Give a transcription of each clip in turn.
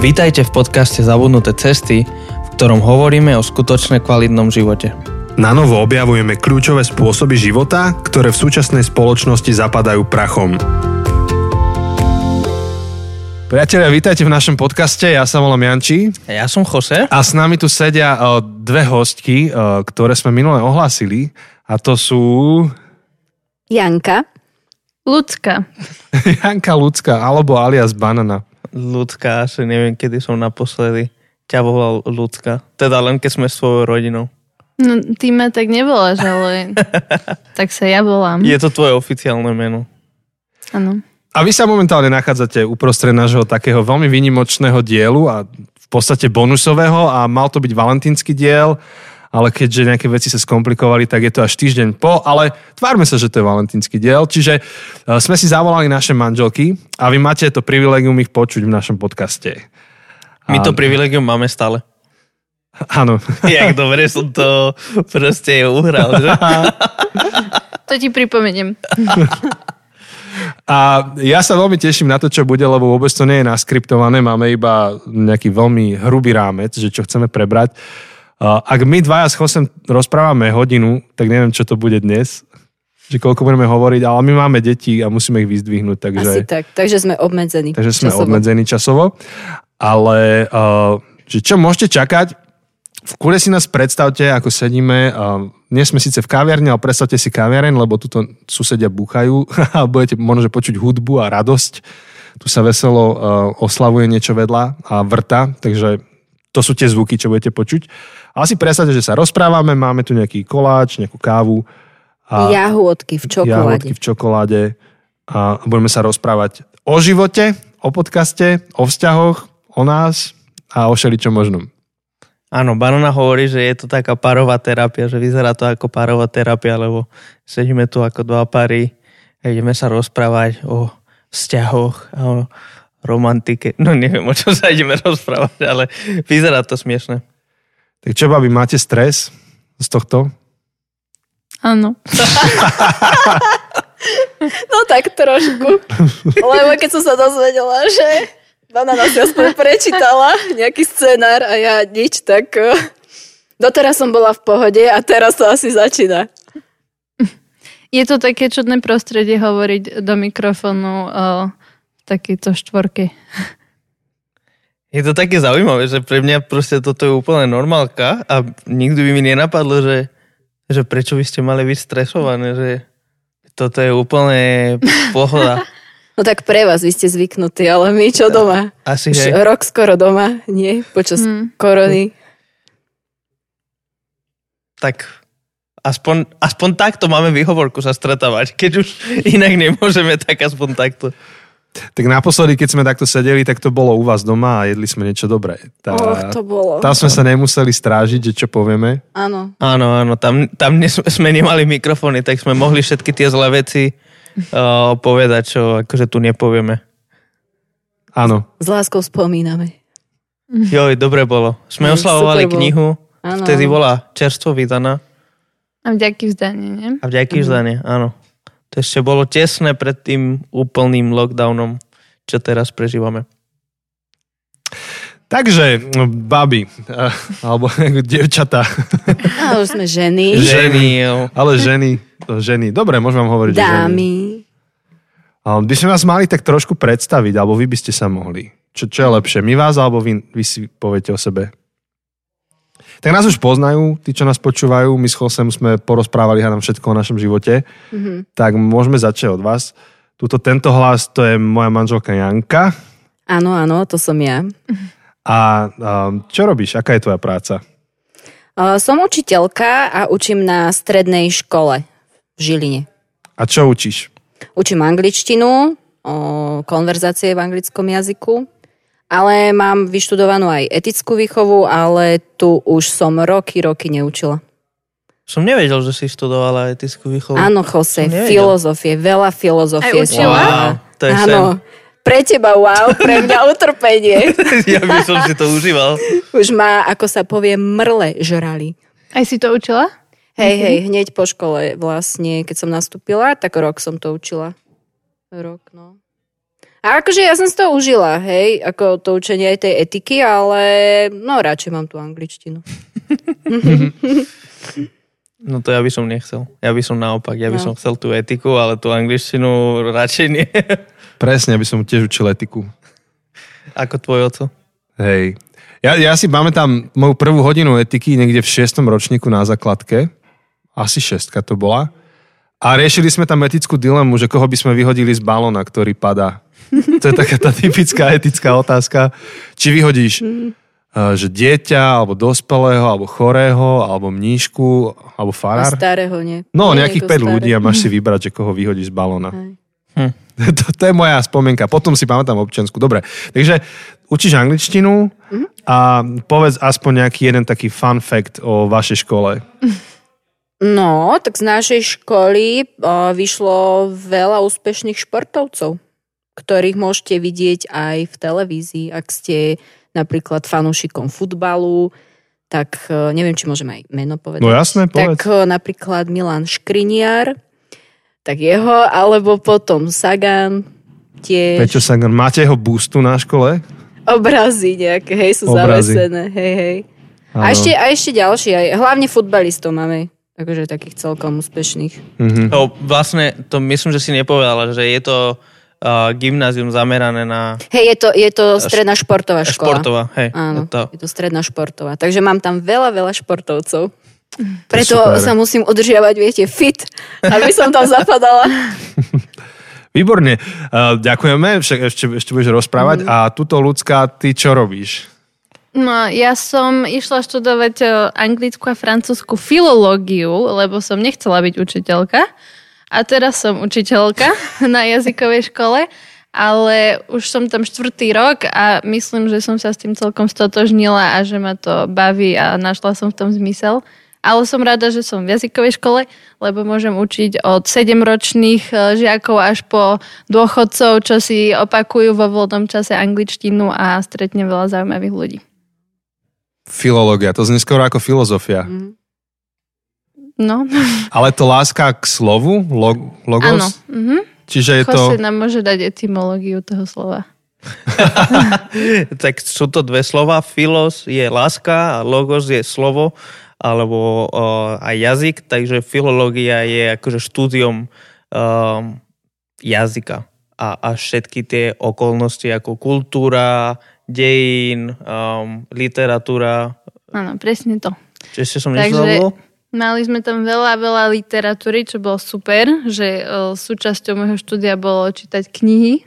Vítajte v podcaste Zabudnuté cesty, v ktorom hovoríme o skutočne kvalitnom živote. Na novo objavujeme kľúčové spôsoby života, ktoré v súčasnej spoločnosti zapadajú prachom. Priatelia, vítajte v našom podcaste. Ja sa volám Janči. Ja som Jose. A s nami tu sedia dve hostky, ktoré sme minule ohlásili. A to sú... Janka. Ľudská. Janka Ľudská, alebo alias Banana. Ľudská, asi neviem, kedy som naposledy ťa volal Ľudská. Teda len keď sme svojou rodinou. No, ty ma tak nevoláš, ale tak sa ja volám. Je to tvoje oficiálne meno. Áno. A vy sa momentálne nachádzate uprostred nášho takého veľmi výnimočného dielu a v podstate bonusového a mal to byť valentínsky diel, ale keďže nejaké veci sa skomplikovali, tak je to až týždeň po, ale tvárme sa, že to je valentínsky diel, čiže e, sme si zavolali naše manželky a vy máte to privilegium ich počuť v našom podcaste. My to privilegium máme stále. Áno. Jak dobre som to proste uhral, že? To ti pripomeniem. A ja sa veľmi teším na to, čo bude, lebo vôbec to nie je naskriptované, máme iba nejaký veľmi hrubý rámec, že čo chceme prebrať. Ak my dvaja s Chosem rozprávame hodinu, tak neviem, čo to bude dnes, že koľko budeme hovoriť, ale my máme deti a musíme ich vyzdvihnúť. Takže, Asi tak, takže sme obmedzení. Takže sme časovo. obmedzení časovo. Ale že čo môžete čakať, v kule si nás predstavte, ako sedíme. Nie sme síce v kaviarni, ale predstavte si kaviareň, lebo tuto susedia búchajú a budete možno počuť hudbu a radosť. Tu sa veselo oslavuje niečo vedľa a vrta, takže to sú tie zvuky, čo budete počuť. Ale si predstavte, že sa rozprávame, máme tu nejaký koláč, nejakú kávu. A jahôdky v čokoláde. Jahôdky v čokoláde. A budeme sa rozprávať o živote, o podcaste, o vzťahoch, o nás a o všeličom možnom. Áno, Banana hovorí, že je to taká parová terapia, že vyzerá to ako parová terapia, lebo sedíme tu ako dva pary a ideme sa rozprávať o vzťahoch a o romantike. No neviem, o čom sa ideme rozprávať, ale vyzerá to smiešne. Tak čo, babi, máte stres z tohto? Áno. no tak trošku. Lebo keď som sa dozvedela, že Banana si aspoň prečítala nejaký scenár a ja nič, tak eh, doteraz som bola v pohode a teraz to asi začína. Je to také čudné prostredie hovoriť do mikrofónu o takejto štvorke. Je to také zaujímavé, že pre mňa proste toto je úplne normálka a nikdy by mi nenapadlo, že, že prečo by ste mali byť stresované, že toto je úplne pohoda. No tak pre vás, vy ste zvyknutí, ale my čo doma? Asi, Už že? rok skoro doma, nie? Počas Hmm. korony. Tak aspoň, aspoň takto máme výhovorku sa stretávať. Keď už inak nemôžeme, tak aspoň takto. Tak naposledy, keď sme takto sedeli, tak to bolo u vás doma a jedli sme niečo dobré. Tá, Och, to bolo. tam sme sa nemuseli strážiť, že čo povieme. Áno. Áno, áno, tam, tam sme nemali mikrofóny, tak sme mohli všetky tie zlé veci uh, povedať, čo akože tu nepovieme. Áno. S láskou spomíname. Joj, dobre bolo. Sme Mm, oslavovali knihu, Áno. vtedy bola čerstvo vydaná A vďaky vzdanie, nie? a vďaky vzdanie, áno. To ešte bolo tesné pred tým úplným lockdownom, čo teraz prežívame. Takže, no, babi, eh, alebo devčatá, A už sme ženy. Ženy, jo. ale ženy, to ženy. Dobre, môžem vám hovoriť. Dámy. Ale by sme vás mali tak trošku predstaviť, alebo vy by ste sa mohli. Čo, čo je lepšie, my vás, alebo vy, vy si poviete o sebe? Tak nás už poznajú, tí, čo nás počúvajú. My s Chosem sme porozprávali hádam všetko o našom živote. Mhm. Tak môžeme začať od vás. Tuto, tento hlas, to je moja manželka Janka. Áno, áno, to som ja. A um, čo robíš? Aká je tvoja práca? Som učiteľka a učím na strednej škole v Žiline. A čo učíš? Učím angličtinu, o, konverzácie v anglickom jazyku, ale mám vyštudovanú aj etickú výchovu, ale tu už som roky, roky neučila. Som nevedel, že si študovala etickú výchovu. Áno, Jose, filozofie, veľa filozofie. Aj učila? Wow, to je Áno, pre teba wow, pre mňa utrpenie. sen. Ja by som si to užíval. Už ma, ako sa povie, mrle žrali. Aj si to učila? Hej, hej, hneď po škole vlastne, keď som nastúpila, tak rok som to učila. Rok, no. A akože ja som si to užila, hej, ako to učenie aj tej etiky, ale no radšej mám tú angličtinu. No to ja by som nechcel. Ja by som naopak, ja by No. som chcel tú etiku, ale tú angličtinu radšej nie. Presne, aby som tiež učil etiku. Ako tvoj oco. Hej. Ja, ja si pamätám moju prvú hodinu etiky niekde v šiestom ročníku na základke. Asi šestka to bola. A riešili sme tam etickú dilemu, že koho by sme vyhodili z balóna, ktorý padá. To je taká tá typická etická otázka. Či vyhodíš uh, že dieťa, alebo dospelého, alebo chorého, alebo mníšku, alebo A farár. starého nie. No, Nie, nejakých 5 ako staré. ľudí a máš si vybrať, že koho vyhodíš z balóna. Hej. to, to je moja spomienka. Potom si pamätám občiansku. Dobre, takže učíš angličtinu a povedz aspoň nejaký jeden taký fun fact o vašej škole. No, tak z našej školy o, vyšlo veľa úspešných športovcov, ktorých môžete vidieť aj v televízii, ak ste napríklad fanúšikom futbalu, tak e, neviem, či môžem aj meno povedať. No jasné, tak povedz. e, napríklad Milan Škriniar, tak jeho, alebo potom Sagan, tiež Peťo Sagan, máte jeho boostu na škole? obrazy nejaké, hej, sú Obrazy. zavesené, hej, hej. A ešte, a ešte ďalšie, aj, hlavne futbalistov máme, takže takých celkom úspešných. Mhm. No, vlastne, to myslím, že si nepovedala, že je to uh, gymnázium zamerané na Hej, je to, je to stredná športová škola. športová. Hej, Áno, je to. je to stredná športová. Takže mám tam veľa, veľa športovcov. Preto super. sa musím udržiavať, viete, fit, aby som tam zapadala. Výborne. Uh, ďakujeme, však ešte, ešte budeš rozprávať. A tuto ľudská, ty čo robíš? No, ja som išla študovať e, anglickú a francúzsku filológiu, lebo som nechcela byť učiteľka. A teraz som učiteľka na jazykovej škole, ale už som tam štvrtý rok a myslím, že som sa s tým celkom stotožnila a že ma to baví a našla som v tom zmysel. Ale som rada, že som v jazykovej škole, lebo môžem učiť od 7-ročných e, žiakov až po dôchodcov, čo si opakujú vo voľnom čase angličtinu a stretnem veľa zaujímavých ľudí. Filológia, to znie skoro ako filozofia. No, Ale to láska k slovu, log, logos? áno. Mhm. Čiže je to... Jose nám môže dať etymológiu toho slova. Tak sú to dve slova. Filos je láska a logos je slovo alebo uh, aj jazyk, takže filológia je akože štúdium um, jazyka a, a všetky tie okolnosti ako kultúra, dejín, um, literatúra. Áno, presne to. Ešte som Takže nezabudol? mali sme tam veľa, veľa literatúry, čo bolo super, že o, súčasťou môjho štúdia bolo čítať knihy,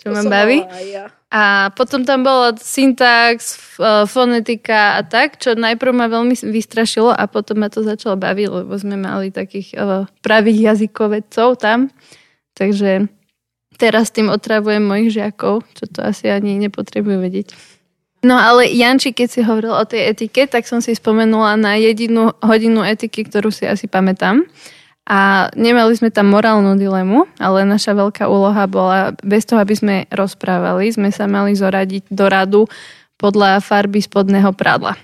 čo ma baví. Ja. A potom tam bolo syntax, e, fonetika a tak, čo najprv ma veľmi vystrašilo a potom ma to začalo baviť, lebo sme mali takých uh, pravých jazykovedcov tam. Takže teraz tým otravujem mojich žiakov, čo to asi ani nepotrebujú vedieť. No ale Janči, keď si hovoril o tej etike, tak som si spomenula na jedinú hodinu etiky, ktorú si asi pamätám. A nemali sme tam morálnu dilemu, ale naša veľká úloha bola, bez toho, aby sme rozprávali, sme sa mali zoradiť do radu podľa farby spodného prádla.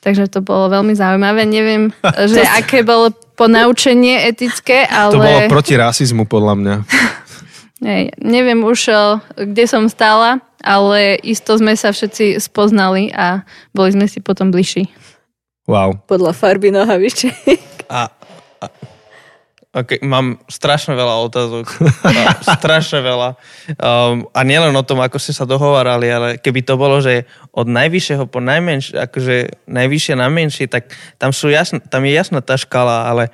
Takže to bolo veľmi zaujímavé. Neviem, že aké bolo ponaučenie etické, ale... To bolo proti rasizmu, podľa mňa. Hej, neviem už, eh, kde som stála, ale isto sme sa všetci spoznali a boli sme si potom bližší. Wow. Podľa farby nohaviče. A, a, okay, mám strašne veľa otázok. Strašne veľa. Um, a nielen o tom, ako ste sa dohovárali, ale keby to bolo, že od najvyššieho po najmenšie, akože najvyššie na menšie, tak tam, sú jasn, tam je jasná tá škala, ale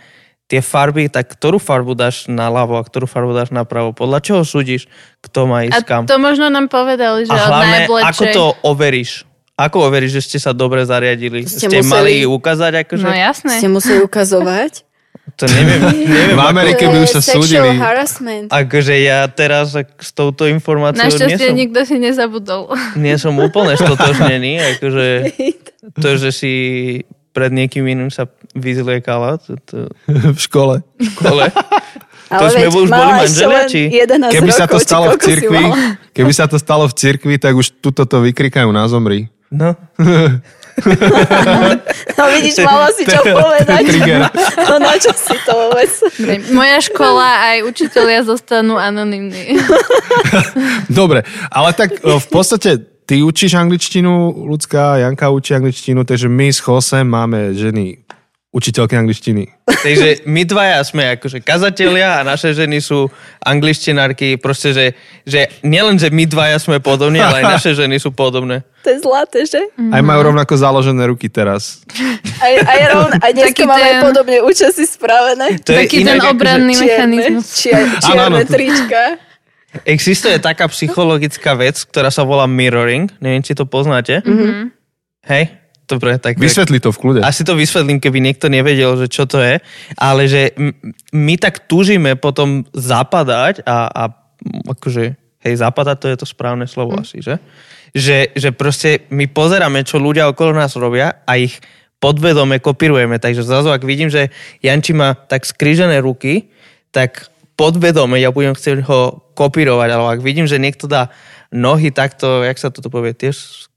tie farby, tak ktorú farbu dáš na ľavo a ktorú farbu dáš na pravo? Podľa čoho súdiš, kto má A ísť kam? to možno nám povedali, že A od hlavne, ako najbližšej... to overíš? Ako overíš, že ste sa dobre zariadili? Ste Ste, museli- mali ukázať akože? No jasné. Ste museli ukazovať. To neviem, neviem. V ako- Amerike by už sa súdili. harassment. Akože ja teraz ak s touto informáciou nie Našťastie som, nikto si nezabudol. nie som úplne stotožnený. Akože to, že si pred niekým iným sa vyzliekala to, to, v škole. v škole. Ale sme veď už boli manželia, či? 11 Keby sa to stalo v cirkvi, keby sa to stalo v cirkvi, tak už tuto to vykrikajú na zomri. No. No vidíš, mala si čo povedať. No na čo si to vôbec? Moja škola aj učitelia zostanú anonimní. Dobre, ale tak o, v podstate ty učíš angličtinu, ľudská, Janka učí angličtinu, takže my s Josem máme ženy učiteľky angličtiny. Takže my dvaja sme akože kazatelia a naše ženy sú angličtinárky. Proste, že, že nielen, že my dvaja sme podobní, ale aj naše ženy sú podobné. To je zlaté, že? Aj majú rovnako založené ruky teraz. Aj, aj rovno, aj dneska máme ten- podobne účasy spravené. To je Taký ten akože- obranný Čierne, mechanizmus. čier, Áno, čierne áno. trička. Existuje taká psychologická vec, ktorá sa volá mirroring. Neviem, či to poznáte. Mm-hmm. Hej? Dobre, tak... Vysvetli to v kľude. Asi to vysvetlím, keby niekto nevedel, že čo to je. Ale že my tak túžime potom zapadať a, a akože, hej, zapadať to je to správne slovo mm. asi, že? že? Že proste my pozeráme, čo ľudia okolo nás robia a ich podvedome kopírujeme. Takže zrazu, ak vidím, že Janči má tak skrížené ruky, tak podvedome ja budem chcieť ho kopírovať. Ale ak vidím, že niekto dá nohy takto, jak sa toto povie, tiež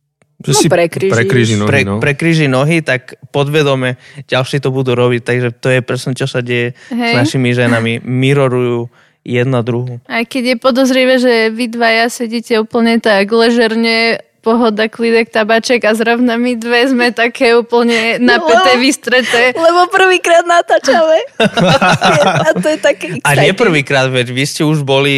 Že No, si prekríži nohy, pre, no. prekríži nohy, tak podvedome ďalší to budú robiť. Takže to je presne, čo sa deje s Hej. našimi ženami. Mirorujú jedna druhu. Aj keď je podozrivé, že vy dvaja sedíte úplne tak ležerne, pohoda, klidek, tabaček a zrovna my dve sme také úplne napäté, Lebo- vystreté. Lebo prvýkrát natáčame. A to je také A nie prvýkrát, veď vy ste už boli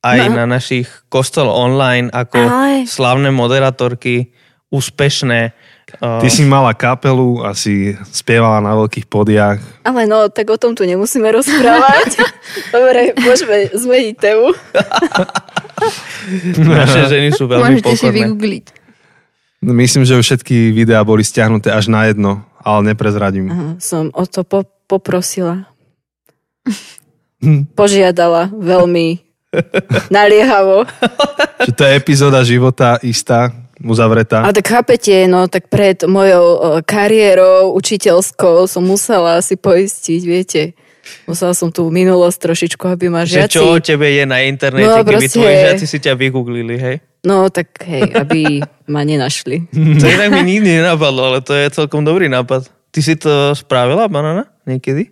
aj No. na našich kostol online ako Aj. slavné moderatorky, úspešné. Uh, Ty si mala kapelu a si spievala na veľkých podiach. Ale no, tak o tom tu nemusíme rozprávať. Dobre, môžeme zmeniť tému. naše ženy sú veľmi Môžete si pokorné. vygoogliť. No, Myslím, že všetky videá boli stiahnuté až na jedno, ale neprezradím. Aha, som o to po- poprosila. Hm. Požiadala veľmi naliehavo. Že to je epizóda života istá, uzavretá. A tak chápete, no tak pred mojou o, kariérou učiteľskou som musela si poistiť, viete. Musela som tú minulosť trošičku, aby ma Že žiaci... čo o tebe je na internete, No, keby proste- tvoji žiaci si ťa vygooglili, hej? No tak hej, aby ma nenašli. To inak mi nikdy nenapadlo, ale to je celkom dobrý nápad. Ty si to spravila, banana, niekedy?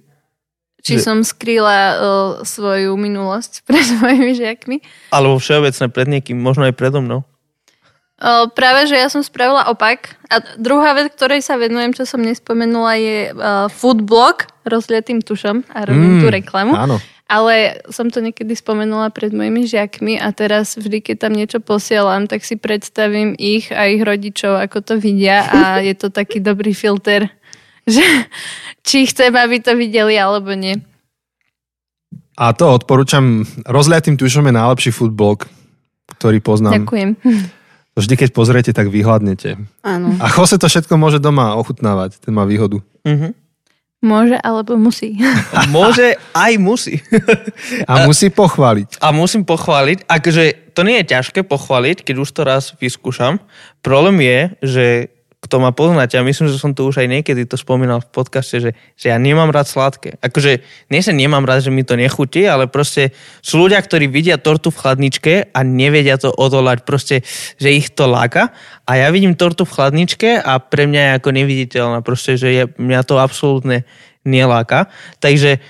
Či Že- som skrýla uh, svoju minulosť pred mojimi žiakmi. Alebo všeobecne pred niekým, možno aj predo mnou. Práve, že ja som spravila opak. A druhá vec, ktorej sa venujem, čo som nespomenula, je uh, foodblog rozliatým tušom a robím Mm, tú reklamu. Áno. Ale som to niekedy spomenula pred mojimi žiakmi a teraz vždy, keď tam niečo posielam, tak si predstavím ich a ich rodičov, ako to vidia a je to taký dobrý filter, že či chcem, aby to videli alebo nie. A to odporúčam. Rozliatým tušom je najlepší foodblog, ktorý poznám. Ďakujem. Vždy, keď pozriete, tak vyhľadnete. Áno. A Jose to všetko môže doma ochutnávať. Ten má výhodu. Mhm. Môže alebo musí. Môže, aj musí. A musí pochváliť. A musím pochváliť, akože to nie je ťažké pochváliť, keď už to raz vyskúšam. Problém je, že kto ma poznáte, a myslím, že som to už aj niekedy to spomínal v podcaste, že, že ja nemám rád sladké. Akože nie sa nemám rád, že mi to nechutí, ale proste sú ľudia, ktorí vidia tortu v chladničke a nevedia to odolať, proste, že ich to láka. A ja vidím tortu v chladničke a pre mňa je ako neviditeľná, proste, že je, mňa to absolútne neláka. Takže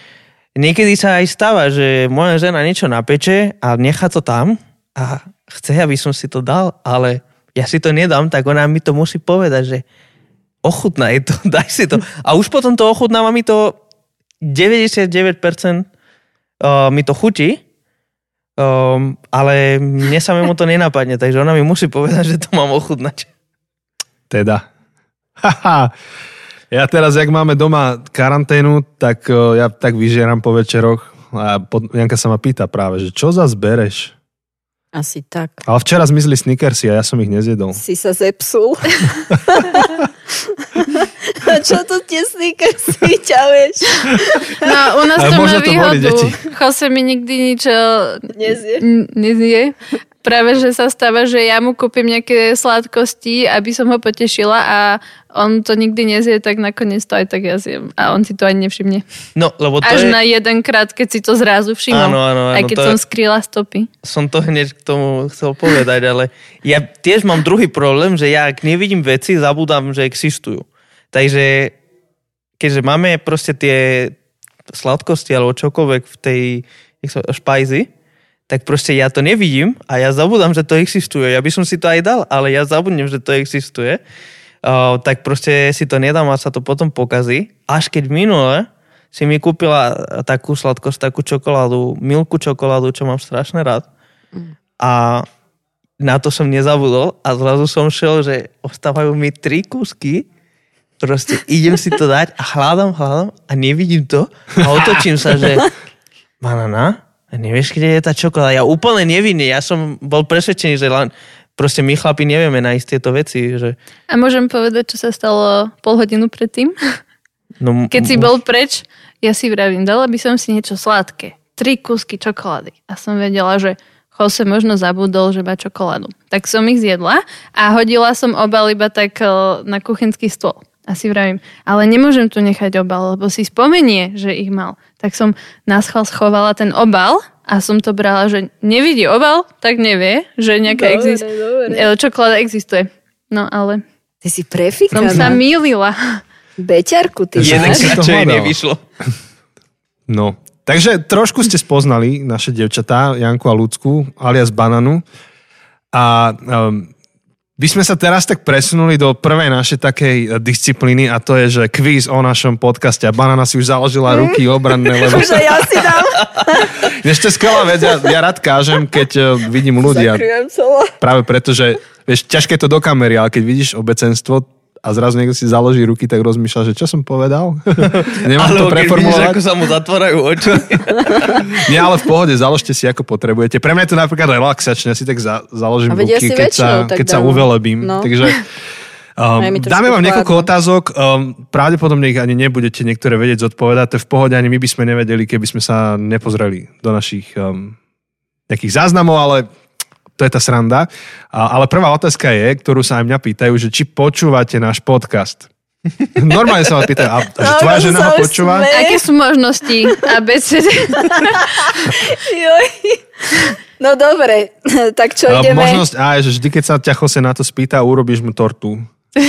niekedy sa aj stáva, že moja žena niečo napeče a nechá to tam a chce, aby som si to dal, ale ja si to nedám, tak ona mi to musí povedať, že ochutnaj to, daj si to. A už potom to ochutnáva mi to 99% uh, mi to chutí, ale mne samému to nenapadne, takže ona mi musí povedať, že to mám ochutnať. Teda. Ja teraz, jak máme doma karanténu, tak ja tak vyžieram po večeroch a pod, Janka sa ma pýta práve, že čo zas bereš? Asi tak. Ale včera zmizli snickersy a ja som ich nezjedol. Si sa zepsul. A čo to tie sneakersy ťavieš? No, u nás to má výhodu. Jose mi nikdy nič eh, Nezie. Práve, že sa stáva, že ja mu kúpim nejaké sladkosti, aby som ho potešila a on to nikdy nezie, tak nakoniec to aj tak ja zjem. A on si to ani nevšimne. No, lebo to Až je... na jeden krát, keď si to zrazu všimol. Áno, áno, áno, aj keď to som skrýla stopy. som to hneď k tomu chcel povedať, ale ja tiež mám druhý problém, že ja ak nevidím veci, zabudám, že existujú. Takže keďže máme proste tie sladkosti alebo čokoľvek v tej špajzi, tak proste ja to nevidím a ja zabudám, že to existuje. Ja by som si to aj dal, ale ja zabudnem, že to existuje. Uh, tak proste si to nedám a sa to potom pokazí. Až keď minule si mi kúpila takú sladkosť, takú čokoládu, milku čokoládu, čo mám strašne rád. A na to som nezabudol a zrazu som šel, že ostávajú mi tri kúsky proste idem si to dať a hľadám, hľadám a nevidím to a otočím sa, že banana, nevieš, kde je tá čokoláda. Ja úplne nevinný, ja som bol presvedčený, že len proste my chlapi nevieme nájsť tieto veci. Že, A môžem povedať, čo sa stalo pol hodinu predtým? no, Keď si bol preč, ja si vravím, dala by som si niečo sladké. Tri kúsky čokolády. A som vedela, že Jose možno zabudol, že má čokoládu. Tak som ich zjedla a hodila som obal iba tak eh, na kuchynský stôl. A si vravím, ale nemôžem tu nechať obal, lebo si spomenie, že ich mal. Tak som na schvál schovala ten obal a som to brala, že nevidí obal, tak nevie, že nejaká Dobre, exist- dobre. eh, čokoláda existuje. No ale Ty si som prefikaná. sa mýlila. Beťarku, ty jeden hľadal. nevyšlo. No, takže trošku ste spoznali naše devčatá, Janku a Lucku, alias Bananu. A um, by sme sa teraz tak presunuli do prvej našej takej eh, disciplíny a to je, že quiz o našom podcaste. A Banana si už založila ruky obranné, lebo Že ja si dám. ešte skvelá vec, ja, ja rád kážem, keď eh, vidím ľudia. Práve preto, že vieš, ťažké to do kamery, ale keď vidíš obecenstvo a zrazu niekto si založí ruky, tak rozmýšľa, že čo som povedal? Nemám to Alebo keď vidíš, preformulovať? ako sa mu zatvárajú oči. Nie, ale v pohode, založte si ako potrebujete. Pre mňa je to napríklad relaxačné, ja si tak za, založím A ruky, keď sa, väčšinou tak keď sa uvelebím. No. Takže um, dáme vám niekoľko otázok, um, pravdepodobne ich ani nebudete niektoré vedieť zodpovedať, to je v pohode, ani my by sme nevedeli, keby sme sa nepozreli do našich um, nejakých záznamov, ale to je tá sranda. A, ale prvá otázka je, ktorú sa aj mňa pýtajú, že či počúvate náš podcast. Normálne sa ma pýtajú, a, a že No, tvoja to žena ho počúva? smeje. Aké sú možnosti ABCD? Joj. No dobre, tak čo A ideme? Možnosť A je, že vždy, keď sa ťa Jose na to spýta, urobíš mu tortu.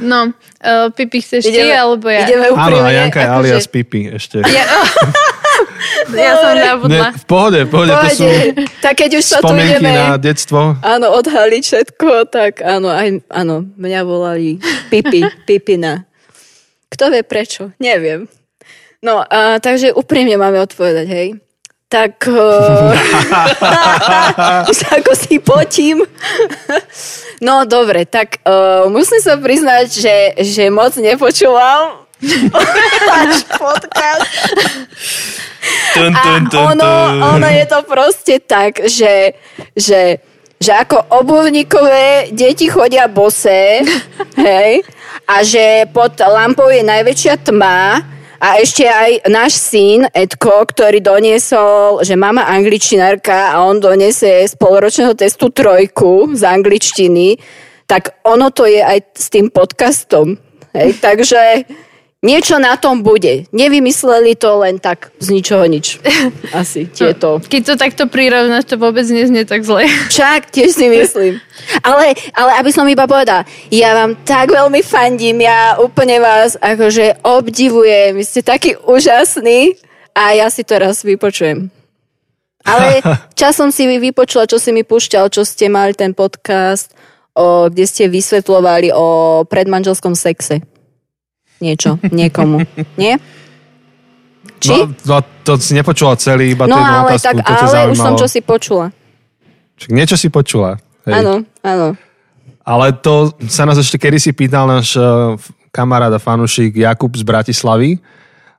No, uh, Pipi, chceš ty, alebo ja? ideme Áno, úprimne. a Janka je akože- alias Pipi ešte. Ja, ja som zabudla. Ne, v pohode, v pohode, to sú Pohode. Tak keď už sa tu ideme na detstvo. áno, odhaliť všetko, tak áno, aj, áno, mňa volali Pipi, Pipina. Kto vie prečo? Neviem. No, a, takže úprimne máme odpovedať, hej. Tak, uh, už ako si potím. no, dobre, tak uh, musím sa priznať, že, že moc nepočúvam váš podcast. Tun, A tun, tun, ono, tun. ono je to proste tak, že, že, že ako obuvníkové deti chodia bosé, hej, a že pod lampou je najväčšia tma a ešte aj náš syn Edko, ktorý doniesol, že mama angličtinárka a on doniesie z poloročného testu trojku z angličtiny, tak ono to je aj s tým podcastom. Hej, takže niečo na tom bude. Nevymysleli to len tak z ničoho nič. Asi tieto. Keď to takto prirovnáš, to vôbec neznie tak zle. Však tiež si myslím. Ale, ale aby som iba povedala, ja vám tak veľmi fandím, ja úplne vás akože obdivujem, vy ste takí úžasní a ja si to raz vypočujem. Ale časom si vy vypočula, čo si mi púšťal, čo ste mali ten podcast, o, kde ste vysvetľovali o predmanželskom sexe. Niečo, niekomu. Nie? Či? No, no, to si nepočula celý, iba No tú ale otázku, tak, to ale už som čo si počula. Čak niečo si počula. Áno, áno. Ale to sa nás ešte kedysi pýtal náš uh, kamarát a fanúšik Jakub z Bratislavy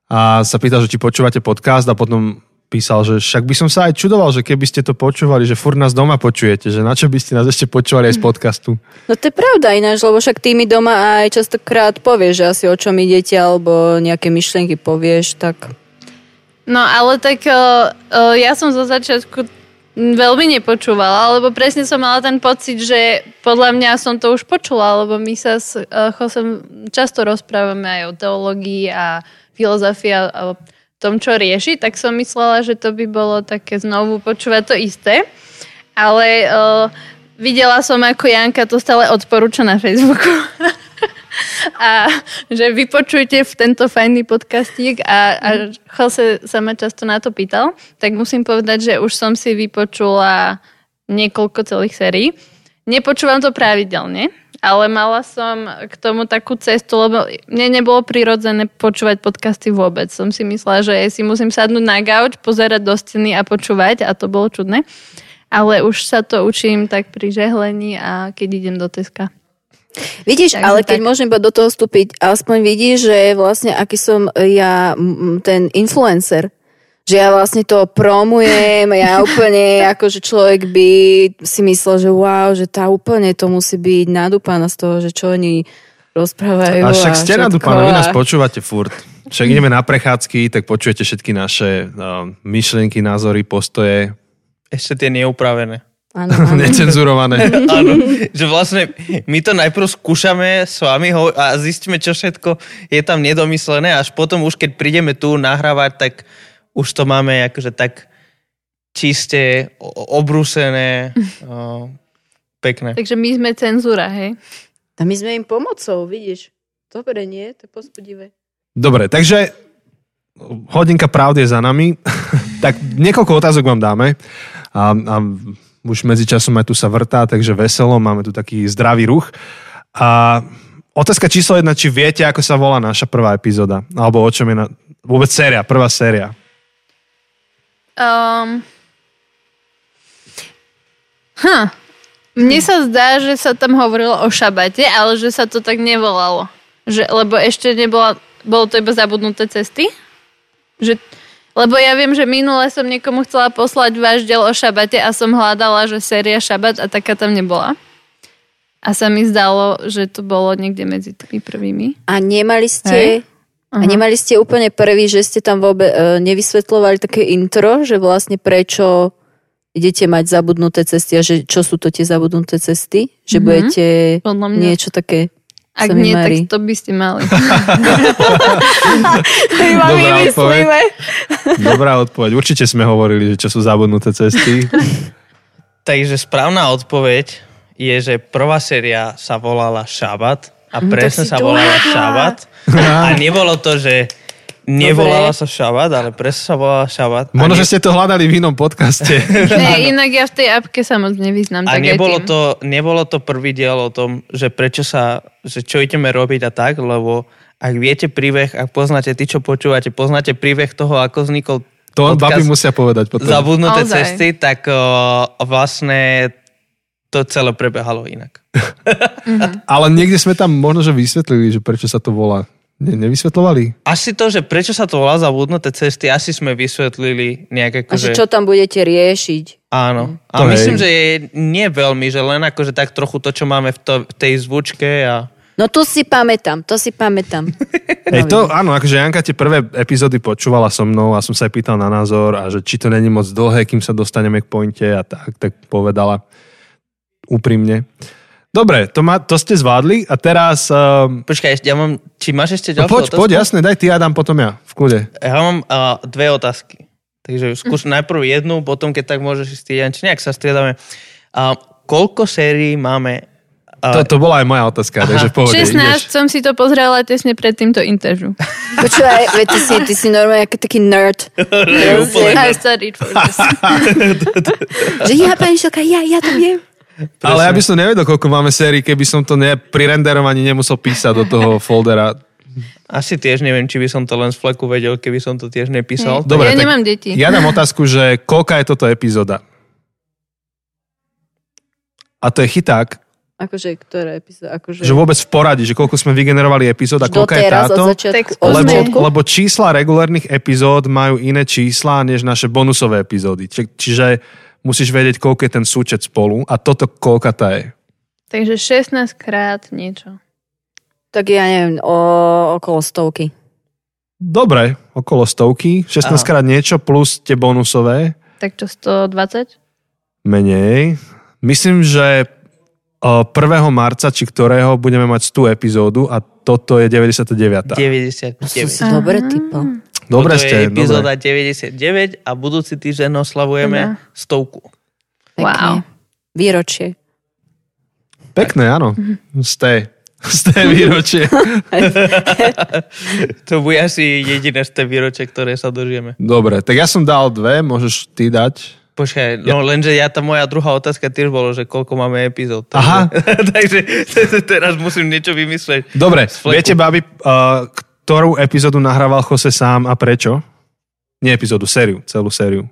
a sa pýtal, že či počúvate podcast a potom písal, že však by som sa aj čudoval, že keby ste to počúvali, že furt nás doma počujete, že na čo by ste nás ešte počúvali aj z podcastu. No to je pravda ináč, lebo však ty mi doma aj častokrát povieš, že asi o čom idete, alebo nejaké myšlienky povieš, tak... No ale tak uh, uh, ja som zo začiatku Veľmi nepočúvala, lebo presne som mala ten pocit, že podľa mňa som to už počula, lebo my sa s eh, Chosem často rozprávame aj o teológii a filozofii a o tom, čo rieši, tak som myslela, že to by bolo také znovu počúvať to isté. Ale uh, videla som, ako Janka to stále odporúča na Facebooku. a že vypočujte v tento fajný podcastík a, a Jose sa ma často na to pýtal, tak musím povedať, že už som si vypočula niekoľko celých sérií. Nepočúvam to pravidelne, ale mala som k tomu takú cestu, lebo mne nebolo prirodzené počúvať podcasty vôbec. Som si myslela, že si musím sadnúť na gauč, pozerať do steny a počúvať a to bolo čudné. Ale už sa to učím tak pri žehlení a keď idem do Teska. Vidíš, Takže ale keď tak. môžem do toho vstúpiť, aspoň vidíš, že vlastne aký som ja ten influencer, že ja vlastne to promujem, ja úplne, akože človek by si myslel, že wow, že tá úplne to musí byť nadúpaná z toho, že čo oni rozprávajú. A však ste na všetko Dupáno, vy nás počúvate furt. Však ideme na prechádzky, tak počujete všetky naše uh, myšlienky, názory, postoje, Ešte tie neupravené. Áno, áno. necenzurované. Áno, že vlastne my to najprv skúšame s vami ho- a zistíme, čo všetko je tam nedomyslené, až potom už keď prídeme tu nahrávať, tak už to máme akože tak čisté, o- obrúsené, o, pekné. Takže my sme cenzúra, hej? A my sme im pomocou, vidíš. Dobre, nie? To je pospodivé. Dobre, takže hodinka pravdy je za nami. tak niekoľko otázok vám dáme. A, a už medzičasom aj tu sa vrtá, takže veselo, máme tu taký zdravý ruch. A otázka číslo jedna, či viete, ako sa volá naša prvá epizóda? Alebo o čom je na... Vôbec séria, prvá séria. Um, hm. Mne sa zdá, že sa tam hovorilo o šabate, ale že sa to tak nevolalo. Že, lebo ešte nebola, bolo to iba zabudnuté cesty. Že, lebo ja viem, že minule som niekomu chcela poslať váš diel o šabate a som hľadala, že séria šabat a taká tam nebola. A sa mi zdalo, že to bolo niekde medzi tými prvými. A nemali ste... Hej. A nemali ste úplne prvý, že ste tam vôbec e, nevysvetľovali také intro, že vlastne prečo idete mať zabudnuté cesty a že čo sú to tie zabudnuté cesty? Že Mhm. budete Podľa mňa. niečo také Ak nie, mári. tak to by ste mali. Dobrá odpoveď. Dobrá odpoveď. Určite sme hovorili, že čo sú zabudnuté cesty. Takže správna odpoveď je, že prvá séria sa volala Šabat a tak presne sa volala. Šabat. A nebolo to, že nevolala sa Šabat, ale presne sa volala Šabat. Možno, ne- že ste to hľadali v inom podcaste. Ne, inak ja v tej apke sa moc nevyznám. A nebolo to, nebolo to prvý diel o tom, že prečo sa, že čo ideme robiť a tak, lebo ak viete príbeh, ak poznáte, ty čo počúvate, poznáte príbeh toho, ako vznikol To babi musia povedať potom. Zabudnuté Naozaj. cesty, tak o, vlastne to celé prebehalo inak. Ale niekde sme tam možno, že vysvetlili, že prečo sa to volá. Ne, nevysvetlovali? Asi to, že prečo sa to volá zabudnuté cesty, asi sme vysvetlili nejak A že akože... čo tam budete riešiť? Áno. A To myslím, hej. že je nie veľmi, že len akože tak trochu to, čo máme v, to, v tej zvučke a... No to si pamätám, to si pamätám. Hej, to áno, akože Janka tie prvé epizódy počúvala so mnou a som sa aj pýtal na názor a že či to není moc dlhé, kým sa dostaneme k pointe a tak, tak povedala úprimne. Dobre, to, ma, to ste zvládli a teraz... Um, Počkaj, ja mám... Či máš ešte no ďalšiu poď, otázku? poď, jasne, daj ty, ja dám potom ja, v kľude. Ja mám uh, dve otázky. Takže skús Mhm. najprv jednu, potom keď tak môžeš ísť ty, či nejak sa striedame. Uh, koľko sérií máme? To, Uh, to bola aj moja otázka, takže v pohode, 16 ideš. som si to pozrela tesne pred týmto interview. Počúvaj, veď ty si, ty si normálne aký taký nerd. I studied for this. Že ja, pani Šelka, ja, ja to viem. Ale ja by som nevedel, koľko máme sérií, keby som to ne, pri renderovaní nemusel písať do toho foldera. Asi tiež neviem, či by som to len z fleku vedel, keby som to tiež nepísal. Hej. Dobre, ja nemám deti. Ja dám otázku, že koľká je toto epizóda? A to je chyták, Akože, ktoré epizódy? Akože... že vôbec v poradí, že koľko sme vygenerovali epizód a koľka je táto. Lebo, lebo čísla regulárnych epizód majú iné čísla než naše bonusové epizódy. Či, čiže musíš vedieť, koľko je ten súčet spolu a toto koľka tá je. Takže 16 krát niečo. Tak ja neviem, o, okolo stovky. Dobre, okolo stovky, 16 Aha. krát niečo plus tie bonusové. Tak čo, 120? Menej. Myslím, že o, 1. marca, či ktorého, budeme mať 100 epizódu a toto je 99. 99. To si dobre typol. Dobre Toto ste, je epizóda dobre. 99 a budúci týždeň oslavujeme stovku. Pekne. Wow. Výročie. Pekné, áno. Té, z té výročie. To bude asi jediné z tej výročie, ktoré sa dožijeme. Dobre, tak ja som dal dve, môžeš ty dať. Počkaj, no lenže ja, tá moja druhá otázka tiež bolo, že koľko máme epizód. Takže, Aha. takže teraz musím niečo vymysleť. Dobre, viete, babi, uh, ktorú epizódu nahrával Jose sám a prečo? Nie epizódu, sériu, celú sériu.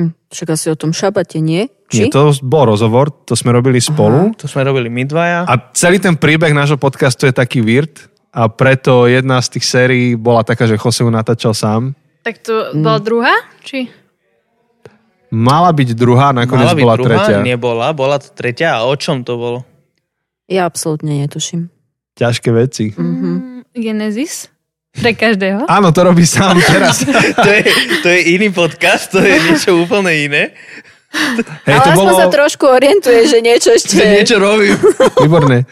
Hm, Však asi o tom šabate, nie? Nie, Či? to bol rozhovor, to sme robili spolu. To sme robili my dvaja. A celý ten príbeh nášho podcastu je taký weird a preto jedna z tých sérií bola taká, že Jose ju natáčal sám. Tak to bola druhá? Či? Mala byť druhá, nakoniec Mala byť bola druhá, tretia. nebola, bola to tretia. A o čom to bolo? Ja absolútne netuším. Ťažké veci. Mhm. Genesis? Pre každého? Áno, to robí sám teraz. to, je, to je iný podcast, to je niečo úplne iné. Hej, Ale to aspoň bolo... sa trošku orientuje, že niečo ešte... Že niečo robím. Výborné.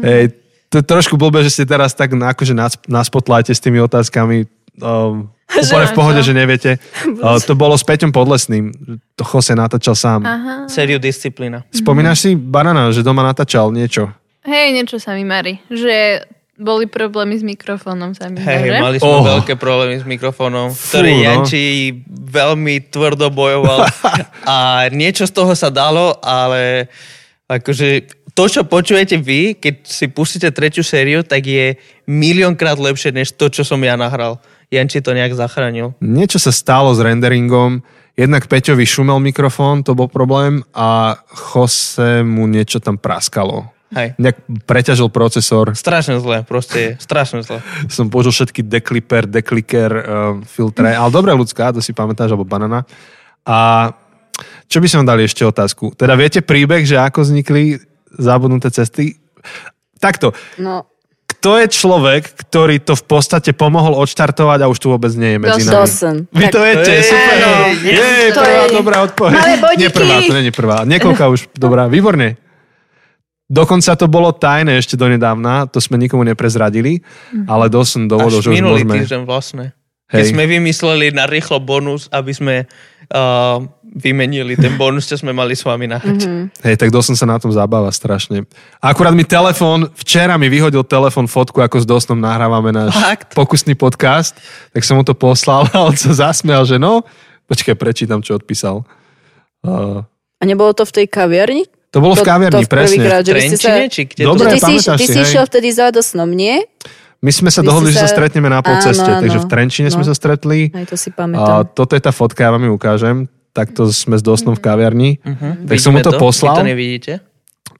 Hej, to je trošku blbé, že ste teraz tak na, akože na, s tými otázkami. Um, úplne v pohode, že neviete. Uh, to bolo s Peťom Podlesným. To Jose natáčal sám. Aha. Sériu disciplína. Spomínaš si, Banana, že doma natáčal niečo? Hej, niečo sa mi marí. Že boli problémy s mikrofónom sa mi Hej, že? mali sme Oh. veľké problémy s mikrofónom, Fú, ktorý no. Janči veľmi tvrdo bojoval a niečo z toho sa dalo, ale akože to, čo počujete vy, keď si pustíte tretiu sériu, tak je miliónkrát lepšie, než to, čo som ja nahral. Janči to nejak zachránil. Niečo sa stalo s renderingom. Jednak Peťovi šumel mikrofón, to bol problém a Jose mu niečo tam praskalo. Hej. Nejak preťažil procesor. Strašne zle, proste je strašne zle. Som použil všetky dekliper, dekliker, uh, filtre. Ale dobré ľudská, to si pamätáš, alebo banana. A čo by som dali ešte otázku? Teda viete príbeh, že ako vznikli zabudnuté cesty? Takto, No, kto je človek, ktorý to v podstate pomohol odštartovať a už tu vôbec nie je medzi nami? Dawson. Vy to viete, Ej, super. áno. Jej, To prvá je- dobrá odpoveď. Malé bodíky. Nie prvá, to je prvá. Niekoľká už dobrá, výborne. Dokonca to bolo tajné ešte donedávna, to sme nikomu neprezradili, ale dosť som dovodol, Až že už minulý môžeme... týždeň vlastne. Keď Hej. sme vymysleli na rýchlo bonus, aby sme uh, vymenili ten bonus, čo sme mali s vami nahrať. Mm-hmm. Hej, tak dosť som sa na tom zabáva strašne. A akurát mi telefon, včera mi vyhodil telefon fotku, ako s Dostom nahrávame náš Fakt? pokusný podcast, tak som mu to poslal a on sa zasmial, že no, počkaj, prečítam, čo odpísal. Uh, A nebolo to v tej kaviarni? To bolo v To- kaviarni, to v presne. prvýkrát, že ste sa... Trenčine, či kde Dobre, Ty si, ty si, išiel vtedy za dosnom, nie? My sme sa Vy dohodli, ste že sa sa- stretneme na polceste, áno. takže v Trenčine sme No. sa stretli. Aj to si A pamätám. toto je tá fotka, ja vám ju ukážem. Takto sme s Dostom v kaviarni. Uh-huh. Tak som mu to poslal. Vy to nevidíte?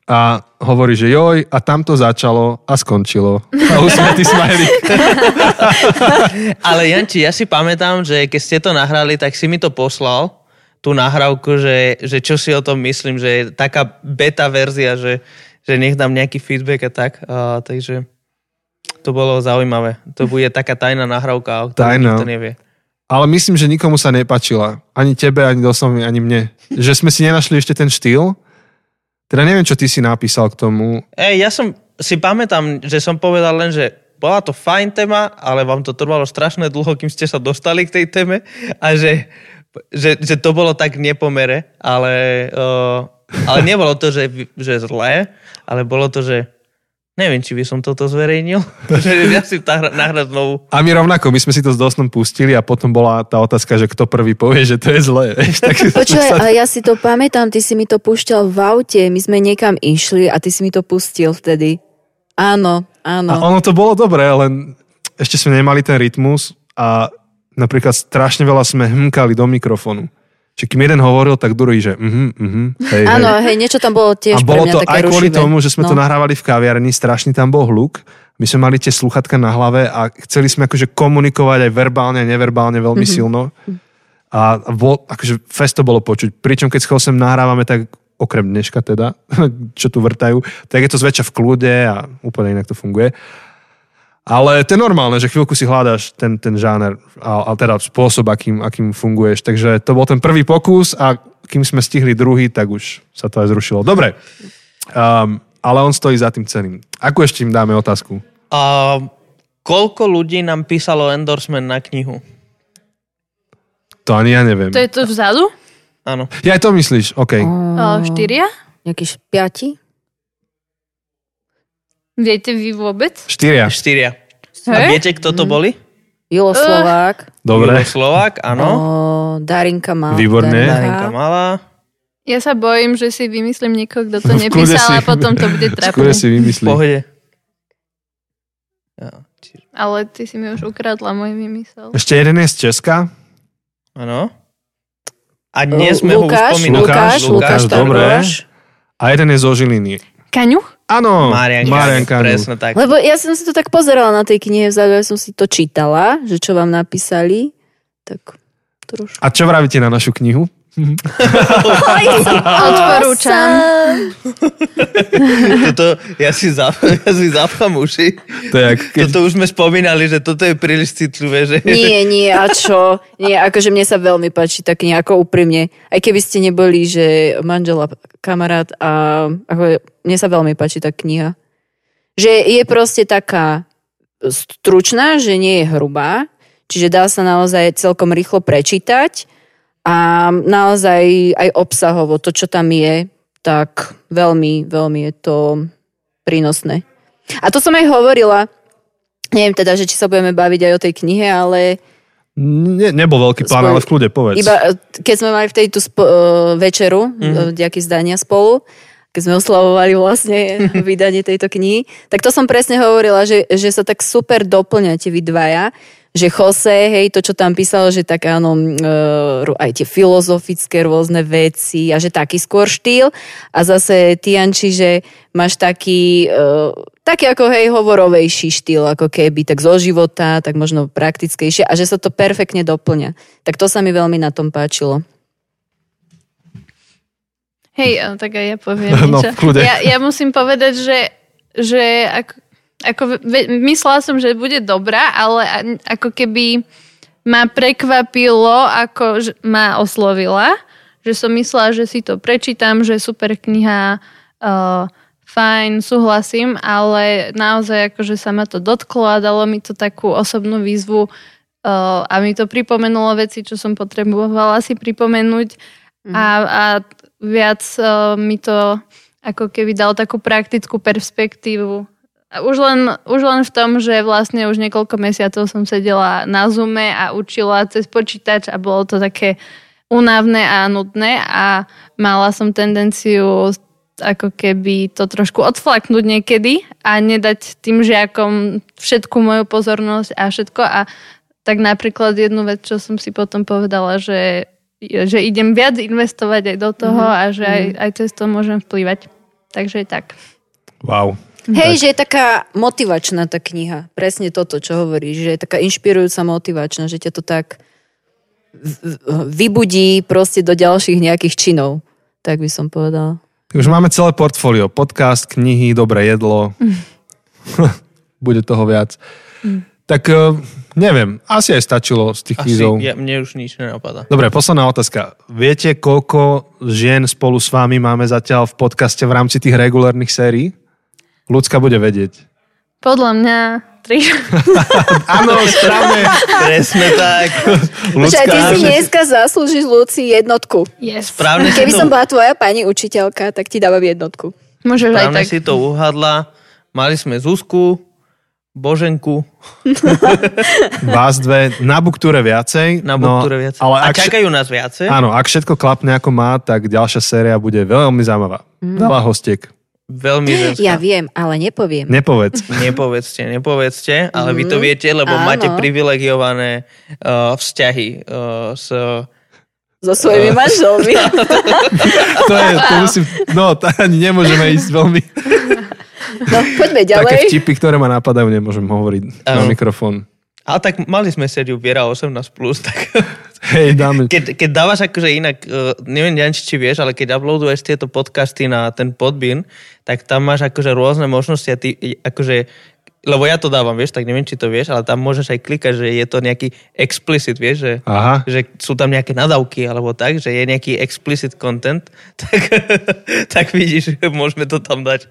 A hovorí, že joj, a tam to začalo a skončilo. A usmetý smajlík. Ale Janči, ja si pamätám, že keď ste to nahrali, tak si mi to poslal, tú nahrávku, že, že čo si o tom myslím, že je taká beta verzia, že, že nech dám nejaký feedback a tak. A, takže to bolo zaujímavé. To bude taká tajná nahrávka, o ktorej nikto nevie. Ale myslím, že nikomu sa nepačila. Ani tebe, ani Dosovi, ani mne. Že sme si nenašli ešte ten štýl. Teda neviem, čo ty si napísal k tomu. Ej, ja som si pamätám, že som povedal len, že bola to fajn téma, ale vám to trvalo strašne dlho, kým ste sa dostali k tej téme a že, že, že to bolo tak v nepomere, ale, uh, ale nebolo to, že, že zlé, ale bolo to, že neviem, či by som toto zverejnil, že ja si tá hra- nahrať znovu. A my rovnako, my sme si to s Dostom pustili a potom bola tá otázka, že kto prvý povie, že to je zlé. vieš, Tak sa- ja si to pamätám, ty si mi to púšťal v aute, my sme niekam išli a ty si mi to pustil vtedy. Áno, A áno. ono to bolo dobré, len ešte sme nemali ten rytmus a napríklad strašne veľa sme hmkali do mikrofónu. Čiže kým jeden hovoril, tak druhý, že mhm, mhm, hej, Áno, hej. hej, niečo tam bolo tiež A bolo to aj kvôli rušivé. tomu, že sme to No. nahrávali v kaviarni, strašný tam bol hluk. My sme mali tie sluchatka na hlave a chceli sme akože komunikovať aj verbálne a neverbálne veľmi Mhm. silno. A bol, akože fest to bolo počuť. Pričom keď s Chosem nahrávame, tak okrem dneška teda, čo tu vrtajú, tak je to zväčša v kľude a úplne inak to funguje. Ale to je normálne, že chvíľku si hľadáš ten, ten žáner a, a teda spôsob, akým, akým funguješ. Takže to bol ten prvý pokus a kým sme stihli druhý, tak už sa to aj zrušilo. Dobre, um, ale on stojí za tým ceným. Akú ešte im dáme otázku? A koľko ľudí nám písalo endorsement na knihu? To ani ja neviem. To je to vzadu? Áno. Ja aj to myslíš, OK. O, štyria? Nejaký š- piati? Viete vy vôbec? Štyria. Štyria. A viete, kto to boli? Julo Slovák. Dobre. Julo Slovák, áno. O, Darinka Mal. Výborne. Darinka Malá. Ja sa bojím, že si vymyslím niekoho, kto to nepísal a si- potom to bude Skôr trápne. si V vymyslí. pohode. Ale ty si mi už ukradla môj vymysel. Ešte jeden je z Česka. Áno. A dnes sme Lukáš, ho už spomínali. Lukáš, Lukáš, Lukáš, dobre. Targoš. A jeden je zo Žiliny. Kaňuch? Áno, Marian, Marian Kanu. Presne tak. Lebo ja som si to tak pozerala na tej knihe vzadu, ja som si to čítala, že čo vám napísali. Tak trošku. A čo vravíte na našu knihu? Odporúčam. Toto, ja si, zap, ja si zapchám uši. To je, keď Toto už sme spomínali, že toto je príliš citlivé, že... Nie, nie, a čo? Nie, akože mne sa veľmi páči tá kniha, ako úprimne. Aj keby ste neboli, že manžela, kamarát a ako, mne sa veľmi páči tá kniha. Že je proste taká stručná, že nie je hrubá, čiže dá sa naozaj celkom rýchlo prečítať a naozaj aj obsahovo, to, čo tam je, tak veľmi, veľmi je to prínosné. A to som aj hovorila, neviem teda, že či sa budeme baviť aj o tej knihe, ale ne, nebol veľký plán, Skôr- ale v kľude povedz. iba e, keď sme mali v tejto spo- e, večeru, mm-hmm. nejaké zdania spolu, keď sme oslavovali vlastne vydanie tejto knihy, tak to som presne hovorila, že, že sa tak super doplňate vy dvaja, že Jose, hej, to, čo tam písal, že tak áno, e, aj tie filozofické rôzne veci a že taký skôr štýl a zase Tianči, že máš taký, e, taký ako hej, hovorovejší štýl, ako keby, tak zo života, tak možno praktickejšie a že sa to perfektne doplňa. Tak to sa mi veľmi na tom páčilo. Hej, a tak aj ja poviem No. Ja, ja musím povedať, že, že ako, ako myslela som, že bude dobrá, ale ako keby ma prekvapilo, ako ma oslovila, že som myslela, že si to prečítam, že super kniha, uh, fajn, súhlasím, ale naozaj akože sa ma to dotklo a dalo mi to takú osobnú výzvu uh, a mi to pripomenulo veci, čo som potrebovala si pripomenúť a, a viac uh, mi to ako keby dalo takú praktickú perspektívu. Už len, už len v tom, že vlastne už niekoľko mesiacov som sedela na Zoome a učila cez počítač a bolo to také unavné a nudné a mala som tendenciu ako keby to trošku odflaknúť niekedy a nedať tým žiakom všetku moju pozornosť a všetko a tak napríklad jednu vec, čo som si potom povedala, že, že idem viac investovať aj do toho mm-hmm. a že aj, aj cez to môžem vplývať. Takže tak. Wow. Hej, že je taká motivačná tá kniha. Presne toto, čo hovoríš, že je taká inšpirujúca motivačná, že ťa to tak vybudí proste do ďalších nejakých činov. Tak by som povedala. Už máme celé portfólio. Podcast, knihy, dobré jedlo. Bude toho viac. Tak eh, neviem, asi aj stačilo z tých Asi, kvízov. ja, mne už nič nenapadá. Dobre, posledná otázka. Viete, koľko žien spolu s vami máme zatiaľ v podcaste v rámci tých regulárnych sérií? Ľudská bude vedieť. Podľa mňa tri. Áno, správne. Presne tak. Počkaj, ty si dneska zaslúžiš Luci jednotku. Yes. Správne si, Keby to, som bola tvoja pani učiteľka, tak ti dávam jednotku. Môžeš aj správne tak. si to uhadla. Mali sme Zuzku, Boženku, Vás dve, na buktúre viacej. na Boktúre viac. No, Ale a ak, čakajú nás viacej. áno, ak všetko klapne ako má, tak ďalšia séria bude veľmi zaujímavá. Veľa hostiek. Veľmi ženská. Ja viem, ale nepoviem. Nepovedz. Nepovedzte, nepovedzte, ale vy to viete, lebo Áno. máte privilegované uh, vzťahy uh, s... So svojimi manželmi. To je, to musím, no, to ani nemôžeme ísť veľmi. No, poďme Také ďalej. vtipy, ktoré ma napadajú, nemôžem hovoriť na Áno. mikrofón. Ale tak mali sme sériu Viera 18+, plus, tak Hej, dáme. keď, keď dávaš akože inak, uh, neviem, Jan, či vieš, ale keď uploaduješ tieto podcasty na ten podbin, tak tam máš akože rôzne možnosti a ty akože lebo ja to dávam, vieš, tak neviem, či to vieš, ale tam môžeš aj klikať, že je to nejaký explicit, vieš, že, Aha. že sú tam nejaké nadávky alebo tak, že je nejaký explicit content, tak, tak vidíš, že môžeme to tam dať.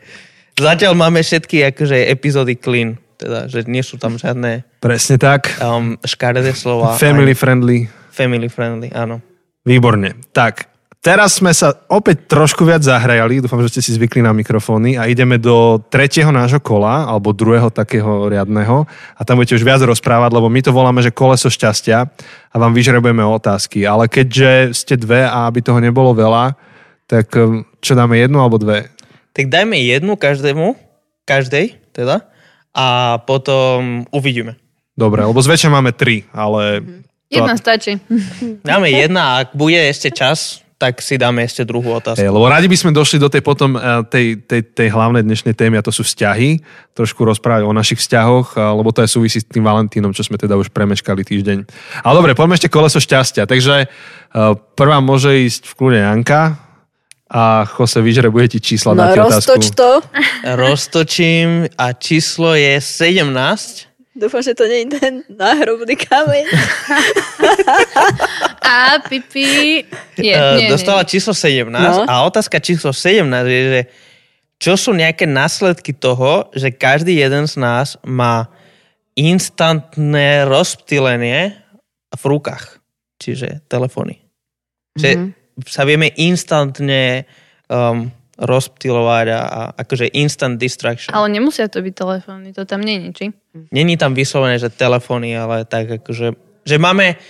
Zatiaľ máme všetky akože epizódy clean, teda, že nie sú tam žiadne Presne tak. um, škaredé slova. Family ani- friendly. Family friendly, áno. Výborne. Tak, teraz sme sa opäť trošku viac zahrajali, dúfam, že ste si zvykli na mikrofóny a ideme do tretieho nášho kola, alebo druhého takého riadneho a tam budete už viac rozprávať, lebo my to voláme, že koleso šťastia a vám vyžrebujeme otázky. Ale keďže ste dve a aby toho nebolo veľa, tak um, čo dáme jednu alebo dve? Tak dajme jednu každému, každej teda, a potom uvidíme. Dobre, lebo zväčša máme tri, ale... Jedna stačí. Dáme jedna a ak bude ešte čas, tak si dáme ešte druhú otázku. Hej, lebo radi by sme došli do tej potom eh, tej, tej, tej hlavnej dnešnej témy a to sú vzťahy. Trošku rozprávať o našich vzťahoch, eh, lebo to je súvisí s tým Valentínom, čo sme teda už premeškali týždeň. Ale dobre, poďme ešte koleso šťastia. Takže eh, prvá môže ísť v kľude Janka a Jose vyžre, bude ti čísla No otázku. roztoč to. Roztočím a číslo je 17. Dúfam, že to nie je ten náhrobný kameň. A Pipi je. Eh, Nie, Dostala nie. číslo 17 No. a otázka číslo 17 je, že čo sú nejaké následky toho, že každý jeden z nás má instantné rozptýlenie v rukách, čiže telefóny. Že Mhm. sa vieme instantne um, rozptýlovať a, a akože instant distraction. Ale nemusia to byť telefóny, to tam je, či? Není tam vyslovené, že telefóny, ale tak akože, že máme,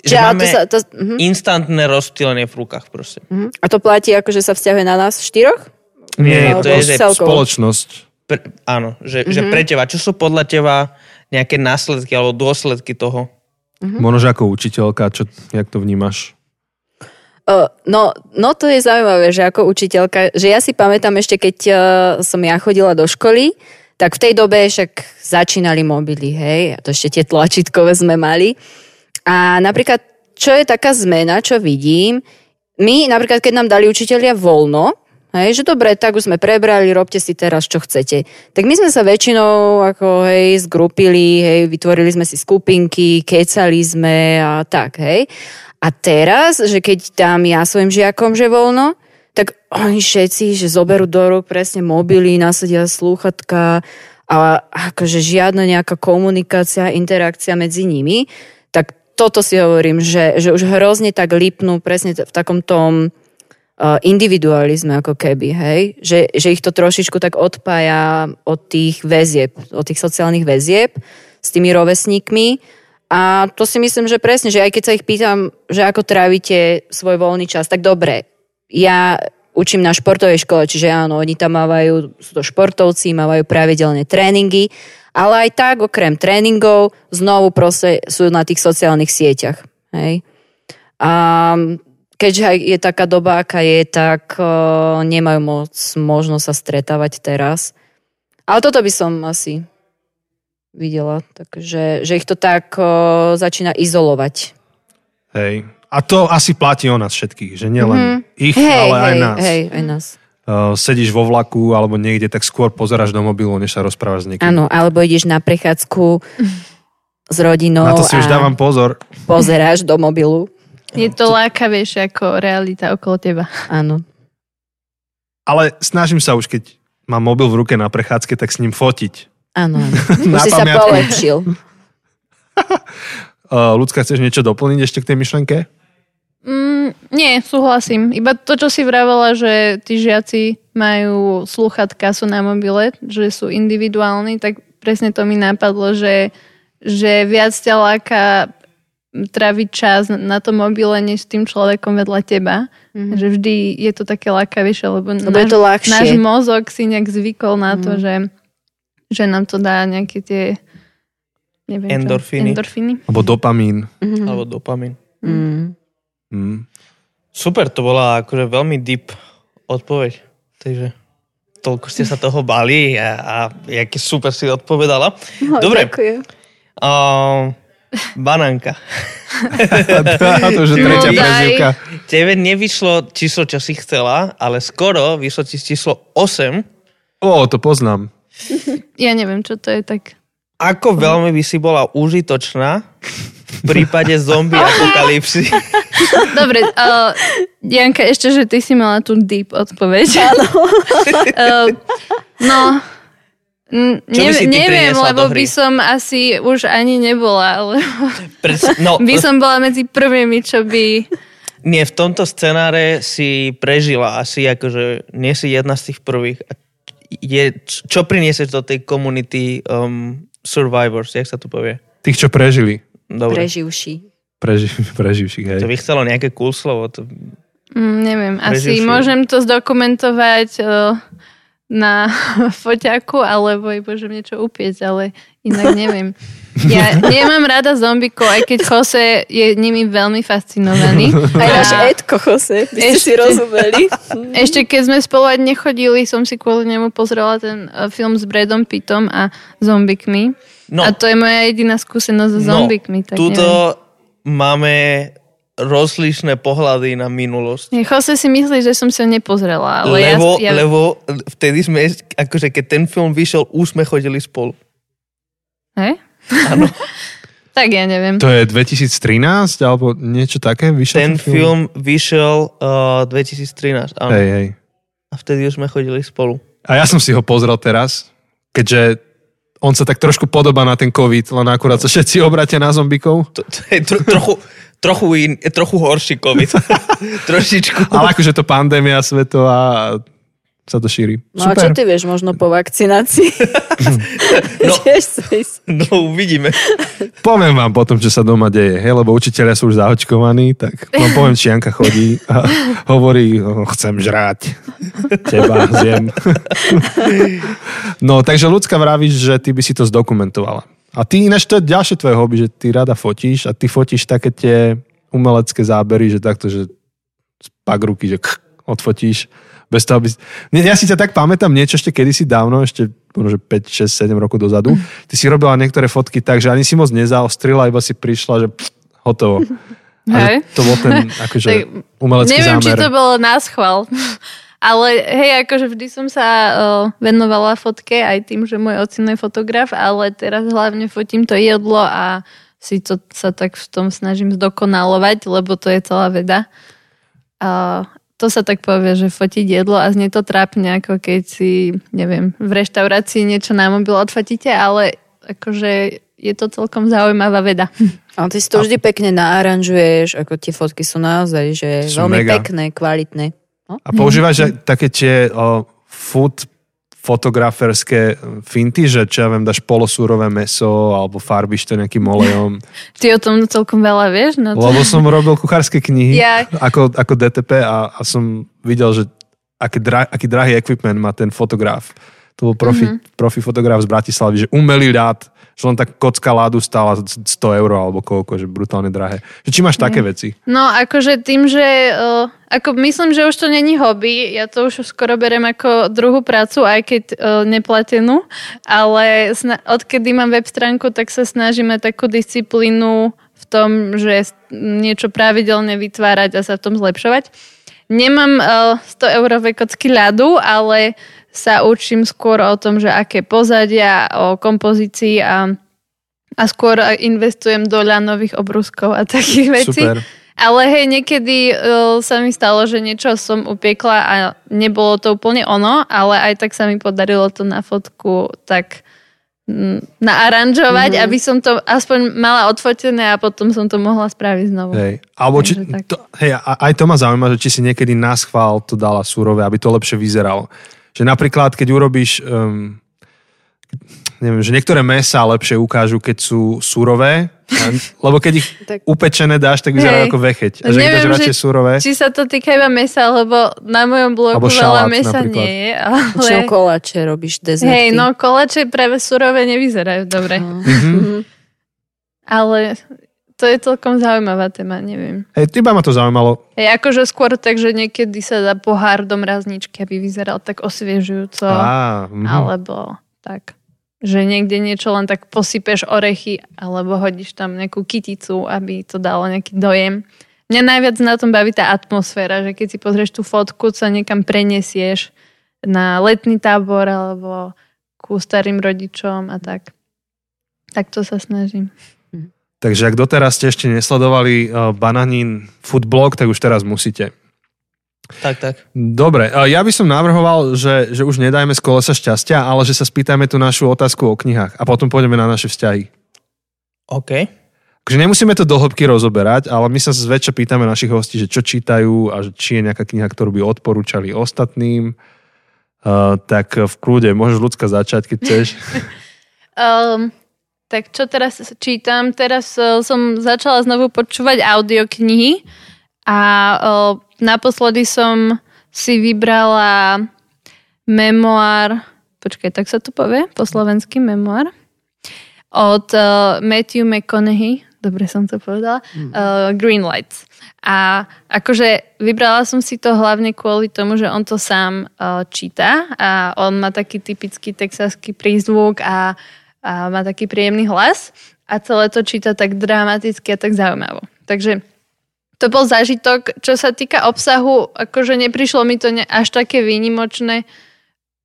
že ale máme to sa, to, mhm, instantné rozptýlenie v rukách proste. mhm. A to platí ako, že sa vzťahuje na nás štyroch? Nie, Alebo to je, že? Spoločnosť. Pre, áno, že, Mhm. že pre teba, čo sú podľa teba nejaké následky alebo dôsledky toho? Mhm. Možno, že ako učiteľka, čo, jak to vnímaš? No, no to je zaujímavé, že ako učiteľka, že ja si pamätám ešte, keď uh, som ja chodila do školy, tak v tej dobe však začínali mobily, hej, a to ešte tie tlačítkové sme mali. A napríklad, čo je taká zmena, čo vidím, my napríklad, keď nám dali učiteľia voľno, Hej, že dobre, tak už sme prebrali, robte si teraz, čo chcete. Tak my sme sa väčšinou ako, hej, zgrupili, hej, vytvorili sme si skupinky, kecali sme a tak, hej. A teraz, že keď dám ja svojim žiakom, že voľno, tak oni všetci, že zoberú do rúk presne mobily, nasadia slúchatka a akože žiadna nejaká komunikácia, interakcia medzi nimi, tak toto si hovorím, že, že už hrozne tak lipnú presne v takom tom uh, individualizme ako keby, hej? Že, že ich to trošičku tak odpája od tých väzieb, od tých sociálnych väzieb s tými rovesníkmi a to si myslím, že presne, že aj keď sa ich pýtam, že ako trávite svoj voľný čas, tak dobre, ja učím na športovej škole, čiže áno, oni tam mávajú, sú to športovci, mávajú pravidelne tréningy, ale aj tak, okrem tréningov, znovu proste sú na tých sociálnych sieťach. Hej? A keďže je taká doba, aká je, tak uh, nemajú moc možnosť sa stretávať teraz. Ale toto by som asi videla, takže že ich to tak uh, začína izolovať. Hej. A to asi platí o nás všetkých, že nielen mm-hmm. ich. Hej, ale aj hej, nás. hej, aj nás. Uh, sedíš vo vlaku alebo niekde, tak skôr pozeráš do mobilu, než sa rozprávaš s niekým. Áno, alebo ideš na prechádzku s rodinou Na to si už a dávam pozor. pozeráš do mobilu. Je to lákavejšie ako realita okolo teba. Áno. Ale snažím sa už, keď mám mobil v ruke na prechádzke, tak s ním fotiť. Áno, Už si sa polepšil. Uh, ľudská, chceš niečo doplniť ešte k tej myšlenke? Mm, nie, súhlasím. Iba to, čo si vravela, že tí žiaci majú sluchatka, sú na mobile, že sú individuálni, tak presne to mi napadlo, že, že viac ťa láka tráviť čas na tom mobile, než s tým človekom vedľa teba. Mm-hmm. Že vždy je to také lákavejšie, lebo, Lebo je to ľahšie. náš mozog si nejak zvykol na to, že, že nám to dá nejaké tie neviem Endorfíny. Čo, endorfíny. Alebo dopamín. Mhm. Alebo dopamin. Mm. Mm. Super, to bola akože veľmi deep odpoveď. Takže toľko ste sa toho bali a, a jaký super si odpovedala. No, Dobre, Ďakujem. uh, banánka. to už je tretia prezivka. Tebe nevyšlo číslo, čo si chcela, ale skoro vyšlo ti číslo 8. Ó, to poznám. Ja neviem, čo to je tak. Ako veľmi by si bola užitočná v prípade zombie apokalipsy? Dobre, uh, Janka, ešte, že ty si mala tú deep odpoveď. Áno. uh, no, n- Čo by si ty neviem, priniesla lebo do hry? by som asi už ani nebola, lebo Pres- no, by som bola medzi prvými, čo by... nie, v tomto scenáre si prežila asi, akože nie si jedna z tých prvých. Je, čo priniesieš do tej komunity um, survivors, jak sa to povie? Tých, čo prežili. Dobre. Preživší. Preži, preživších, hej. To by chcelo nejaké cool slovo. To... Mm, neviem, asi Preživší. môžem to zdokumentovať uh, na foťaku, alebo môžem niečo upieť, ale inak neviem. Ja nemám rada zombikov, aj keď Jose je nimi veľmi fascinovaný. Aj náš A Edko Jose, by ste si rozumeli. Ešte keď sme spolu aj nechodili, som si kvôli nemu pozrela ten uh, film s Bradom Pittom a zombikmi. No. A to je moja jediná skúsenosť so zombikmi. tak tuto neviem. máme rozlišné pohľady na minulosť. Jose si myslí, že som si ho nepozrela, ale lebo, ja, ja... lebo vtedy sme, akože keď ten film vyšiel, už sme chodili spolu. Hej? Áno. Tak ja neviem. To je 2013 alebo niečo také? Vyšiel Ten film vyšiel uh, 2013, áno. Hej, hej. A vtedy už sme chodili spolu. A ja som si ho pozrel teraz, keďže on sa tak trošku podobá na ten COVID, len akurát sa všetci obratia na zombikov. To, to je tro, trochu, trochu, in, trochu horší COVID. Trošičku. Ale akože to pandémia svetová a sa to šíri. No a čo ty vieš možno po vakcinácii? No. No uvidíme. Poviem vám potom, čo sa doma deje, hej, lebo učiteľia sú už zaočkovaní, tak vám poviem, či Janka chodí a hovorí, "O, chcem žrať. Teba zjem. No, takže ľudská vravíš, že ty by si to zdokumentovala. A ty ináč to je ďalšie tvoje hobby, že ty rada fotíš a ty fotíš také tie umelecké zábery, že takto, že spak ruky, že kch, odfotíš. Bez toho, aby... Ja si ťa tak pamätám niečo ešte kedysi dávno, ešte možno, že 5, 6, 7 rokov dozadu. Ty si robila niektoré fotky tak, že ani si moc nezaostrila, iba si prišla, že pff, hotovo. Hej. to bol ten akože, Tak umelecký Neviem, zámer. či to bolo na schvál. Ale hej, akože vždy som sa uh, venovala fotke aj tým, že môj ocino je fotograf, ale teraz hlavne fotím to jedlo a si to sa tak v tom snažím zdokonalovať, lebo to je celá veda. A to sa tak povie, že fotiť jedlo a znie to trápne, ako keď si, neviem, v reštaurácii niečo na mobil odfotíte, ale akože je to celkom zaujímavá veda. Ale ty si to vždy pekne naaranžuješ, ako tie fotky sú naozaj, že Sú veľmi mega. pekné, kvalitné. No? A používaš aj také tie o, food fotograferské finty, že čo ja viem, dáš polosúrové meso alebo farbíš to nejakým olejom. Ty o tom celkom veľa vieš? No to... Lebo som robil kuchárske knihy Ja. ako, ako DTP a, a som videl, že aký, dra, aký drahý equipment má ten fotograf. To bol profi, Mhm. mm-hmm. profi fotograf z Bratislavy, že umelý ľad, že len tak kocka ládu stála 100 eur alebo koľko, že brutálne drahé. Že či máš také veci? No akože tým, že uh, ako myslím, že už to není hobby, ja to už skoro berem ako druhú prácu, aj keď uh, neplatenú, ale sna- odkedy mám web stránku, tak sa snažíme takú disciplínu v tom, že niečo pravidelne vytvárať a sa v tom zlepšovať. Nemám uh, 100 eurové kocky ľadu, ale sa učím skôr o tom, že aké pozadia, o kompozícii a, a skôr investujem do ľanových obrúskov a takých vecí. Super. Ale hej, niekedy uh, sa mi stalo, že niečo som upiekla a nebolo to úplne ono, ale aj tak sa mi podarilo to na fotku tak mm, naaranžovať, mm-hmm. aby som to aspoň mala odfotené a potom som to mohla spraviť znovu. Hej. Alebo či, to, hej, aj to ma zaujíma, že či si niekedy na schvál to dala surové, aby to lepšie vyzeralo. Že napríklad, keď urobíš, um, neviem, že niektoré mesa lepšie ukážu, keď sú surové, lebo keď ich Tak. upečené dáš, tak vyzerajú ako vecheť. A že dáš radšej surové, či sa to týka iba mesa, lebo na mojom blogu veľa mesa napríklad. nie je. Ale... koláče robíš, dezerty. Hej, no kolače práve surové nevyzerajú dobre. Mhm. Ale to je celkom zaujímavá téma, neviem. hej, iba ma to zaujímalo. Hej, akože skôr tak, že niekedy sa dá pohár do mrazničky, aby vyzeral tak osviežujúco. Á, mhm. Alebo tak. Že niekde niečo len tak posypeš orechy, alebo hodíš tam nejakú kyticu, aby to dalo nejaký dojem. Mňa najviac na tom baví tá atmosféra, že keď si pozrieš tú fotku, sa niekam prenesieš na letný tábor, alebo ku starým rodičom a tak. Tak to sa snažím. Takže ak doteraz ste ešte nesledovali uh, Bananín foodblog, tak už teraz musíte. Tak, tak. Dobre, ja by som navrhoval, že, že už nedajme z kolesa šťastia, ale že sa spýtajme tú našu otázku o knihách a potom pôjdeme na naše vzťahy. OK. Takže nemusíme to do hĺbky rozoberať, ale my sa zväčša pýtame našich hostí, že čo čítajú a že či je nejaká kniha, ktorú by odporúčali ostatným. Uh, tak v kľude, môžeš ľudská začať, keď chceš. Um, tak čo teraz čítam? Teraz uh, som začala znovu počúvať audioknihy a uh, naposledy som si vybrala memoár, počkaj, tak sa to povie po slovensky memoár, od uh, Matthew McConaughey, dobre som to povedala, uh, Green Lights. A akože vybrala som si to hlavne kvôli tomu, že on to sám uh, číta a on má taký typický texaský prízvuk a, a má taký príjemný hlas a celé to číta tak dramaticky a tak zaujímavo. Takže to bol zážitok, čo sa týka obsahu, akože neprišlo mi to ne, až také výnimočné,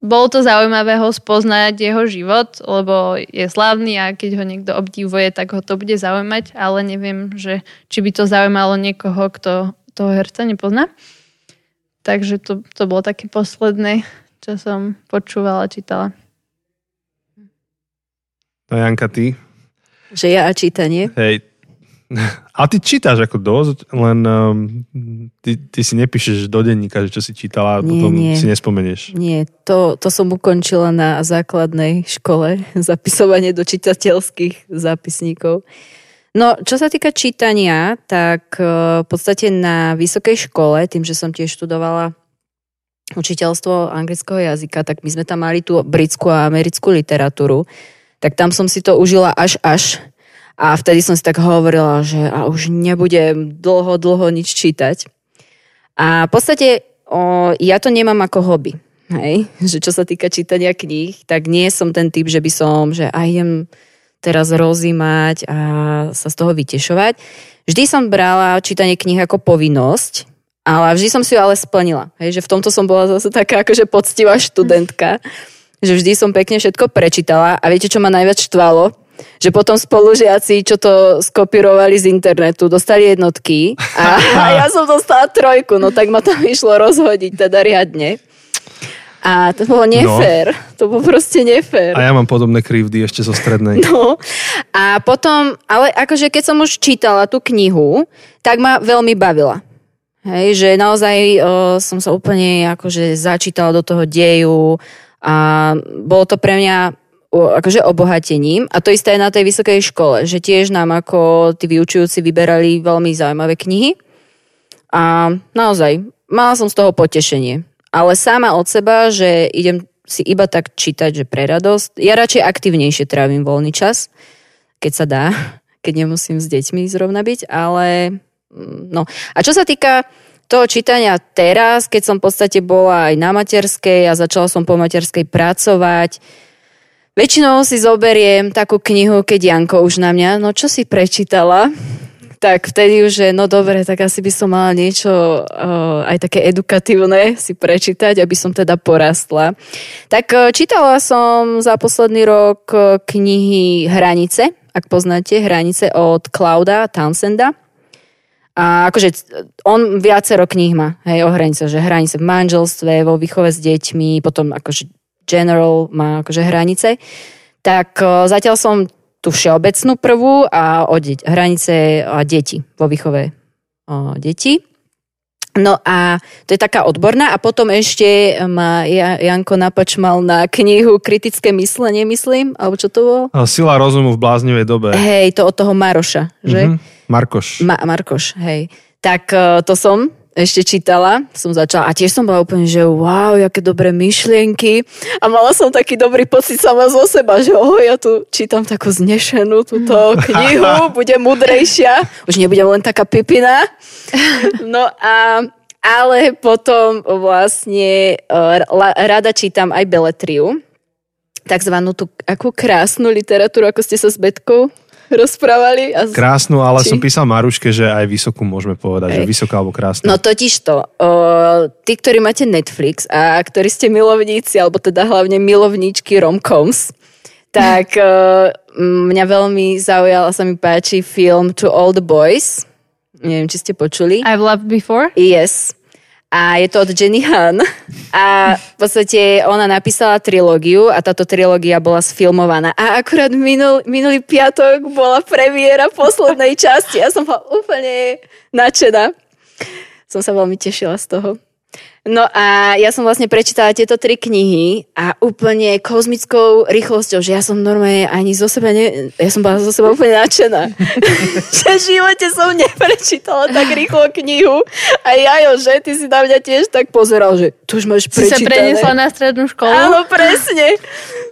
bolo to zaujímavé ho spoznať jeho život, lebo je slavný a keď ho niekto obdivuje, tak ho to bude zaujímať, ale neviem, že či by to zaujímalo niekoho, kto toho herca nepozná. Takže to, to bolo také posledné, čo som počúvala, čítala. No Janka, ty? Že ja a čítanie. Hej, a ty čítaš ako dosť, len um, ty, ty si nepíšeš do denníka, že čo si čítala a nie, potom nie. si nespomenieš. Nie, to, to som ukončila na základnej škole, zapisovanie do čitateľských zápisníkov. No, čo sa týka čítania, tak uh, v podstate na vysokej škole, tým, že som tiež študovala učiteľstvo anglického jazyka, tak my sme tam mali tú britskú a americkú literatúru, tak tam som si to užila až až a vtedy som si tak hovorila, že a už nebudem dlho, dlho nič čítať. A v podstate o, ja to nemám ako hobby. Hej? Že čo sa týka čítania kníh, tak nie som ten typ, že by som, že aj idem teraz rozímať a sa z toho vytešovať. Vždy som brala čítanie kníh ako povinnosť, ale vždy som si ju ale splnila. Hej? Že v tomto som bola zase taká akože poctivá študentka, že vždy som pekne všetko prečítala a viete, čo ma najviac štvalo? Že potom spolužiaci, čo to skopírovali z internetu, dostali jednotky a, a ja som dostala trojku, no tak ma tam išlo rozhodiť teda riadne. A to bolo nefér. No. To bolo proste nefér. A ja mám podobné krivdy ešte zo strednej. No. A potom, ale akože keď som už čítala tú knihu, tak ma veľmi bavila. Hej, že naozaj o, som sa úplne akože začítala do toho deju a bolo to pre mňa akože obohatením. A to isté aj na tej vysokej škole, že tiež nám ako tí vyučujúci vyberali veľmi zaujímavé knihy. A naozaj, mala som z toho potešenie. Ale sama od seba, že idem si iba tak čítať, že pre radosť. Ja radšej aktívnejšie trávim voľný čas, keď sa dá, keď nemusím s deťmi zrovna byť, ale mm, no. A čo sa týka toho čítania teraz, keď som v podstate bola aj na materskej a začala som po materskej pracovať, Väčšinou si zoberiem takú knihu, keď Janko už na mňa, no čo si prečítala? Tak vtedy už, že no dobre, tak asi by som mala niečo uh, aj také edukatívne si prečítať, aby som teda porastla. Tak uh, čítala som za posledný rok uh, knihy Hranice, ak poznáte, Hranice od Klauda Townsenda. A akože on viacero kníh má, hej, o hranice, že hranice v manželstve, vo výchove s deťmi, potom akože general má akože hranice, tak zatiaľ som tú všeobecnú prvú a o deť, hranice a deti vo výchove o, detí. No a to je taká odborná a potom ešte ma Janko napačmal na knihu Kritické myslenie, myslím, alebo čo to bolo? Sila rozumu v bláznivej dobe. Hej, to od toho Maroša, že? Mm-hmm. Markoš. Ma- Markoš, hej. Tak to som ešte čítala, som začala a tiež som bola úplne, že wow, aké dobré myšlienky. A mala som taký dobrý pocit sama zo seba, že oh, ja tu čítam takú znešenú túto knihu, budem mudrejšia, už nebudem len taká pipina. No a ale potom vlastne e, rada čítam aj beletriu, takzvanú tú akú krásnu literatúru, ako ste sa s Betkou rozprávali. A... Krásnu, ale Či? som písal Maruške, že aj vysokú môžeme povedať, že Hej. vysoká alebo krásna. No totiž to, o, tí, ktorí máte Netflix a ktorí ste milovníci, alebo teda hlavne milovníčky romcoms, tak o, mňa veľmi zaujal a sa mi páči film To All the Boys. Neviem, či ste počuli. I've loved before. Yes. A je to od Jenny Han. A v podstate ona napísala trilógiu a táto trilógia bola sfilmovaná. A akurát minul, minulý piatok bola premiéra poslednej časti. Ja som bola úplne nadšená. Som sa veľmi tešila z toho. No a ja som vlastne prečítala tieto tri knihy a úplne kozmickou rýchlosťou, že ja som normálne ani zo seba, ne, ja som bola zo seba úplne nadšená. že v živote som neprečítala tak rýchlo knihu. A Jajo, že ty si na mňa tiež tak pozeral, že tu už máš Si sa prečítané. preniesla na strednú školu. Áno, presne.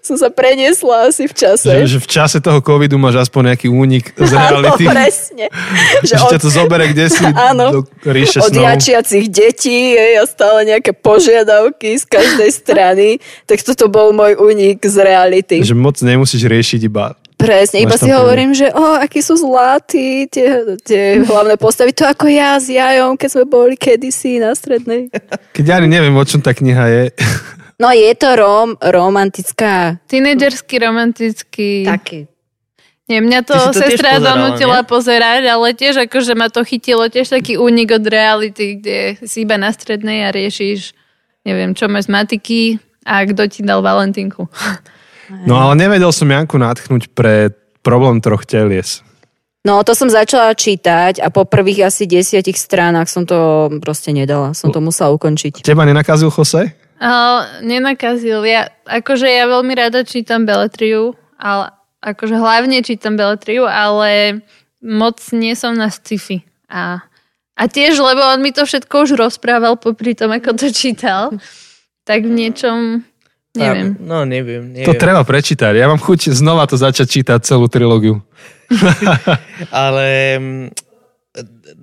Som sa preniesla asi v čase. Že, že v čase toho covidu máš aspoň nejaký únik z reality. Áno, presne. Že ťa to zobere kde si Áno. do ríše od jačiacich detí hej, a stále nejaké požiadavky z každej strany. Tak toto bol môj únik z reality. Že moc nemusíš riešiť iba Presne, iba si hovorím, že o, akí sú zlatí tie, tie hlavné postavy. To ako ja s Jajom, keď sme boli kedysi na strednej. Keď ja ani neviem, o čom tá kniha je. No je to rom, romantická. Tínedžerský, romantický. Taký. Nie, mňa to, to sestra donútila nie? pozerať, ale tiež akože ma to chytilo, tiež taký únik od reality, kde si iba na strednej a riešiš, neviem, čo máš z matiky a kto ti dal valentinku. No ale nevedel som Janku natchnúť pre problém troch telies. No to som začala čítať a po prvých asi desiatich stránach som to proste nedala. Som to musela ukončiť. Teba nenakazil Jose? Ale nenakazil. Ja, akože ja veľmi rada čítam Beletriu, ale akože hlavne čítam Beletriu, ale moc nie som na sci-fi. A, a tiež, lebo on mi to všetko už rozprával popri tom, ako to čítal, tak v niečom, neviem. No, neviem, neviem. To treba prečítať. Ja mám chuť znova to začať čítať celú trilógiu. Ale mm,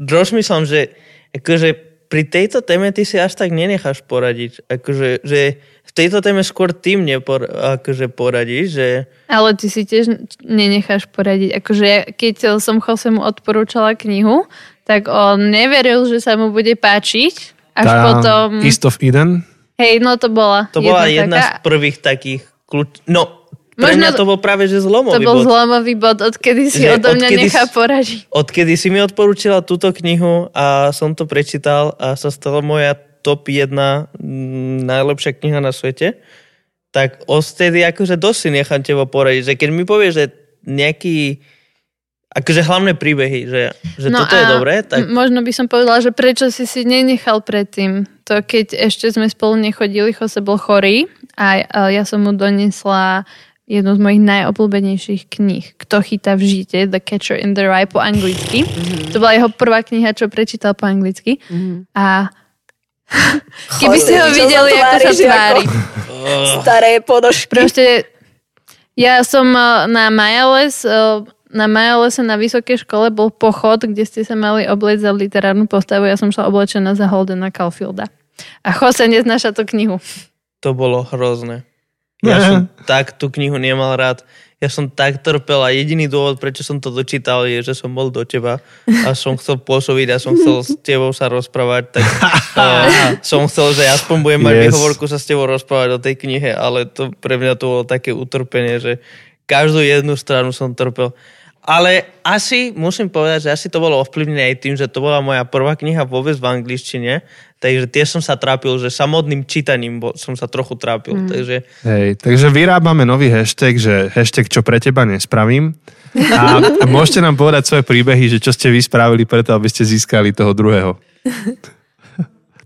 rozmýšľam, že akože pri tejto téme ty si až tak nenecháš poradiť. Akože, že v tejto téme skôr ty mne por, akože poradíš, že Ale ty si tiež nenecháš poradiť. Akože keď som Josemu odporúčala knihu, tak on neveril, že sa mu bude páčiť. Až Tá potom... East of Eden? Hej, no to bola. to bola jedna z taká. prvých takých kľúč... No, pre Možno mňa to- to bol práve že To zlomový bol bod. zlomový bod, odkedy si Že odo mňa odkedy nechá poradiť. Odkedy si mi odporúčila túto knihu a som to prečítal a sa stala moja top jedna mm, najlepšia kniha na svete, tak odtedy akože dosť si nechám teba poradiť. Že keď mi povieš, že nejaký akože hlavné príbehy, že, že no toto je dobré, tak Možno by som povedala, že prečo si si nenechal predtým. To keď ešte sme spolu nechodili, Jose bol chorý a ja som mu donesla jednu z mojich najobľúbenejších kníh. Kto chytá v žite, The Catcher in the Rye po anglicky. To bola jeho prvá kniha, čo prečítal po anglicky. A keby ste ho videli, ako sa tvári. Staré ponožky. Proste ja som eh, na Majales, eh, na Majalese na vysokej škole bol pochod, kde ste sa mali oblieť za literárnu postavu. Ja som šla oblečená za Holdena Caulfielda. A Jose neznáša tú knihu. to bolo hrozné. Ja som tak tú knihu nemal rád. Ja som tak trpel a jediný dôvod, prečo som to dočítal, je, že som bol do teba a som chcel pôsobiť a som chcel s tebou sa rozprávať, tak uh, som chcel, že aspoň budem mať Yes. sa s tebou rozprávať o tej knihe, ale to pre mňa to bolo také utrpenie, že každú jednu stranu som trpel. Ale asi, musím povedať, že asi to bolo ovplyvnené aj tým, že to bola moja prvá kniha vôbec v angličtine, takže tiež som sa trápil, že samotným čítaním bo, som sa trochu trápil. Mm. Takže Hej, takže vyrábame nový hashtag, že hashtag čo pre teba nespravím. A, a môžete nám povedať svoje príbehy, že čo ste vy spravili preto, aby ste získali toho druhého.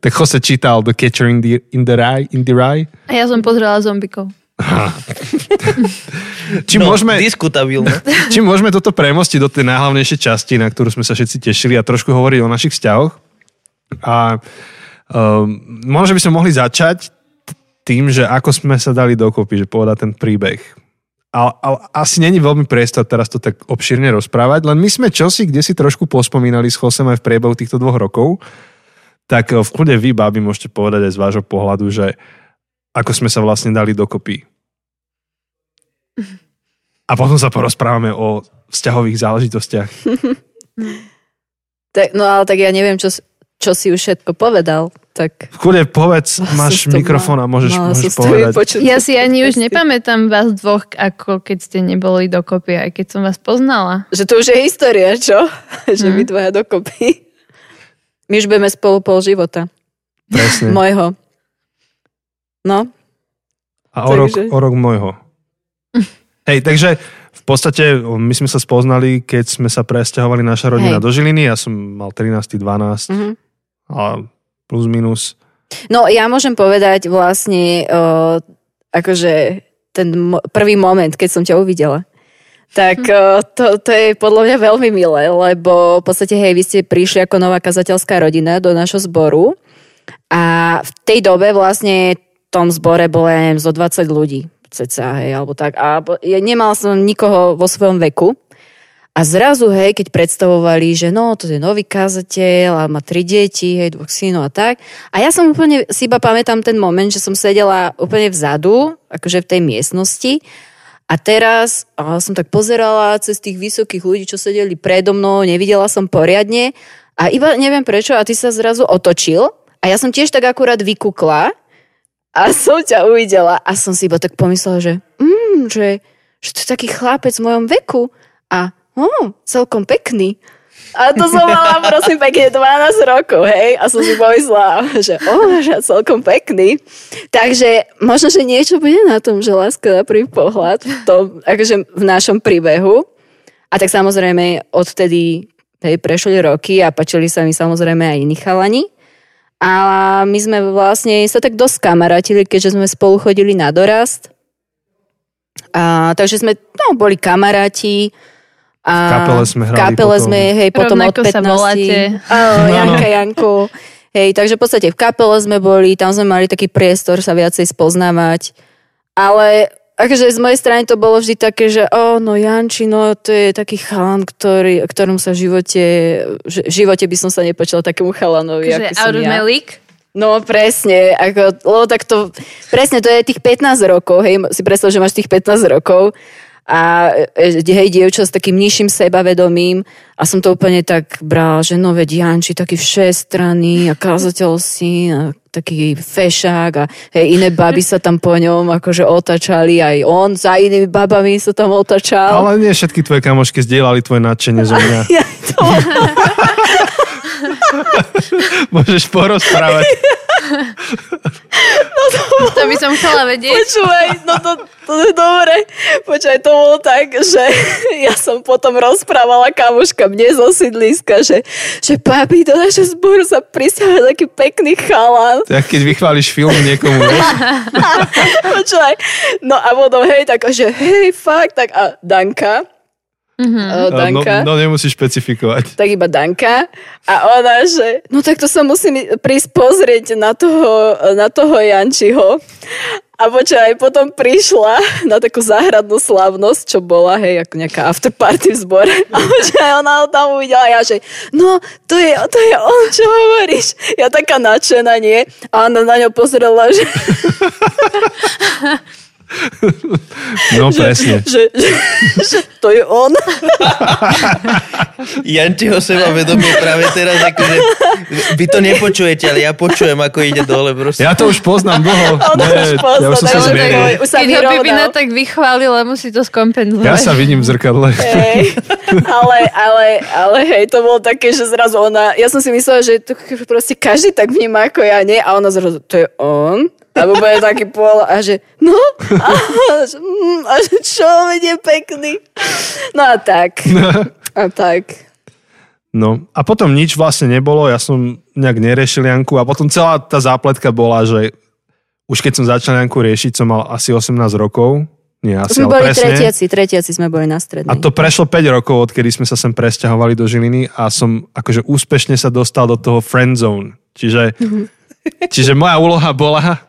Tak Jose čítal The Catcher in the, in the, Rye, in the Rye. A ja som pozrela zombikov. Či, no, môžeme, či môžeme toto premostiť do tej najhlavnejšej časti, na ktorú sme sa všetci tešili a trošku hovoriť o našich vzťahoch. A um, možno, že by sme mohli začať tým, že ako sme sa dali dokopy, že povedať ten príbeh. Ale, ale asi není veľmi priestor teraz to tak obširne rozprávať, len my sme čosi, kde si trošku pospomínali s Chosem aj v priebehu týchto dvoch rokov, tak v kľude vy, babi, môžete povedať aj z vášho pohľadu, že ako sme sa vlastne dali dokopy. A potom sa porozprávame o vzťahových záležitostiach. Tak, no ale tak ja neviem, čo, čo si už všetko povedal. Tak Kľudne povedz, máš som to mikrofón a môžeš, mala môžeš povedať. Ja si ani už nepamätám vás dvoch, ako keď ste neboli dokopy, aj keď som vás poznala. Že to už je história, čo? že Hm. my dvaja dokopy. My už budeme spolu pol života. Presne. Mojho. No, A o rok, Takže- o rok môjho. Hej, takže v podstate my sme sa spoznali, keď sme sa presťahovali naša rodina Hej. do Žiliny. Ja som mal 13. 12 Mhm. a plus minus. No ja môžem povedať vlastne, uh, akože ten mo- prvý moment, keď som ťa uvidela. Tak uh, to, to je podľa mňa veľmi milé, lebo v podstate, hej, vy ste prišli ako nová kazateľská rodina do našho zboru a v tej dobe vlastne v tom zbore bolo, ja neviem, zo 20 ľudí, ceca, hej, alebo tak. A ja nemal som nikoho vo svojom veku. A zrazu, hej, keď predstavovali, že no, to je nový kazateľ a má tri deti, hej, dvoch synov a tak. A ja som úplne, si iba pamätám ten moment, že som sedela úplne vzadu, akože v tej miestnosti. A teraz a som tak pozerala cez tých vysokých ľudí, čo sedeli predo mnou, nevidela som poriadne. A iba neviem prečo, a ty sa zrazu otočil. A ja som tiež tak akurát vykukla a som ťa uvidela. A som si iba tak pomyslela, že, mm, že, že to je taký chlapec v mojom veku. A oh, celkom pekný. A to som mala prosím pekne 12 rokov, hej, a som si pomyslela, že oh, že celkom pekný. Takže možno, že niečo bude na tom, že láska na prvý pohľad, v tom, akože v našom príbehu. A tak samozrejme odtedy hej, prešli roky a pačili sa mi samozrejme aj iní chalani. A my sme vlastne sa tak dosť kamarátili, keďže sme spolu chodili na dorast. A, takže sme no, boli kamaráti. A V kapele sme hrali V kapele potom. sme, hej, potom Rovnako od 15. sa voláte. Áno. Janka, Janko. Hej, takže v podstate v kapele sme boli, tam sme mali taký priestor sa viacej spoznávať. Ale akože z mojej strany to bolo vždy také, že o, no Janči, no to je taký chalan, ktorý, ktorom sa v živote, v živote by som sa nepočula takému chalanovi, Takže ako som ja. No presne, ako, lebo tak to, presne to je tých 15 rokov, hej, si predstav, že máš tých 15 rokov a e, hej, dievča s takým nižším sebavedomím a som to úplne tak bral, že no veď Janči taký všestranný a kázateľ si a taký fešák a hej, iné baby sa tam po ňom akože otačali, aj on za inými babami sa tam otačal. Ale nie všetky tvoje kamošky zdieľali tvoje nadšenie zo mňa. Ja to, Môžeš porozprávať. To by som chcela vedieť. Počúvaj, no to, to je dobre. Počúvaj, to bolo tak, že ja som potom rozprávala kamoška mne zo sídliska, že, že papi, do našho zboru sa prisťahuje taký pekný chalan. Tak keď vychváliš film niekomu, vieš? Počúvaj. No a potom, hej, tak, že hej, fakt, tak a Danka, no, Danka, no nemusíš špecifikovať. tak iba Danka a ona, že no tak to sa musím prísť pozrieť na toho, na toho Jančiho. A počkaj, potom prišla na takú záhradnú slavnosť, čo bola, hej, ako nejaká afterparty v zbore. A počkaj, ona ho tam uvidela a ja, že no, to je, to je on, čo hovoríš. Ja taká nadšená, nie? A ona na ňo pozrela, že, No presne. že, že, že to je on. Jančiho seba vedomie práve teraz, akože vy to nepočujete, ale ja počujem, ako ide dole. Proste. Ja to už poznám dlho. Nie, už pozná, ja už som sa zmieril. Keď ho vyrovnal. Bibina tak vychválila, musí to skompenzovať. Ja sa vidím v zrkadle. Hej, ale, ale, ale hej, to bolo také, že zrazu ona, ja som si myslela, že to proste každý tak vníma ako ja, nie? A ona zrazu, to je on? A bude taký pol a že, no, a, že, mm, a že čo, veď je pekný. No a tak, a tak. No a potom nič vlastne nebolo, ja som nejak neriešil Janku a potom celá tá zápletka bola, že už keď som začal Janku riešiť, som mal asi 18 rokov. Nie, asi, Sme boli presne. tretiaci, tretiaci sme boli na strednej. A to prešlo 5 rokov, odkedy sme sa sem presťahovali do Žiliny a som akože úspešne sa dostal do toho friend zone. Čiže, čiže moja úloha bola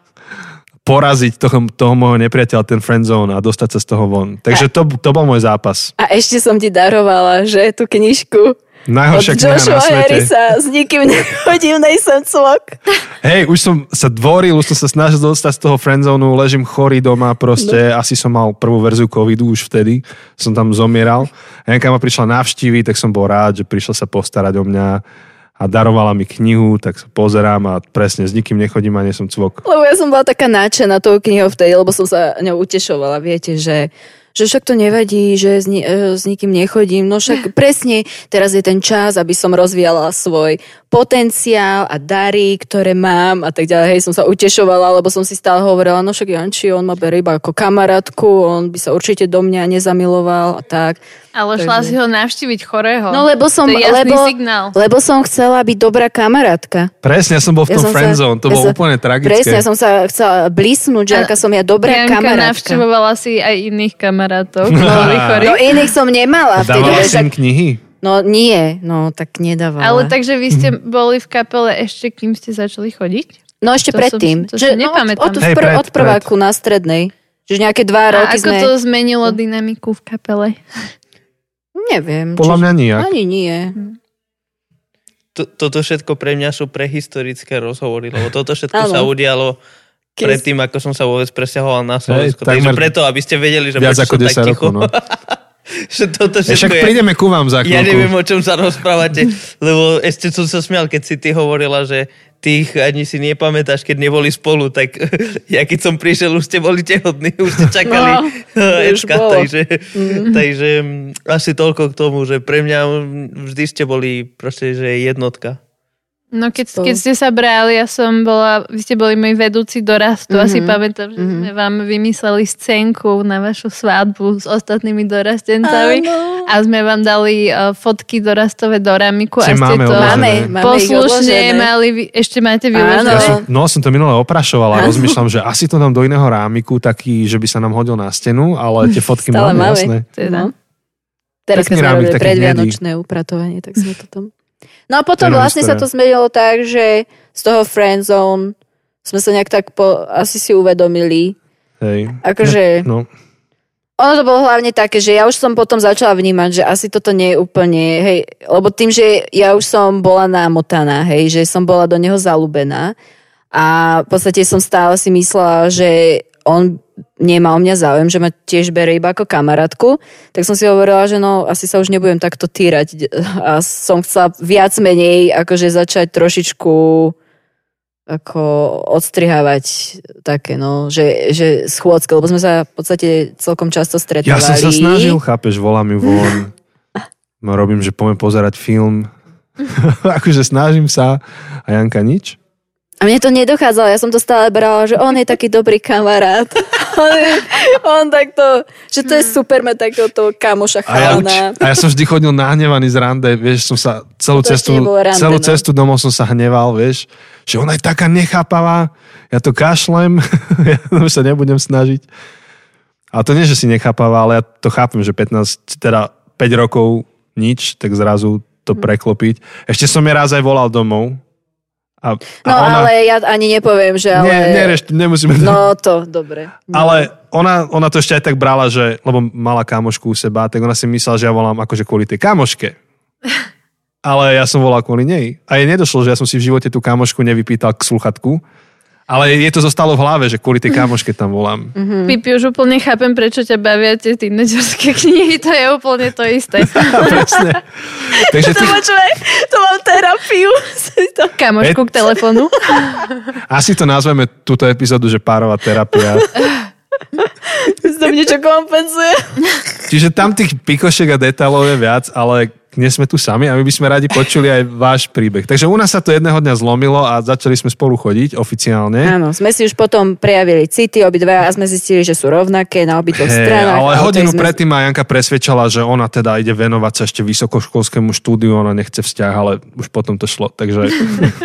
poraziť toho, toho môjho nepriateľa, ten friend zone a dostať sa z toho von. Takže to, to bol môj zápas. A ešte som ti darovala, že tú knižku Najhoršia Od kniha na Joshua svete. Harrisa s nikým nechodím, nejsem cvok. Hej, už som sa dvoril, už som sa snažil dostať z toho friendzonu, ležím chorý doma, proste No. asi som mal prvú verziu covidu už vtedy, som tam zomieral. Janka ma prišla navštíviť, tak som bol rád, že prišla sa postarať o mňa a darovala mi knihu, tak sa pozerám a presne s nikým nechodím a nie som cvok. Lebo ja som bola taká nadšená tou knihou vtedy, lebo som sa ňou utešovala, viete, že že však to nevadí, že s, ni- e, s nikým nechodím. No však presne teraz je ten čas, aby som rozvíjala svoj potenciál a dary, ktoré mám a tak ďalej. Hej, som sa utešovala, lebo som si stále hovorila, no však Janči, on ma berie iba ako kamarátku, on by sa určite do mňa nezamiloval a tak. Ale šla Takže- si ho navštíviť chorého. No lebo som, to je jasný lebo, signál. lebo som chcela byť dobrá kamarátka. Presne, ja som bol v Ja tom sa- friendzone, to ja bolo som- úplne tragické. Presne, ja som sa chcela blísnuť, že aká som ja dobrá Janka kamarátka. navštevovala si aj iných kamarátov, chorí. No iných som nemala vtedy. Dávala si im tak- knihy? No nie, no tak nedávala. Ale takže vy ste boli v kapele ešte, kým ste začali chodiť? No ešte to som- predtým. to si no, nepamätám. od, od, pr- pred- od prváku na strednej. Že nejaké dva A roky ako sme... to zmenilo dynamiku v kapele? Neviem. Podľa mňa nijak. Ani nie. To- Toto všetko pre mňa sú prehistorické rozhovory, lebo toto všetko sa udialo Keď- predtým, ako som sa vôbec presťahoval na Slovensko. takmer Takže preto, aby ste vedeli, že Viac prečo ako som 10 tak ticho. rokov, no. že toto Ja všetko však je... prídeme ku vám za Ja chvíľku. neviem, o čom sa rozprávate, lebo ešte som sa smial, keď si ty hovorila, že ty ich ani si nepamätáš, keď neboli spolu, tak ja keď som prišiel, už ste boli tehotní, už ste čakali No, Ečka, takže, takže mm, asi toľko k tomu, že pre mňa vždy ste boli proste, že jednotka. No keď, keď ste sa brali, ja som bola, vy ste boli môj vedúci dorastu, mm-hmm. asi Mhm. pamätám, že sme vám vymysleli scénku na vašu svadbu s ostatnými dorastencami Áno. a sme vám dali uh, fotky dorastové do ramiku a Či ste máme to. Máme, máme poslušne mali, vy- ešte máte vyložené. Ja som, no, som to minule oprašoval a Áno. rozmýšľam, že asi to dám do iného rámiku, taký, že by sa nám hodil na stenu, ale tie fotky Stále máme, máme. jasné. Teda. No. Teraz, sme robili predvianočné upratovanie, tak sme to tam... No a potom vlastne sa história. to zmenilo tak, že z toho friendzone sme sa nejak tak po, asi si uvedomili. Hej. Akože... No, Ono to bolo hlavne také, že ja už som potom začala vnímať, že asi toto nie je úplne, hej, lebo tým, že ja už som bola namotaná, hej, že som bola do neho zalúbená a v podstate som stále si myslela, že on nemá o mňa záujem, že ma tiež bere iba ako kamarátku, tak som si hovorila, že no asi sa už nebudem takto týrať a som chcela viac menej akože začať trošičku ako odstrihávať také, no, že, že schôdzke, lebo sme sa v podstate celkom často stretávali. ja som sa snažil, chápeš, volám ju von. No, robím, že poďme pozerať film. akože snažím sa a Janka nič. A mne to nedochádzalo, ja som to stále brala, že on je taký dobrý kamarát. On, on takto, že to je super mať takéhoto kamoša A ja, chalana. a ja som vždy chodil nahnevaný z rande, vieš, som sa celú To cestu, rande, celú no. cestu domov som sa hneval, vieš, že ona je taká nechápavá, ja to kašlem, ja už sa nebudem snažiť. A to nie, že si nechápavá, ale ja to chápem, že 15, teda 5 rokov nič, tak zrazu to Hm. preklopiť. Ešte som je raz aj volal domov. A, a No ona, ale ja ani nepoviem, že ale... Nie, nereš, nemusíme. No to, dobre. No. Ale ona, ona to ešte aj tak brala, že, lebo mala kamošku u seba, tak ona si myslela, že ja volám akože kvôli tej kamoške. Ale ja som volal kvôli nej. A jej nedošlo, že ja som si v živote tú kamošku nevypýtal k sluchatku. Ale je to zostalo v hlave, že kvôli tej kamoške tam volám. Mhm. Pipi, už úplne chápem, prečo ťa bavia tie tínedžerské knihy, to je úplne to isté. Presne. Takže ty, počúvaj, to mám terapiu. To- Kamošku k telefónu. asi to nazveme túto epizódu, že párová terapia. to niečo kompenzuje. Čiže tam tých pikošek a detailov je viac, ale nie sme tu sami a my by sme radi počuli aj váš príbeh. Takže u nás sa to jedného dňa zlomilo a začali sme spolu chodiť oficiálne. Áno, sme si už potom prejavili city obidva a sme zistili, že sú rovnaké na obidvoch Hej, stranách. ale hodinu sme- predtým ma Janka presvedčala, že ona teda ide venovať sa ešte vysokoškolskému štúdiu, ona nechce vzťah, ale už potom to šlo, takže...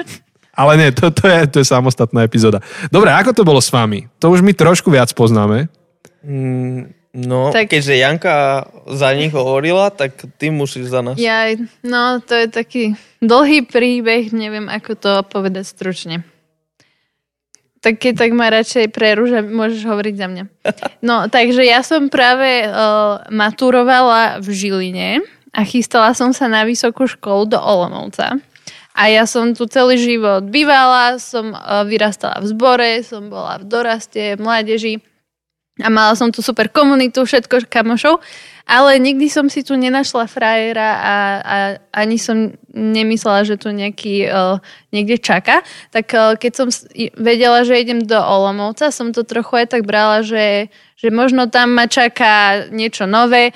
ale nie, to, to, je, to je samostatná epizóda. Dobre, ako to bolo s vami? To už my trošku viac poznáme. Mm, No, Tak- keďže Janka za nich hovorila, tak ty musíš za nás. Ja, no to je taký dlhý príbeh, neviem ako to povedať stručne. Tak keď tak ma radšej prerúža, môžeš hovoriť za mňa. No, takže ja som práve uh, maturovala v Žiline a chystala som sa na vysokú školu do Olomouca. A ja som tu celý život bývala, som uh, vyrastala v zbore, som bola v doraste, v mládeži a mala som tu super komunitu, všetko kamošov, ale nikdy som si tu nenašla frajera a, a ani som nemyslela, že tu nejaký uh, niekde čaká. Tak uh, keď som vedela, že idem do Olomovca, som to trochu aj tak brala, že, že možno tam ma čaká niečo nové.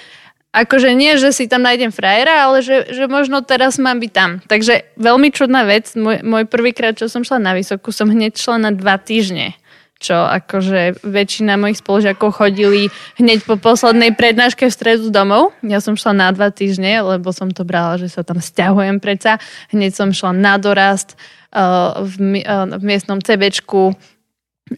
Akože nie, že si tam nájdem frajera, ale že, že možno teraz mám byť tam. Takže veľmi čudná vec. Môj, môj prvýkrát, čo som šla na vysokú, som hneď šla na dva týždne čo akože väčšina mojich spolužiakov chodili hneď po poslednej prednáške v stredu domov. Ja som šla na dva týždne, lebo som to brala, že sa tam stiahujem predsa. Hneď som šla na dorast uh, v, uh, v miestnom CBčku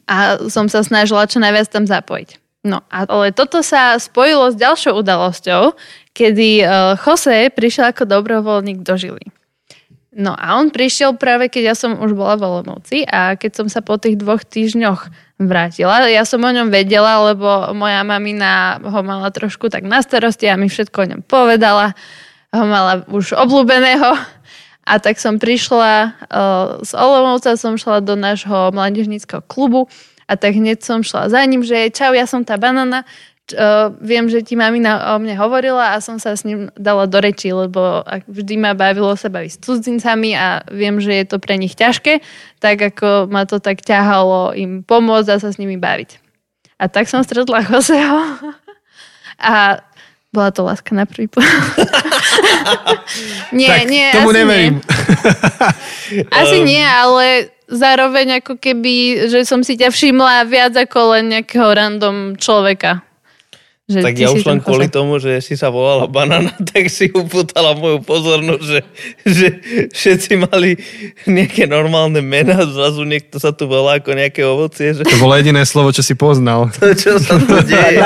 a som sa snažila čo najviac tam zapojiť. No, ale toto sa spojilo s ďalšou udalosťou, kedy uh, Jose prišiel ako dobrovoľník do Žily. No a on prišiel práve, keď ja som už bola v Olomouci a keď som sa po tých dvoch týždňoch vrátila, ja som o ňom vedela, lebo moja mamina ho mala trošku tak na starosti a mi všetko o ňom povedala. Ho mala už obľúbeného. A tak som prišla uh, z Olomouca, som šla do nášho mládežníckého klubu a tak hneď som šla za ním, že čau, ja som tá banana, uh, viem, že ti mamina o mne hovorila a som sa s ním dala do reči, lebo vždy ma bavilo sa baviť s cudzincami a viem, že je to pre nich ťažké, tak ako ma to tak ťahalo im pomôcť a sa s nimi baviť. A tak som stretla Joseho a bola to láska na prvý nie, tak, nie, tomu asi neverím. Nie. asi nie, ale zároveň ako keby, že som si ťa všimla viac ako len nejakého random človeka. Že tak ja už len kvôli tomu, že si sa volala banana, tak si upútala moju pozornosť, že, že všetci mali nejaké normálne mená, zrazu niekto sa tu volá ako nejaké ovocie. Že... To bolo jediné slovo, čo si poznal. To, čo sa tu deje.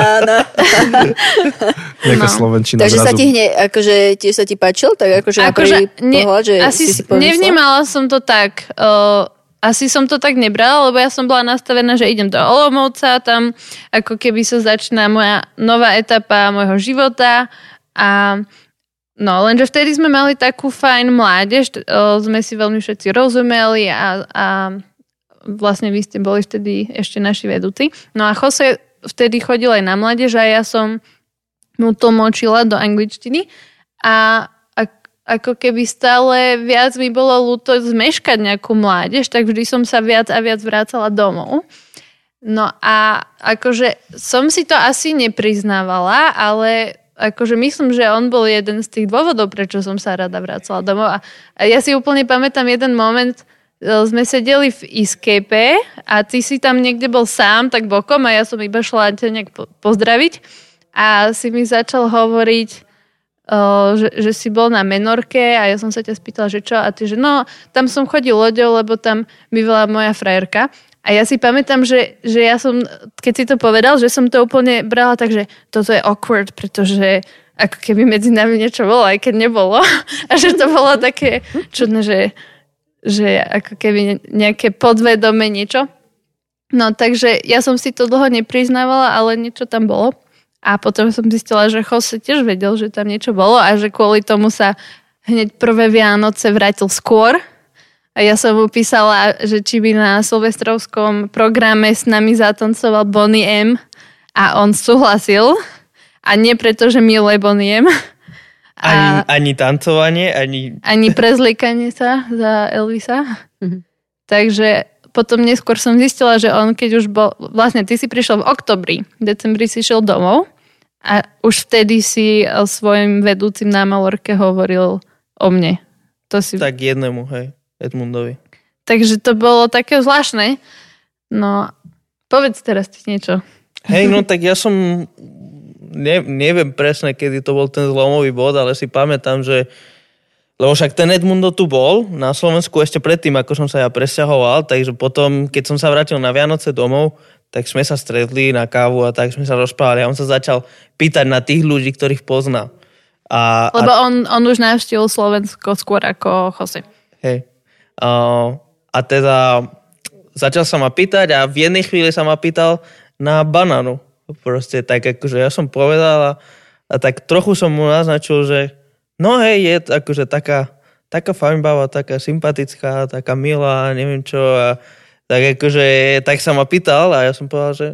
Nejaká no. slovenčina Takže zrazu. sa ti hneď, akože tiež sa ti páčil? Tak akože, akože na prvý ne, pohľad, že asi si si nevnímala som to tak. Uh, asi som to tak nebrala, lebo ja som bola nastavená, že idem do Olomouca, tam ako keby sa začína moja nová etapa môjho života a no, lenže vtedy sme mali takú fajn mládež, sme si veľmi všetci rozumeli a, a vlastne vy ste boli vtedy ešte naši vedúci. No a Jose vtedy chodil aj na mládež a ja som mu tlmočila do angličtiny a ako keby stále viac mi bolo ľúto zmeškať nejakú mládež, tak vždy som sa viac a viac vrácala domov. No a akože som si to asi nepriznávala, ale akože myslím, že on bol jeden z tých dôvodov, prečo som sa rada vracala domov. A ja si úplne pamätám jeden moment, e, sme sedeli v Escape a ty si tam niekde bol sám, tak bokom a ja som iba šla ťa nejak pozdraviť a si mi začal hovoriť, že, že si bol na Menorke a ja som sa ťa spýtala, že čo? A ty, že no, tam som chodil loďou, lebo tam bývala moja frajerka. A ja si pamätám, že, že ja som, keď si to povedal, že som to úplne brala tak, že toto je awkward, pretože ako keby medzi nami niečo bolo, aj keď nebolo. A že to bolo také čudné, že, že ako keby nejaké podvedome niečo. No takže ja som si to dlho nepriznávala, ale niečo tam bolo. A potom som zistila, že Jose tiež vedel, že tam niečo bolo a že kvôli tomu sa hneď prvé Vianoce vrátil skôr. A ja som mu písala, že či by na silvestrovskom programe s nami zatancoval Bonnie M. A on súhlasil. A nie preto, že miluje Bonnie M. A... Ani, ani tancovanie, ani... Ani prezliekanie sa za Elvisa. Mhm. Takže potom neskôr som zistila, že on keď už bol, vlastne ty si prišiel v oktobri, v decembri si šiel domov a už vtedy si svojim vedúcim na Malorke hovoril o mne. To si... Tak jednému, hej, Edmundovi. Takže to bolo také zvláštne. No, povedz teraz ti niečo. Hej, no tak ja som, ne, neviem presne, kedy to bol ten zlomový bod, ale si pamätám, že lebo však ten Edmundo tu bol na Slovensku ešte predtým, ako som sa ja presťahoval, takže potom, keď som sa vrátil na Vianoce domov, tak sme sa stretli na kávu a tak sme sa rozprávali a on sa začal pýtať na tých ľudí, ktorých pozná. A, Lebo a... on, on už navštívil Slovensko skôr ako Jose. Hej. A, a teda začal sa ma pýtať a v jednej chvíli sa ma pýtal na banánu. Proste tak akože ja som povedal a, a tak trochu som mu naznačil, že No hej, je akože taká, taká fajnbava, taká sympatická, taká milá, neviem čo. A tak akože, tak sa ma pýtal a ja som povedal, že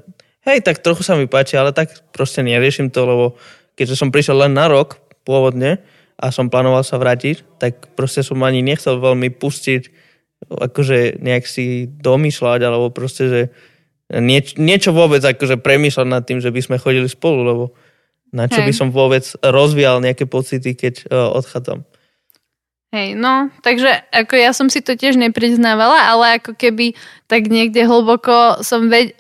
hej, tak trochu sa mi páči, ale tak proste neriešim to, lebo keďže som prišiel len na rok pôvodne a som plánoval sa vrátiť, tak proste som ani nechcel veľmi pustiť, akože nejak si domýšľať, alebo proste, že nieč, niečo vôbec akože premýšľať nad tým, že by sme chodili spolu, lebo na čo Hej. by som vôbec rozvíjal nejaké pocity, keď uh, odchádzam. Hej, no, takže ako ja som si to tiež nepriznávala, ale ako keby tak niekde hlboko som ved...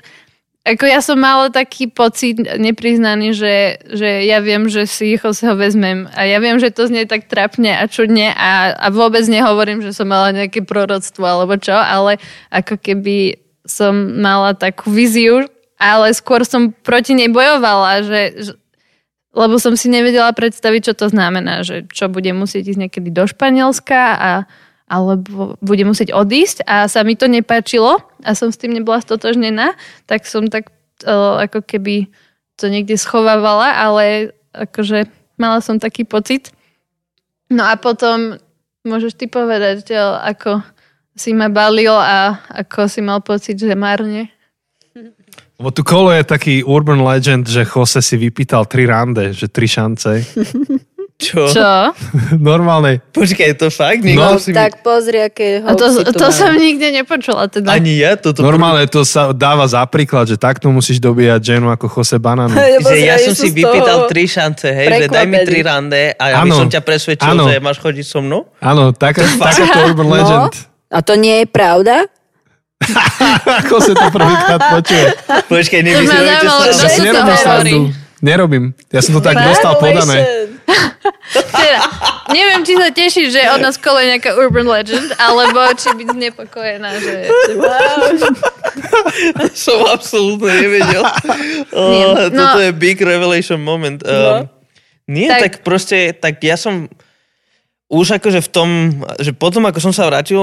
Ako ja som mala taký pocit nepriznaný, že, že ja viem, že si ho ho vezmem a ja viem, že to znie tak trapne a čudne a, a vôbec nehovorím, že som mala nejaké proroctvo alebo čo, ale ako keby som mala takú víziu, ale skôr som proti nej bojovala, že, že lebo som si nevedela predstaviť, čo to znamená, že čo bude musieť ísť niekedy do Španielska a, alebo bude musieť odísť a sa mi to nepáčilo a som s tým nebola stotožnená, tak som tak uh, ako keby to niekde schovávala, ale akože mala som taký pocit. No a potom môžeš ty povedať, uh, ako si ma balil a ako si mal pocit, že marne. Lebo tu kolo je taký urban legend, že Jose si vypýtal tri rande, že tri šance. Čo? Čo? Normálne. Počkaj, to fakt? No, si mi... Tak pozri, aké A to, to som nikde nepočula teda. Ani ja toto... Normálne to sa dáva za príklad, že takto musíš dobíjať ženu ako Jose Banano. Ja Že ja som si vypýtal tri šance, hej, že daj mi tri rande a aby Áno. som ťa presvedčil, Áno. že máš chodiť so mnou. Áno, taká, takáto urban legend. No, a to nie je pravda? ako sa to prvýkrát počuje. Nevysvetľujte zaujímalo, sa. Ja si nerobím srandu. Nerobím. Ja som to tak dostal podané. Teda, neviem, či sa tešíš, že od nás kole nejaká urban legend, alebo či byť znepokojená, že... Som absolútne nevedel. Nie, Oh, no- Toto je big revelation moment. Um, nie, Tak- tak, proste, tak ja som už akože v tom, že potom ako som sa vrátil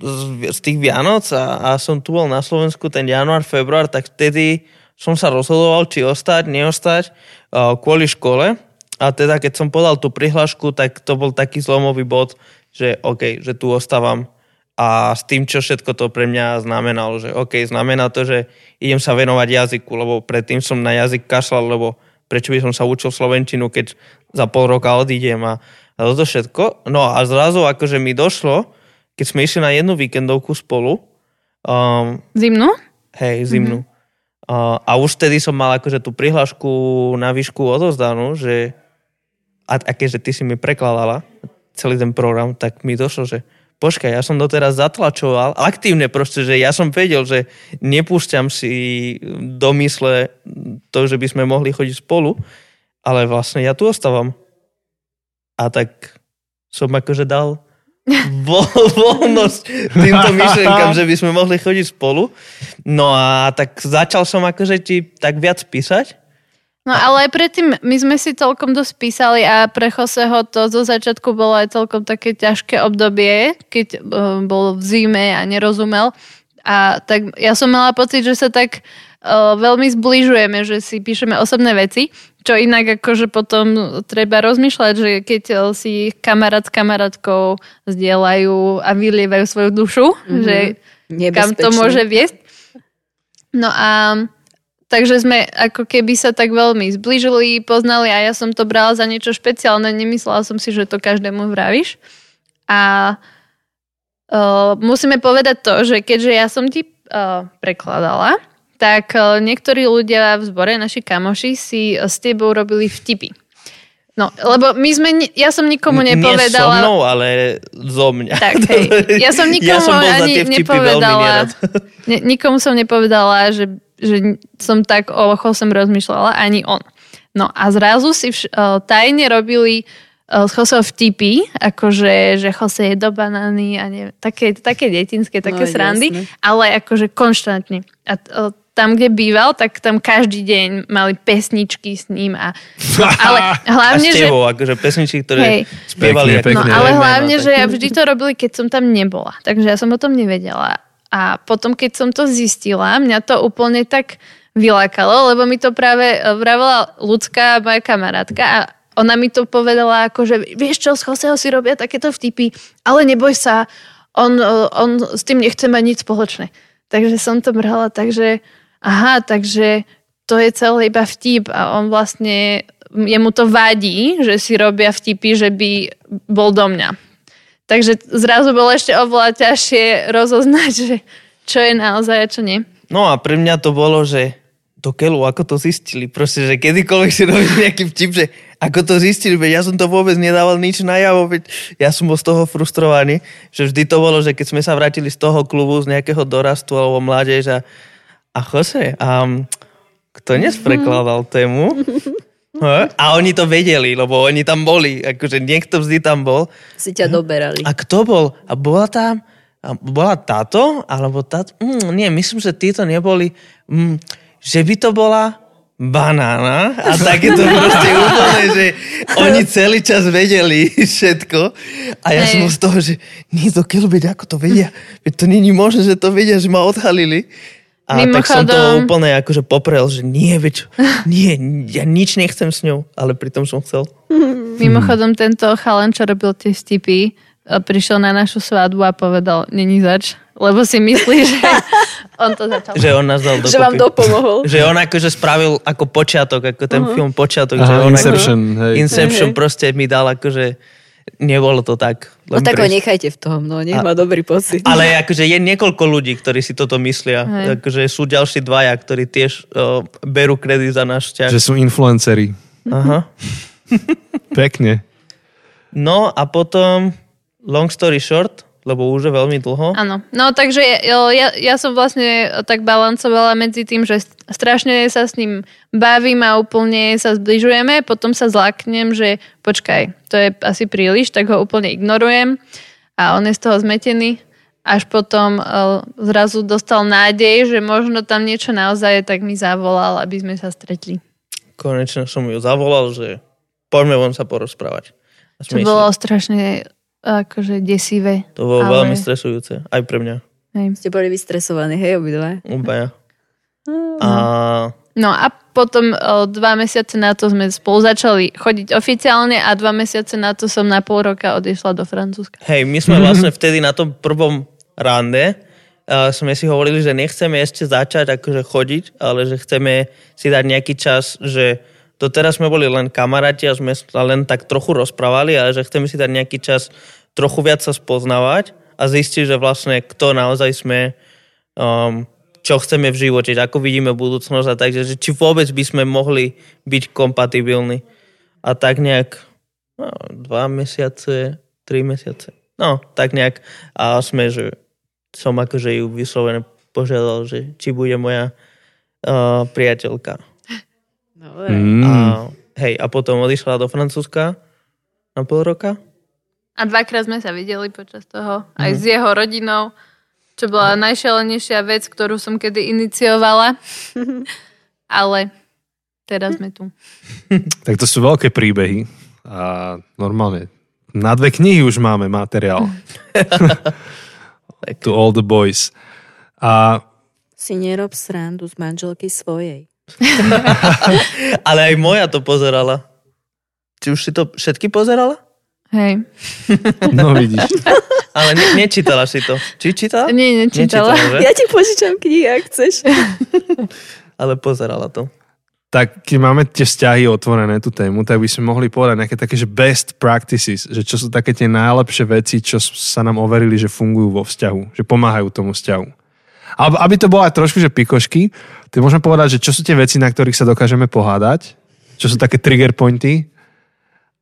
z, z tých Vianoc a, a som tu bol na Slovensku ten január, február, tak vtedy som sa rozhodoval, či ostať, neostať uh, kvôli škole. A teda keď som podal tú prihlášku, tak to bol taký zlomový bod, že OK, že tu ostávam a s tým, čo všetko to pre mňa znamenalo, že OK, znamená to, že idem sa venovať jazyku, lebo predtým som na jazyk kašľal, lebo prečo by som sa učil slovenčinu, keď za pol roka odídem a, a toto všetko. No a zrazu akože mi došlo, keď sme išli na jednu víkendovku spolu, um, Zimnú? hej, zimnú. Mm-hmm. Uh, a už vtedy som mal akože tú prihlášku na výšku odozdanú, že a, a keďže ty si mi prekladala celý ten program, tak mi došlo, že počkaj, ja som doteraz zatlačoval aktívne proste, že ja som vedel, že nepúšťam si do mysle to, že by sme mohli chodiť spolu, ale vlastne ja tu ostávam. A tak som akože dal vo- voľnosť týmto myšlenkám, že by sme mohli chodiť spolu. No a tak začal som akože ti tak viac písať. No ale aj predtým my sme si celkom dosť písali a pre Joseho to zo začiatku bolo aj celkom také ťažké obdobie, keď uh, bol v zime a nerozumel. A tak ja som mala pocit, že sa tak veľmi zbližujeme, že si píšeme osobné veci, čo inak akože potom treba rozmýšľať, že keď uh, si kamarát s kamarátkou zdieľajú a vylievajú svoju dušu, mm-hmm. že kam to môže viesť. No a takže sme ako keby sa tak veľmi zbližili, poznali a ja som to brala za niečo špeciálne, nemyslela som si, že to každému vravíš. A uh, musíme povedať to, že keďže ja som ti uh, prekladala, tak uh, niektorí ľudia v zbore, naši kamoši, si uh, s tebou robili vtipy. No, lebo my sme, ja som nikomu Nie so nepovedala... mnou, ale zo mňa. Tak, hej. Ja som nikomu ja som ani nepovedala. Ne, nikomu som nepovedala, že, že som tak o Chosem rozmýšľala, ani on. No a zrazu si vš- uh, tajne robili uh, s Chosom vtipy, akože, že Chose je do banány a ne, také, také detinské, také No, srandy, jasné. ale akože konštantne. A uh, tam, kde býval, tak tam každý deň mali pesničky s ním a ale A hlavne, že tebou, akože pesničky, ktoré Hej. spievali. Pekne, ako- No pekne. ale hlavne, no, že ja vždy to robili, keď som tam nebola. Takže ja som o tom nevedela. A potom, keď som to zistila, mňa to úplne tak vylákalo, lebo mi to práve vravela ľudská moja kamarátka a ona mi to povedala ako, že vieš čo, z Joseho si robia takéto vtipy, ale neboj sa, on, on s tým nechce mať nič spoločné. Takže som to brala tak, že aha, takže to je celé iba vtip a on vlastne, jemu to vadí, že si robia vtipy, že by bol do mňa. Takže zrazu bolo ešte oveľa ťažšie rozoznať, že čo je naozaj a čo nie. No a pre mňa to bolo, že do keľu, ako to zistili. Proste, že kedykoľvek si robíš nejaký vtip, že ako to zistili, veď ja som to vôbec nedával nič najavo, veď ja som bol z toho frustrovaný, že vždy to bolo, že keď sme sa vrátili z toho klubu, z nejakého dorastu alebo mládež a, a Jose, a kto dnes prekladal tému? A oni to vedeli, lebo oni tam boli, akože niekto vždy tam bol. Si ťa doberali. A kto bol? A bola tam, a bola táto, alebo táto? Mm, nie, myslím, že títo neboli. Mm, že by to bola banána a takéto proste úplne, že oni celý čas vedeli všetko a ja Hej. som z toho, že nie keľbeď, ako to vedia, veď to není možné, že to vedia, že ma odhalili. A tak som to Mimochodom- úplne akože poprel, že nie, veď, nie, ja nič nechcem s ňou, ale pritom som chcel. Mimochodom, tento chalan, čo robil tie vtipy, e, prišiel na našu svadbu a povedal, není zač, lebo si myslí, že on to začal. Že on nás dal dokopy. Že vám dopomohol. Že on akože spravil ako počiatok, ako ten uh-huh. film počiatok. že Aha, on Inception, Ako, hej. Inception Hej. proste mi dal akože nebolo to tak. No tak ho nechajte v tom, no nech A- má dobrý pocit. Ale akože je niekoľko ľudí, ktorí si toto myslia. Hej. Akože sú ďalší dvaja, ktorí tiež uh, berú kredit za náš vzťah. Že sú influenceri. Aha. Pekne. No a potom, long story short, lebo už je veľmi dlho. Áno. No takže ja, ja, ja som vlastne tak balancovala medzi tým, že strašne sa s ním bavím a úplne sa zbližujeme, potom sa zlaknem, že počkaj, to je asi príliš, tak ho úplne ignorujem a on je z toho zmetený. Až potom uh, zrazu dostal nádej, že možno tam niečo naozaj je, tak mi zavolal, aby sme sa stretli. Konečne som ju zavolal, že poďme von sa porozprávať. Sme bolo strašne akože desivé. To bolo ale- veľmi stresujúce. Aj pre mňa. Hej. Ste boli vystresovaní, hej, obidva. Obaja. A No a potom o, dva mesiace na to sme spolu začali chodiť oficiálne a dva mesiace na to som na pol roka odišla do Francúzska. hej, my sme vlastne vtedy na tom prvom rande uh, sme si hovorili, že nechceme ešte začať akože chodiť, ale že chceme si dať nejaký čas, že doteraz sme boli len kamaráti a sme sa len tak trochu rozprávali, ale že chceme si dať nejaký čas trochu viac sa spoznávať a zistiť, že vlastne kto naozaj sme, um, čo chceme v živote, že ako vidíme budúcnosť a takže, že či vôbec by sme mohli byť kompatibilní. A tak nejak no, dva mesiace, tri mesiace. No, tak nejak. A sme, že som akože ju vyslovene požiadal, že či bude moja uh, priateľka. Dobre. Mm. A, hej, a potom odišla do Francúzska na pol roka. A dvakrát sme sa videli počas toho, aj s jeho rodinou, čo bola najšalenejšia vec, ktorú som kedy iniciovala. Ale teraz sme tu. Tak to sú veľké príbehy. A normálne na dve knihy už máme materiál. to all the boys. A Si nerob srandu z manželky svojej. Ale aj moja to pozerala. Či už si to všetky pozerala? Hej. no vidíš. Ale ne, nečítala si to. Či čítala? Nie, nečítala. že? Ja ti požičam knihy, ak chceš. Ale pozerala to. Tak keď máme tie vzťahy otvorené, tú tému, tak by sme mohli povedať nejaké také, že best practices, že čo sú také tie najlepšie veci, čo sa nám overili, že fungujú vo vzťahu, že pomáhajú tomu vzťahu. A aby to bolo aj trošku, že pikošky, tak môžeme povedať, že čo sú tie veci, na ktorých sa dokážeme pohádať, čo sú také trigger pointy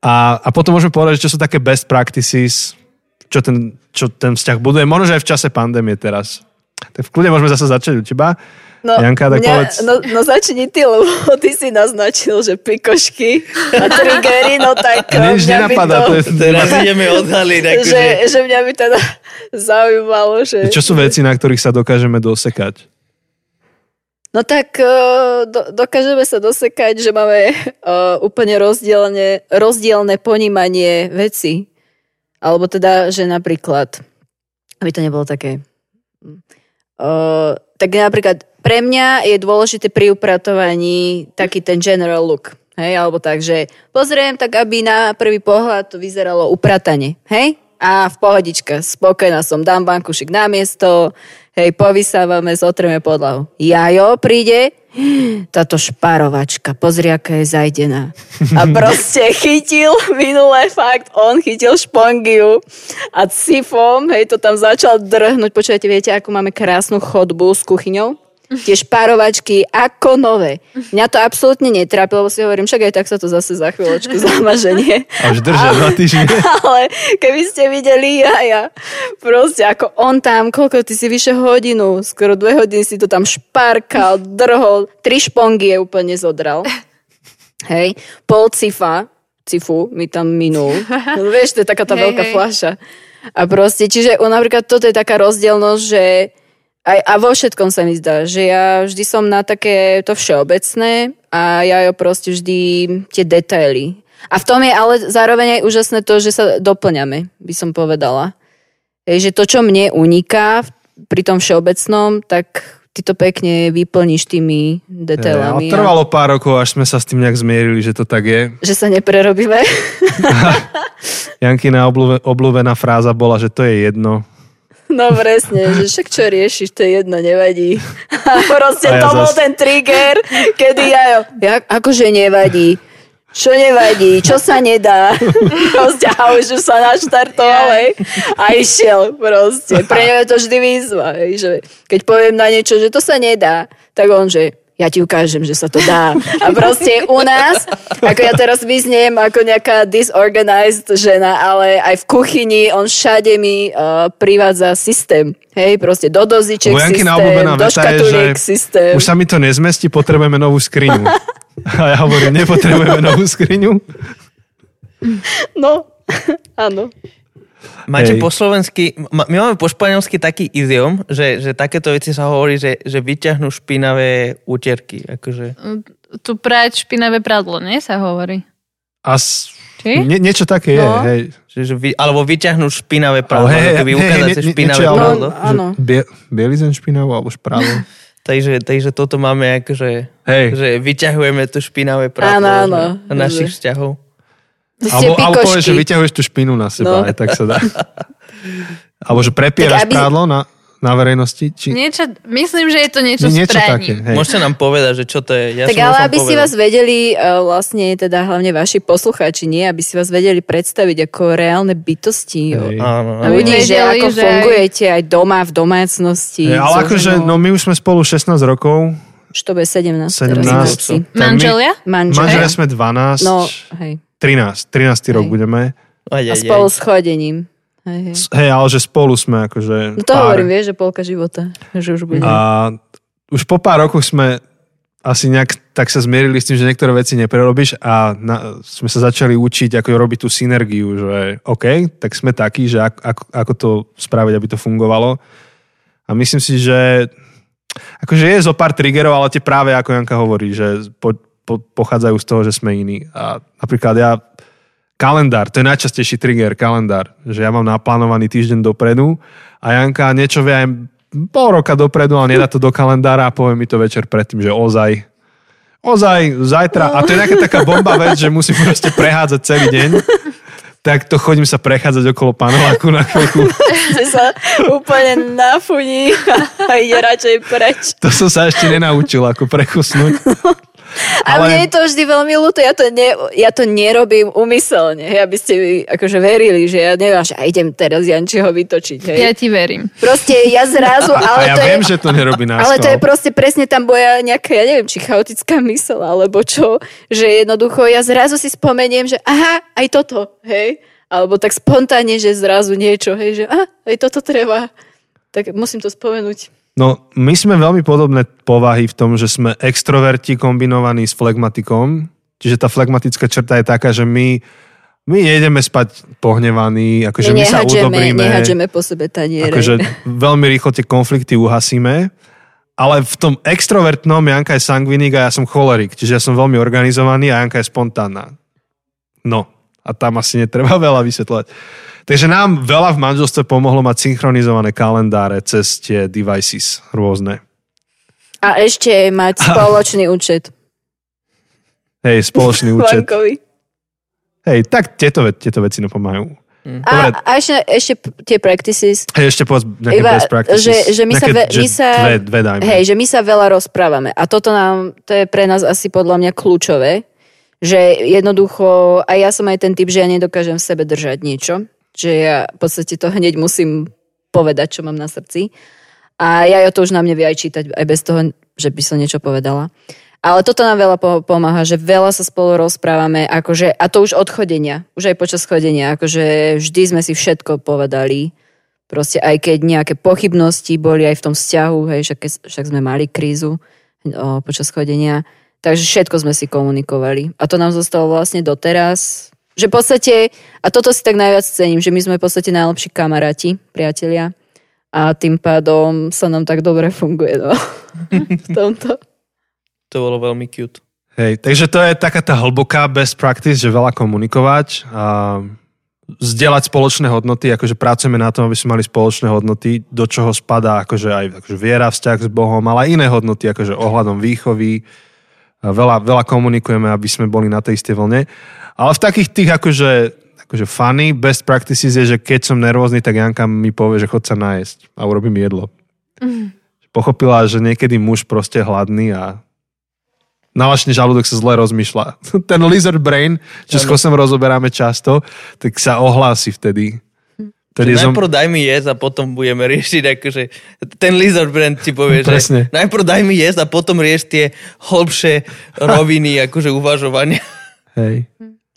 a, a potom môžeme povedať, že čo sú také best practices, čo ten, čo ten vzťah buduje, možno, že aj v čase pandémie teraz. Tak v kľude môžeme zase začať u teba. No, Janka, tak mňa, povedz. no, no začni ty, lebo ty si naznačil, že pikošky a triggery, no tak nič mňa by nenapadá, to je... Teraz ideme odhaliť. Akože... že, že mňa by teda zaujímalo, že... Čo sú veci, na ktorých sa dokážeme dosekať? No tak eh, do, dokážeme sa dosekať, že máme uh, úplne rozdielne, rozdielne ponímanie veci. Alebo teda, že napríklad, aby to nebolo také... Uh, tak napríklad pre mňa je dôležité pri upratovaní taký ten general look. Hej, alebo tak, že pozriem tak, aby na prvý pohľad to vyzeralo upratane. Hej? A v pohodička, spokojná som, dám bankušik na miesto, hej, povysávame, zotreme podlahu. Jajo príde, táto šparovačka, pozri, aká je zajdená. A proste chytil minulé fakt, on chytil špongiu a cifom, hej, to tam začal drhnúť. Počujete, viete, ako máme krásnu chodbu s kuchyňou? Tie šparovačky ako nové. Mňa to absolútne netrápilo, lebo si hovorím, však aj tak sa to zase za chvíľočku zamaženie. Až držia dva týždne. Ale keby ste videli ja, ja, proste ako on tam, koľko ty si vyše hodinu, skoro dve hodiny si to tam šparkal, drhol, tri špongy je úplne zodral. Hej, pol cifa, cifu mi tam minul. No, vieš, to je taká tá Hej, veľká hej. fľaša. A proste, čiže on, napríklad toto je taká rozdielnosť, že aj, a vo všetkom sa mi zdá, že ja vždy som na také to všeobecné a ja jo proste vždy tie detaily. A v tom je ale zároveň aj úžasné to, že sa doplňame, by som povedala. Hej, že to, čo mne uniká pri tom všeobecnom, tak ty to pekne vyplníš tými detailami. a- trvalo pár rokov, až sme sa s tým nejak zmierili, že to tak je. Že sa neprerobíme. Jankina obľúbe, obľúbená fráza bola, že to je jedno. No presne, že však čo riešiš, to je jedno, nevadí. A proste A ja to bol zas- ten trigger, kedy ja, jo, ja akože nevadí. Čo nevadí, čo sa nedá. Proste a už, sa naštartoval, hej. A išiel proste. Pre ňa je to vždy výzva, hej, že keď poviem na niečo, že to sa nedá, tak on, že ja ti ukážem, že sa to dá. A proste u nás, ako ja teraz vyzniem ako nejaká disorganized žena, ale aj v kuchyni on všade mi uh, privádza systém. Hej, proste do doziček Lebo systém, do veta je, že škatuliek systém. už sa mi to nezmestí, potrebujeme novú skriňu. A ja hovorím, nepotrebujeme novú skriňu. No, áno. Máte Hej. po slovensky, my máme po španielsky taký idiom, že, že takéto veci sa hovorí, že, že vyťahnú špinavé úterky. Akože. Tu prať špinavé pradlo, nie sa hovorí. A s... Či? Nie, niečo také je, No. hej. Že, že vy, alebo vyťahnú špinavé hej, Hej, hej, keby hej, ukážate nie- špinavé niečo, pradlo. No, áno. Bie, bielizen špinavú alebo šprávu. Takže, takže toto máme akože, Hej. že vyťahujeme to špinavé pradlo Áno, áno. našich vzťahov. Alebo, alebo povieš, že vyťahuješ tú špinu na seba, No. aj tak sa dá. Alebo že prepieraš Tak aby- prádlo na, na verejnosti? Či... Niečo, myslím, že je to niečo, Nie, niečo také. Hej. Môžete nám povedať, že čo to je. Ja tak ale aby si povedal. vás vedeli, uh, vlastne teda hlavne vaši poslucháči, nie? Aby si vás vedeli predstaviť ako reálne bytosti. Hej. Áno. Aby že vedeli, ako že fungujete aj doma, v domácnosti. Hej, ale akože, no my už sme spolu 16 rokov. Už to bude 17. 17. teraz si. Tak my- Manželia? Manžel. Manželia sme 12, No, hej. 13, 13 rok Hej. budeme. Aj, A aj, spolu aj. s chodením. Hej, hej. S- Hej, ale že spolu sme akože No to pár. hovorím, vieš, že polka života. Že už bude. A už po pár rokoch sme asi nejak tak sa zmierili s tým, že niektoré veci neprerobíš a na, sme sa začali učiť, ako robiť tú synergiu, že OK, tak sme takí, že ako, ako, ako to spraviť, aby to fungovalo. A myslím si, že akože je zo pár triggerov, ale tie práve ako Janka hovorí, že po, po, pochádzajú z toho, že sme iní. A napríklad ja kalendár, to je najčastejší trigger, kalendár, že ja mám naplánovaný týždeň dopredu a Janka niečo vie aj pol roka dopredu, ale nedá to do kalendára a povie mi to večer predtým, že ozaj, ozaj, zajtra, a to je nejaká taká bomba vec, že musím proste prehádzať celý deň, tak to chodím sa prechádzať okolo panováku na chvíľku. že sa úplne nafuní a ide radšej preč. To som sa ešte nenaučil, ako prekusnúť. A Ale- mne je to vždy veľmi ľúto, ja to, ne, ja to nerobím umyselne, hej, aby ste mi akože verili, že ja neviem, že a idem teraz Jančiho vytočiť. Hej. Ja ti verím. Proste ja zrazu, ale a ja to viem, je, že to nerobí náskal. ale to je proste presne tam boja nejaká, ja neviem, či chaotická mysel, alebo čo, že jednoducho ja zrazu si spomeniem, že aha, aj toto, hej, alebo tak spontánne, že zrazu niečo, hej, že aha, aj toto treba, tak musím to spomenúť. No, my sme veľmi podobné povahy v tom, že sme extroverti kombinovaní s flegmatikom. Čiže tá flegmatická črta je taká, že my, my nejdeme spať pohnevaní, akože my, sa udobríme. nehadžeme po sebe taniere. Akože veľmi rýchlo tie konflikty uhasíme. Ale v tom extrovertnom Janka je sangvinik a ja som cholerik. Čiže ja som veľmi organizovaný a Janka je spontánna. No, a tam asi netreba veľa vysvetľovať. Takže nám veľa v manželstve pomohlo mať synchronizované kalendáre cez tie devices rôzne. A ešte mať spoločný účet. Hej, spoločný účet. Bankový. Hej, tak tieto, ve- tieto veci napomáhajú. Dobre. A, a ešte, ešte tie practices. Hej, ešte povedz nejaké Iba, best practices. že, že my sa, Nejaké, ve, že my sa dve, dve dajme. hej, že my sa veľa rozprávame a toto nám, to je pre nás asi podľa mňa kľúčové, že jednoducho, a ja som aj ten typ, že ja nedokážem v sebe držať niečo, že ja v podstate to hneď musím povedať, čo mám na srdci. A ja to už na mne vie aj čítať, aj bez toho, že by som niečo povedala. Ale toto nám veľa po- pomáha, že veľa sa spolu rozprávame, akože, a to už od chodenia, už aj počas chodenia, akože vždy sme si všetko povedali, proste aj keď nejaké pochybnosti boli aj v tom vzťahu, hej, však, však sme mali krízu o, počas chodenia, takže všetko sme si komunikovali. A to nám zostalo vlastne doteraz, že v podstate, a toto si tak najviac cením, že my sme v podstate najlepší kamaráti, priatelia, a tým pádom sa nám tak dobre funguje no, v tomto. To bolo veľmi cute. Hej, takže to je taká tá hlboká best practice, že veľa komunikovať a zdieľať spoločné hodnoty, akože pracujeme na tom, aby sme mali spoločné hodnoty, do čoho spadá akože aj akože viera, vzťah s Bohom, ale aj iné hodnoty, akože ohľadom výchovy. Veľa, veľa komunikujeme, aby sme boli na tej istej vlne. Ale v takých tých akože, akože funny best practices je, že keď som nervózny, tak Janka mi povie, že chod sa nájsť a urobím jedlo. Pochopila, že niekedy muž proste hladný a nalačný žalúdok sa zle rozmýšľa. Ten lizard brain, čo s kosom rozoberáme často, tak sa ohlási vtedy. Vtedy Že som... najprv daj mi jesť a potom budeme riešiť akože ten lizard brand ti povie, Presne. že najprv daj mi jesť a potom rieš tie hlbšie roviny akože uvažovania. Hej.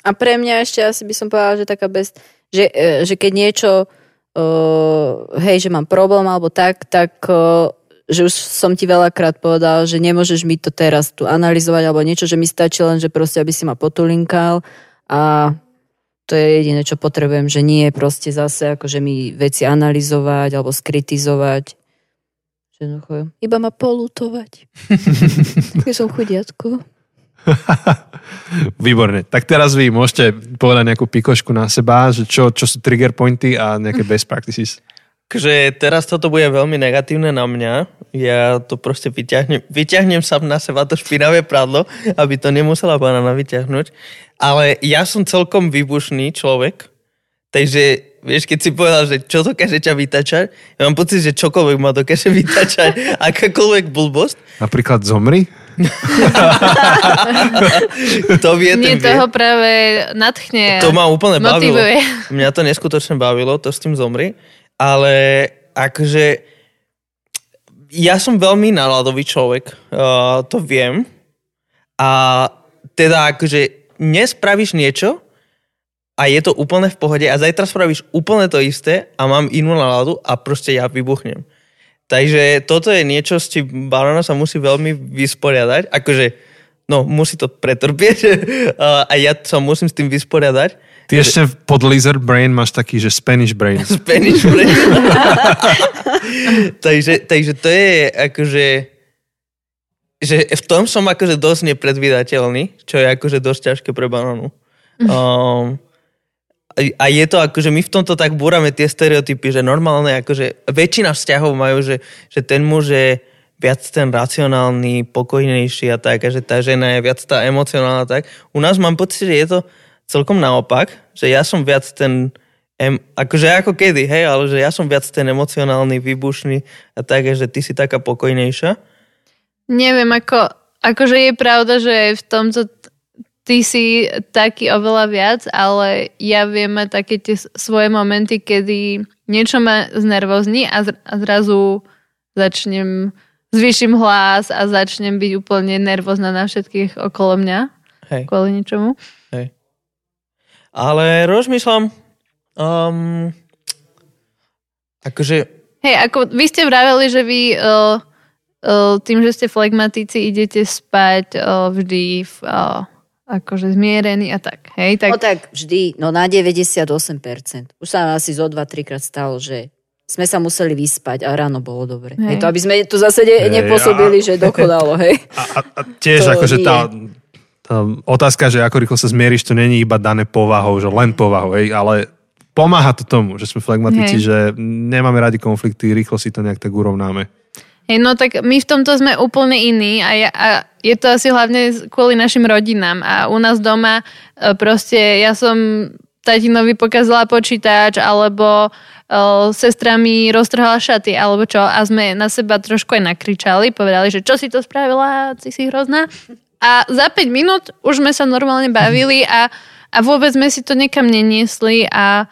A pre mňa ešte asi by som povedala, že taká best, že, e, že keď niečo, uh, hej, že mám problém alebo tak, tak uh, že už som ti veľakrát povedal, že nemôžeš mi to teraz tu analyzovať alebo niečo, že mi stačí len, že proste, aby si ma potulinkal a to je jediné, čo potrebujem, že nie je proste zase akože mi veci analyzovať alebo skritizovať. Že jednoducho, iba ma polutovať. Taký som chudiatko. Výborne. Tak teraz vy môžete povedať nejakú pikošku na seba, že čo, čo sú trigger pointy a nejaké best practices. Takže teraz toto bude veľmi negatívne na mňa. Ja to proste vyťahnem, vyťahnem sa na seba to špinavé prádlo, aby to nemusela banana vyťahnuť. Ale ja som celkom výbušný človek, takže vieš, keď si povedal, že čo dokáže ťa vytačať, ja mám pocit, že čokoľvek ma dokáže vytačať, akákoľvek blbosť, Napríklad zomri? to vie Nie, ten vie. toho práve natchne. To ma úplne bavilo. motivuje. Mňa to neskutočne bavilo, to s tým zomri. Ale akože ja som veľmi náladový človek, uh, to viem. A teda akože nespravíš niečo a je to úplne v pohode a zajtra spravíš úplne to isté a mám inú náladu a proste ja vybuchnem. Takže toto je niečo, s čím Barona sa musí veľmi vysporiadať. Akože, no, musí to pretrpieť a ja sa musím s tým vysporiadať. Ty ešte pod lizard brain máš taký, že Spanish brain. Spanish brain. takže, takže to je akože že v tom som akože dosť nepredvídateľný, čo je akože dosť ťažké pre bananu. Um, a a je to akože my v tomto tak búrame tie stereotypy, že normálne akože väčšina vzťahov majú, že, že ten muž je viac ten racionálny, pokojnejší a tak, a že tá žena je viac tá emocionálna tak. U nás mám pocit, že je to celkom naopak, že ja som viac ten em, akože ako kedy, hej, ale že ja som viac ten emocionálny, výbušný a tak, a že ty si taká pokojnejšia. Neviem, ako, akože je pravda, že v tomto ty si taký oveľa viac, ale ja viem také tie svoje momenty, kedy niečo ma znervozní a, zr- a zrazu začnem, zvýšim hlas a začnem byť úplne nervózna na všetkých okolo mňa Hej. kvôli ničomu. Hej. Ale rozmýšľam, um, akože, Hej, ako vy ste vraveli, že vy uh, uh, tým, že ste flegmatici, idete spať uh, vždy v, uh, akože zmierený a tak. Hej, tak No tak vždy, no na 98%. Už sa asi zo 2-3 krát stalo, že sme sa museli vyspať a ráno bolo dobre. Hej. Hej. to, aby sme tu zase ne, Hej, nepôsobili, že dokonalo, hej. A, a, a tiež To akože nie. tá, tá otázka, že ako rýchlo sa zmieriš, to není iba dané povahou, že len povahou, hej, ale pomáha to tomu, že sme flegmatici, Hej. že nemáme radi konflikty, rýchlo si to nejak tak urovnáme. Hej, no tak my v tomto sme úplne iní a, ja, a je to asi hlavne kvôli našim rodinám a u nás doma e, proste ja som tatinovi pokazila počítač alebo uh, sestra mi roztrhala šaty alebo čo a sme na seba trošku aj nakričali, povedali, že čo si to spravila, si si hrozná. A za 5 minút už sme sa normálne bavili a, a vôbec sme si to niekam neniesli a,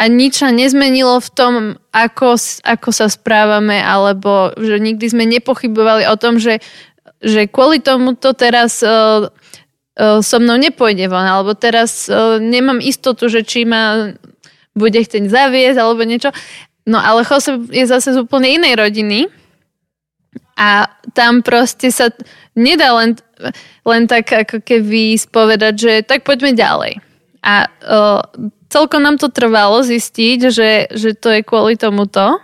a nič sa nezmenilo v tom, ako, ako sa správame, alebo že nikdy sme nepochybovali o tom, že, že kvôli tomu to teraz uh, so mnou nepôjde von, alebo teraz uh, nemám istotu, že či ma bude chcieť zaviesť, alebo niečo. No ale Jose je zase z úplne inej rodiny a tam proste sa nedá len, len tak ako keby spovedať, že tak poďme ďalej. A uh, celkom nám to trvalo zistiť, že, že to je kvôli tomuto.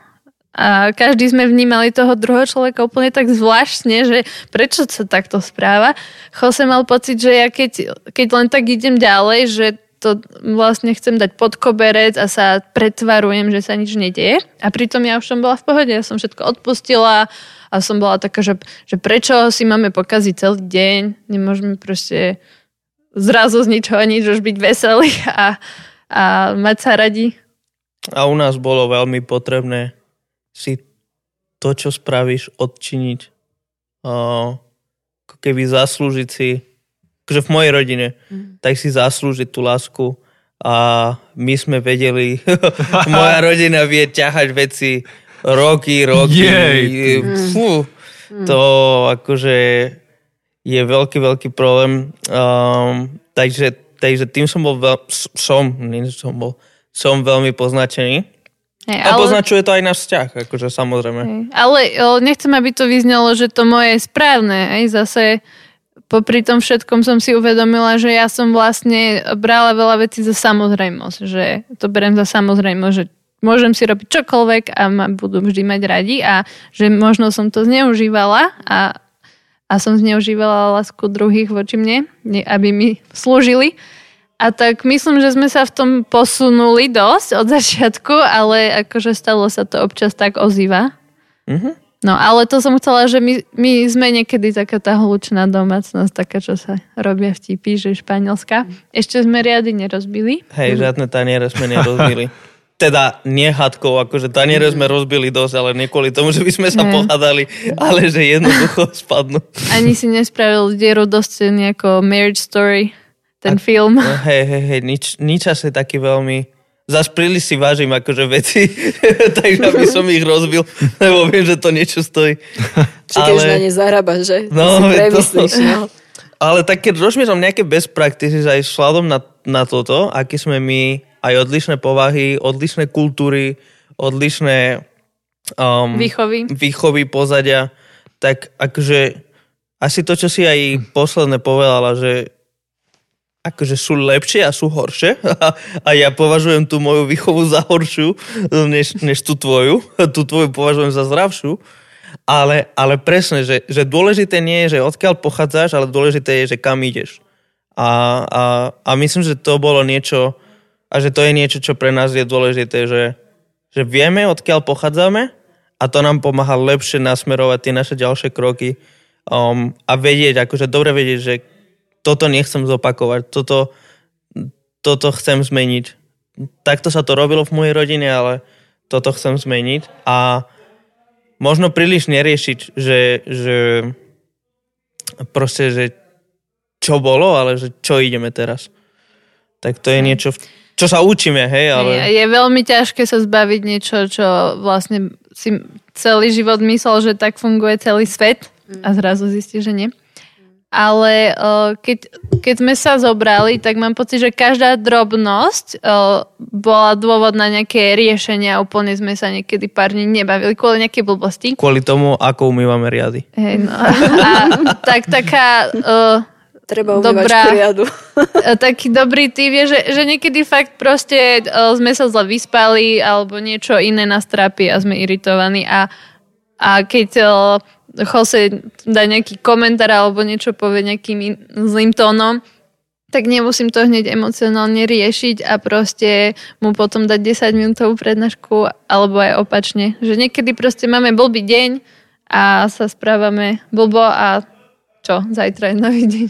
A každý sme vnímali toho druhého človeka úplne tak zvláštne, že prečo sa takto správa. Jose mal pocit, že ja keď, keď len tak idem ďalej, že to vlastne chcem dať pod koberec a sa pretvarujem, že sa nič nedieje. A pritom ja už som bola v pohode, ja som všetko odpustila a som bola taká, že, že prečo si máme pokaziť celý deň, nemôžeme proste zrazu z ničoho nič už byť veselí a, a mať sa radi. A u nás bolo veľmi potrebné si to, čo spravíš, odčiniť. Uh, ako keby zaslúžiť si, akože v mojej rodine, mm. tak si zaslúžiť tú lásku a my sme vedeli, moja rodina vie ťahať veci roky, roky. Jej. Fú, to akože je veľký, veľký problém. Um, takže, takže tým som bol veľ, som, nie som bol, som veľmi poznačený. Hey, ale... A poznačuje to aj náš vzťah, akože samozrejme. Hey, ale nechcem, aby to vyznelo, že to moje je správne. Hej, zase popri tom všetkom som si uvedomila, že ja som vlastne brala veľa vecí za samozrejmosť. Že to berem za samozrejmosť, že môžem si robiť čokoľvek a ma budú vždy mať radi a že možno som to zneužívala a, a som zneužívala lásku druhých voči mne, aby mi slúžili. A tak myslím, že sme sa v tom posunuli dosť od začiatku, ale akože stalo sa to občas tak ozýva. Mm-hmm. No ale to som chcela, že my, my sme niekedy taká tá hlučná domácnosť, taká, čo sa robia vtipy, že Španielska. Ešte sme riady nerozbili. Hej, žiadne taniere sme nerozbili. teda nie hadkou, akože taniere sme rozbili dosť, ale nie kvôli tomu, že by sme sa ne. pohádali, ale že jednoducho spadnú. Ani si nespravil dieru dosť nejako Marriage Story, ten A, film. No, hej, hej, hej, nič, nič asi taký veľmi... Zas príliš si vážim akože veci, takže aby som ich rozbil, lebo viem, že to niečo stojí. Či ale... už na ne zarábaš, že? No, to si to... no. Ale tak keď rozmýšľam nejaké best practices aj sladom na, na toto, aký sme my aj odlišné povahy, odlišné kultúry, odlišné um, výchovy. výchovy pozadia, tak akože asi to, čo si aj posledne povedala, že akože sú lepšie a sú horšie a ja považujem tú moju výchovu za horšiu než, než tú tvoju. Tú tvoju považujem za zdravšiu. Ale, ale presne, že, že dôležité nie je, že odkiaľ pochádzaš, ale dôležité je, že kam ideš. A, a, a myslím, že to bolo niečo, a že to je niečo, čo pre nás je dôležité, že, že vieme, odkiaľ pochádzame a to nám pomáha lepšie nasmerovať tie naše ďalšie kroky um, a vedieť, akože dobre vedieť, že toto nechcem zopakovať, toto, toto chcem zmeniť. Takto sa to robilo v mojej rodine, ale toto chcem zmeniť a možno príliš neriešiť, že, že proste, že čo bolo, ale že čo ideme teraz. Tak to je niečo, čo sa učíme, hej, ale... Je, je veľmi ťažké sa zbaviť niečo, čo vlastne si celý život myslel, že tak funguje celý svet a zrazu zistí, že nie. Ale uh, keď, keď sme sa zobrali, tak mám pocit, že každá drobnosť uh, bola dôvod na nejaké riešenia. Úplne sme sa niekedy pár dní nebavili kvôli nejakej blbosti. Kvôli tomu, ako umývame riady. Hey, no. A tak taká... Uh, Treba umývať dobrá, riadu. taký dobrý tým je, že, že niekedy fakt proste uh, sme sa zle vyspali alebo niečo iné nás trápi a sme iritovaní a, a keď uh, Jose dá nejaký komentár alebo niečo povie nejakým in, zlým tónom, tak nemusím to hneď emocionálne riešiť a proste mu potom dať 10 minútovú prednášku alebo aj opačne. Že niekedy proste máme blbý deň a sa správame blbo a čo, zajtra je nový deň.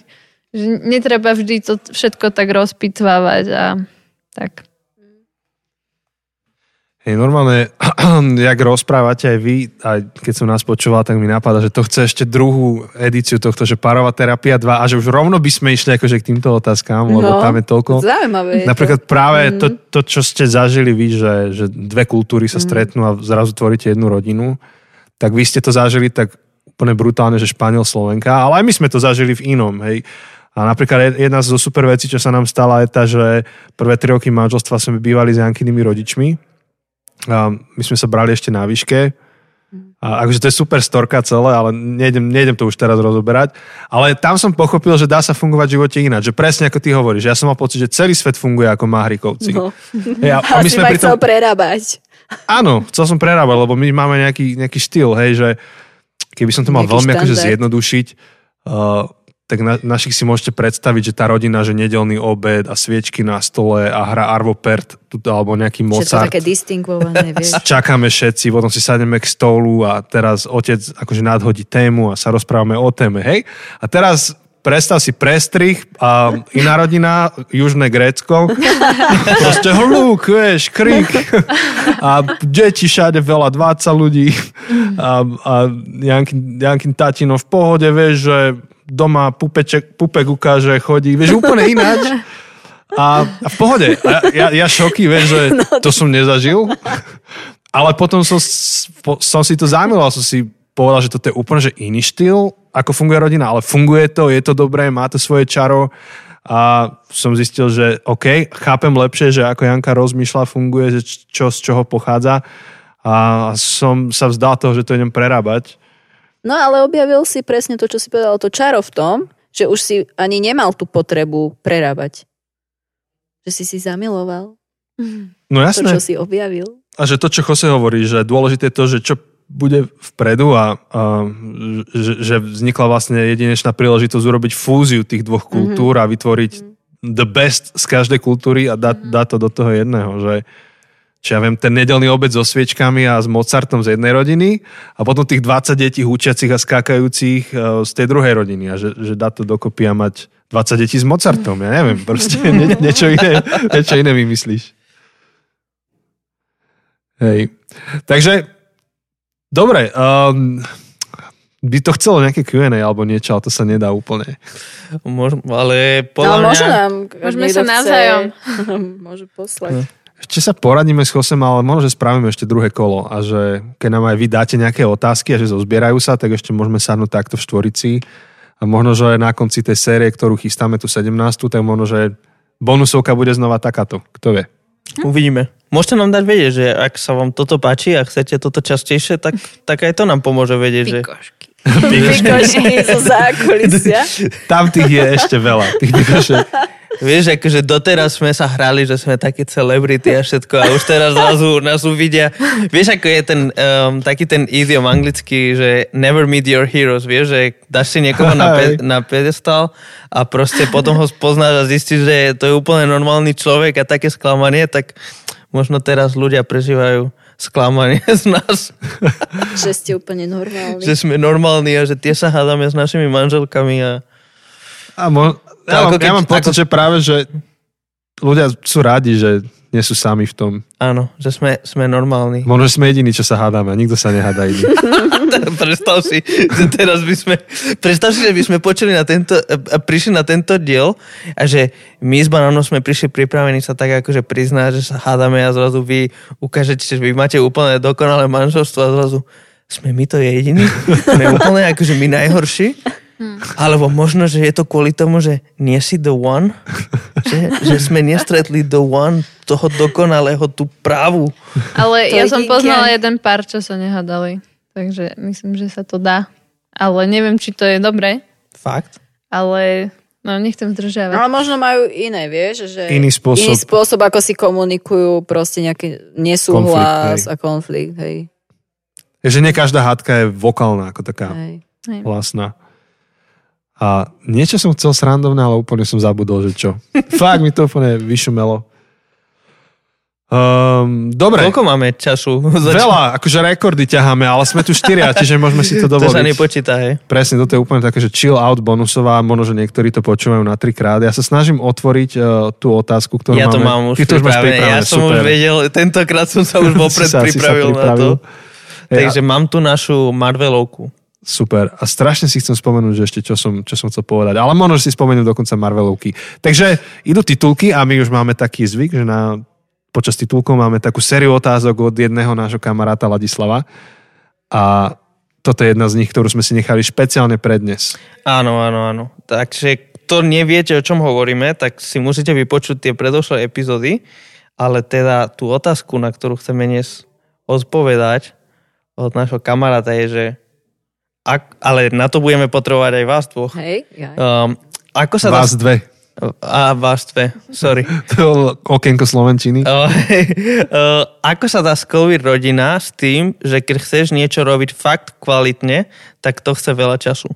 Že netreba vždy to všetko tak rozpitvávať a tak. Hej, normálne, jak rozprávate aj vy, aj keď som nás počúval, tak mi napadá, že to chce ešte druhú edíciu tohto, že parová terapia 2 a že už rovno by sme išli akože k týmto otázkám, lebo No, tam je toľko. Zaujímavé. je to. Napríklad práve Mhm. to, to, čo ste zažili vy, že, že dve kultúry sa stretnú a zrazu tvoríte jednu rodinu, tak vy ste to zažili tak úplne brutálne, že Španiel, Slovenka, ale aj my sme to zažili v inom, hej. A napríklad jed- jedna zo super vecí, čo sa nám stala, je tá, že prvé tri roky manželstva sme bývali s Jankynými rodičmi. My sme sa brali ešte na výške. A akože to je super storka celé, ale nejdem, nejdem to už teraz rozoberať. Ale tam som pochopil, že dá sa fungovať v živote ináč. Že presne ako ty hovoríš. Ja som mal pocit, že celý svet funguje ako Mahrikovci. No. Hej, a, my sme ma pri chcel prerábať. Áno, chcel som prerábať, lebo my máme nejaký, nejaký štýl, hej, že keby som to mal Nejaký veľmi akože zjednodušiť, uh, tak na, našich si môžete predstaviť, že tá rodina, že nedelný obed a sviečky na stole a hra Arvo Pärt tu- alebo nejaký Všetko Mozart. také distingované, vieš. Čakáme všetci, potom si sadneme k stolu a teraz otec akože nadhodí tému a sa rozprávame o téme, hej? A teraz predstav si prestrih a iná rodina, južné Grécko, proste hluk, vieš, krik a deti všade veľa, 20 ľudí a, a Jankin, Jankin tatino v pohode, vieš, že doma pupeček, pupek ukáže, chodí, vieš, úplne ináč. A, a v pohode. A ja, ja šoky, vieš, že to som nezažil. Ale potom som, som si to zamiloval, som si povedal, že toto je úplne že iný štýl, ako funguje rodina, ale funguje to, je to dobré, má to svoje čaro a som zistil, že OK, chápem lepšie, že ako Janka rozmýšľa, funguje, že čo z čoho pochádza a som sa vzdal toho, že to idem prerábať. No ale objavil si presne to, čo si povedal, to čaro v tom, že už si ani nemal tú potrebu prerábať. Že si si zamiloval No to, jasné. čo si objavil. A že to, čo Jose hovorí, že dôležité je to, že čo bude vpredu a, a že, že vznikla vlastne jedinečná príležitosť urobiť fúziu tých dvoch kultúr a vytvoriť the best z každej kultúry a dať, dať to do toho jedného, že čo ja viem, ten nedelný obed so sviečkami a s Mozartom z jednej rodiny a potom tých 20 detí učiacich a skákajúcich e, z tej druhej rodiny a že, že dá to dokopy a mať 20 detí s Mozartom, ja neviem, proste nie, niečo, iné, niečo iné vymyslíš. Hej. Takže, dobre, um, by to chcelo nejaké Q&A alebo niečo, ale to sa nedá úplne. Môž, ale No, podľa mňa... môže nám... Môžeme sa navzájom. môže poslať. Ešte sa poradíme s Chosem, ale možno, že spravíme ešte druhé kolo a že keď nám aj vy dáte nejaké otázky a že zozbierajú sa, tak ešte môžeme sadnúť takto v štvorici a možno, že na konci tej série, ktorú chystáme tu 17, tak možno, že bonusovka bude znova takáto. Kto vie? Uvidíme. Môžete nám dať vedieť, že ak sa vám toto páči a chcete toto častejšie, tak, tak aj to nám pomôže vedieť, že... Pikošky. Pikošky zo zákulisia. Tam tých je ešte veľa. Tých pikošek. Vieš, akože doteraz sme sa hrali, že sme takí celebrity a všetko a už teraz zrazu nás uvidia. Vieš, ako je ten um, taký ten idiom anglický, že never meet your heroes, vieš, že dáš si niekoho na, pe- na pedestal a proste potom ho spoznáš a zistíš, že to je úplne normálny človek a také sklamanie, tak možno teraz ľudia prežívajú sklamanie z nás, že ste úplne normálni. že sme normálni a že tie sa hádame s našimi manželkami a A mo- To ja, mám, ja keď- mám pocit, ako- že práve, že ľudia sú rádi, že nie sú sami v tom. áno, že sme, sme normálni. Možno, že sme jediní, čo sa hádame nikto sa nehádá iný. predstav si, že teraz by sme, predstav si, že by sme počuli na tento, prišli na tento diel a že my s Banánom sme prišli pripravení sa tak akože priznať, že sa hádame a zrazu vy ukážete, že vy máte úplne dokonalé manželstvo a zrazu sme my to jediní? Sme úplne akože my najhorší? Alebo možno, že je to kvôli tomu, že nie si the one? Že, že sme nestretli the one, toho dokonalého, tú právu. Ale To ja som poznala jeden pár, čo sa nehádali. Takže myslím, že sa to dá. Ale neviem, či to je dobré. Fakt? Ale no, nechcem zdržiavať. Ale možno majú iné, vieš, že... Iný spôsob. Iný spôsob, ako si komunikujú, proste nejaký nesúhlas a konflikt, hej. Je, že nie každá hádka je vokálna ako taká hej. Hej. vlastná. A niečo som chcel srandovné, ale úplne som zabudol, že čo. Fakt mi to úplne vyšumelo. Um, dobre, Koľko máme času? veľa, akože rekordy ťaháme, ale sme tu štyria, čiže môžeme si to To sa dovoliť. nepočíta, hej. Presne, toto je úplne také, že chill out bonusová, možno, že niektorí to počúvajú na trikrát. Ja sa snažím otvoriť uh, tú otázku, ktorú Ja to máme. mám už Ty to už máš pripravené. Ja som super. už vedel, tentokrát som sa už vopred sa pripravil na to. pripravil. Ja- Takže mám tu našu Marvelovku. Super. A strašne si chcem spomenúť, že ešte čo som, čo som chcel povedať. Ale možno, že si spomeniem dokonca Marvelovky. Takže idú titulky a my už máme taký zvyk, že na, počas titulkov máme takú sériu otázok od jedného nášho kamaráta Ladislava. A toto je jedna z nich, ktorú sme si nechali špeciálne pre dnes. Áno, áno, áno. Takže kto neviete, o čom hovoríme, tak si musíte vypočuť tie predošlé epizódy, ale teda tú otázku, na ktorú chceme dnes odpovedať od nášho kamaráta je, že ak, ale na to budeme potrebovať aj vás dvoch. Hej, ja. Um, ako sa Vás dve. dá... A vás dve, sorry. To je okienko Slovenčiny. Uh, uh, ako sa dá sklbiť rodina s tým, že keď chceš niečo robiť fakt kvalitne, tak to chce veľa času.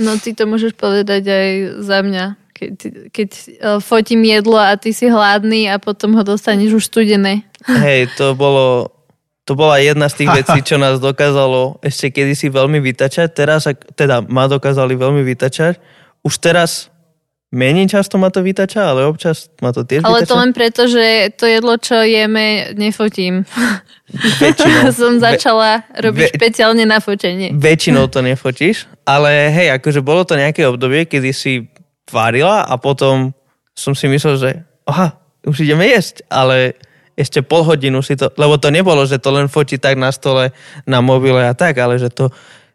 No ty to môžeš povedať aj za mňa. Keď, keď uh, fotím jedlo a ty si hladný a potom ho dostaneš už studené. Hej, to bolo... To bola jedna z tých vecí, čo nás dokázalo ešte kedysi veľmi vytačať. Teraz, teda ma dokázali veľmi vytačať. Už teraz menej často ma to vytača, ale občas ma to tiež Ale vytača. to len preto, že to jedlo, čo jeme, nefotím. Väčšinou. Som začala robiť ve- špeciálne na fotenie. Väčšinou to nefotíš, ale hej, akože bolo to nejaké obdobie, kedy si varila a potom som si myslel, že aha, už ideme jesť, ale ešte pol hodinu si to, lebo to nebolo, že to len fotí tak na stole, na mobile a tak, ale že to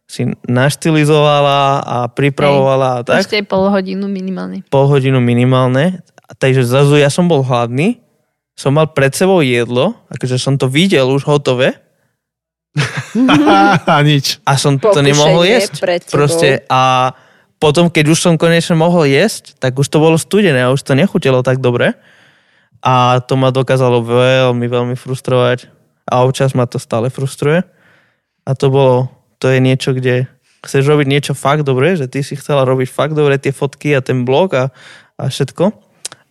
si naštilizovala a pripravovala a tak. Ešte pol hodinu minimálne. Pol hodinu minimálne. Takže zrazu ja som bol hladný, som mal pred sebou jedlo, akože som to videl už hotové a nič. a som to Pokušenie nemohol jesť. Proste a potom, keď už som konečne mohol jesť, tak už to bolo studené a už to nechutilo tak dobre. A to ma dokázalo veľmi, veľmi frustrovať. A občas ma to stále frustruje. A to bolo, to je niečo, kde chceš robiť niečo fakt dobre, že ty si chcela robiť fakt dobre tie fotky a ten blog a, a všetko.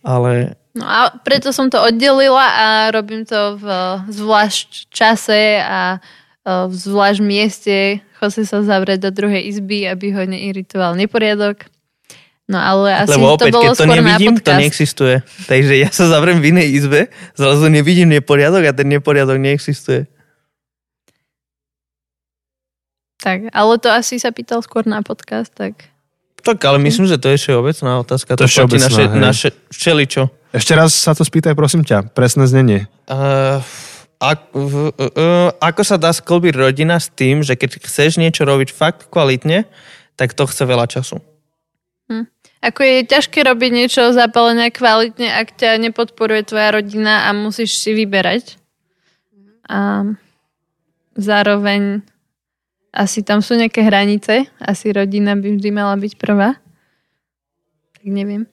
Ale No a preto som to oddelila a robím to v zvlášť čase a e, v zvlášť mieste. Chce sa zavrieť do druhej izby, aby ho neiritoval neporiadok. No ale asi Lebo to opäť, bolo keď to skôr nevidím, to neexistuje. Takže ja sa zavriem v inej izbe, zrazu nevidím neporiadok a ten neporiadok neexistuje. Tak, ale to asi sa pýtal skôr na podcast, tak... Tak, ale myslím, že to je všeobecná otázka. To je platí všeobecná, naše, hej. naše všeličo. Ešte raz sa to spýtaj, prosím ťa. Presné znenie. Uh, ak, uh, uh, ako sa dá sklbiť rodina s tým, že keď chceš niečo robiť fakt kvalitne, tak to chce veľa času. Ako je ťažké robiť niečo zapálené kvalitne, ak ťa nepodporuje tvoja rodina a musíš si vyberať. A zároveň asi tam sú nejaké hranice. Asi rodina by vždy mala byť prvá. Tak neviem.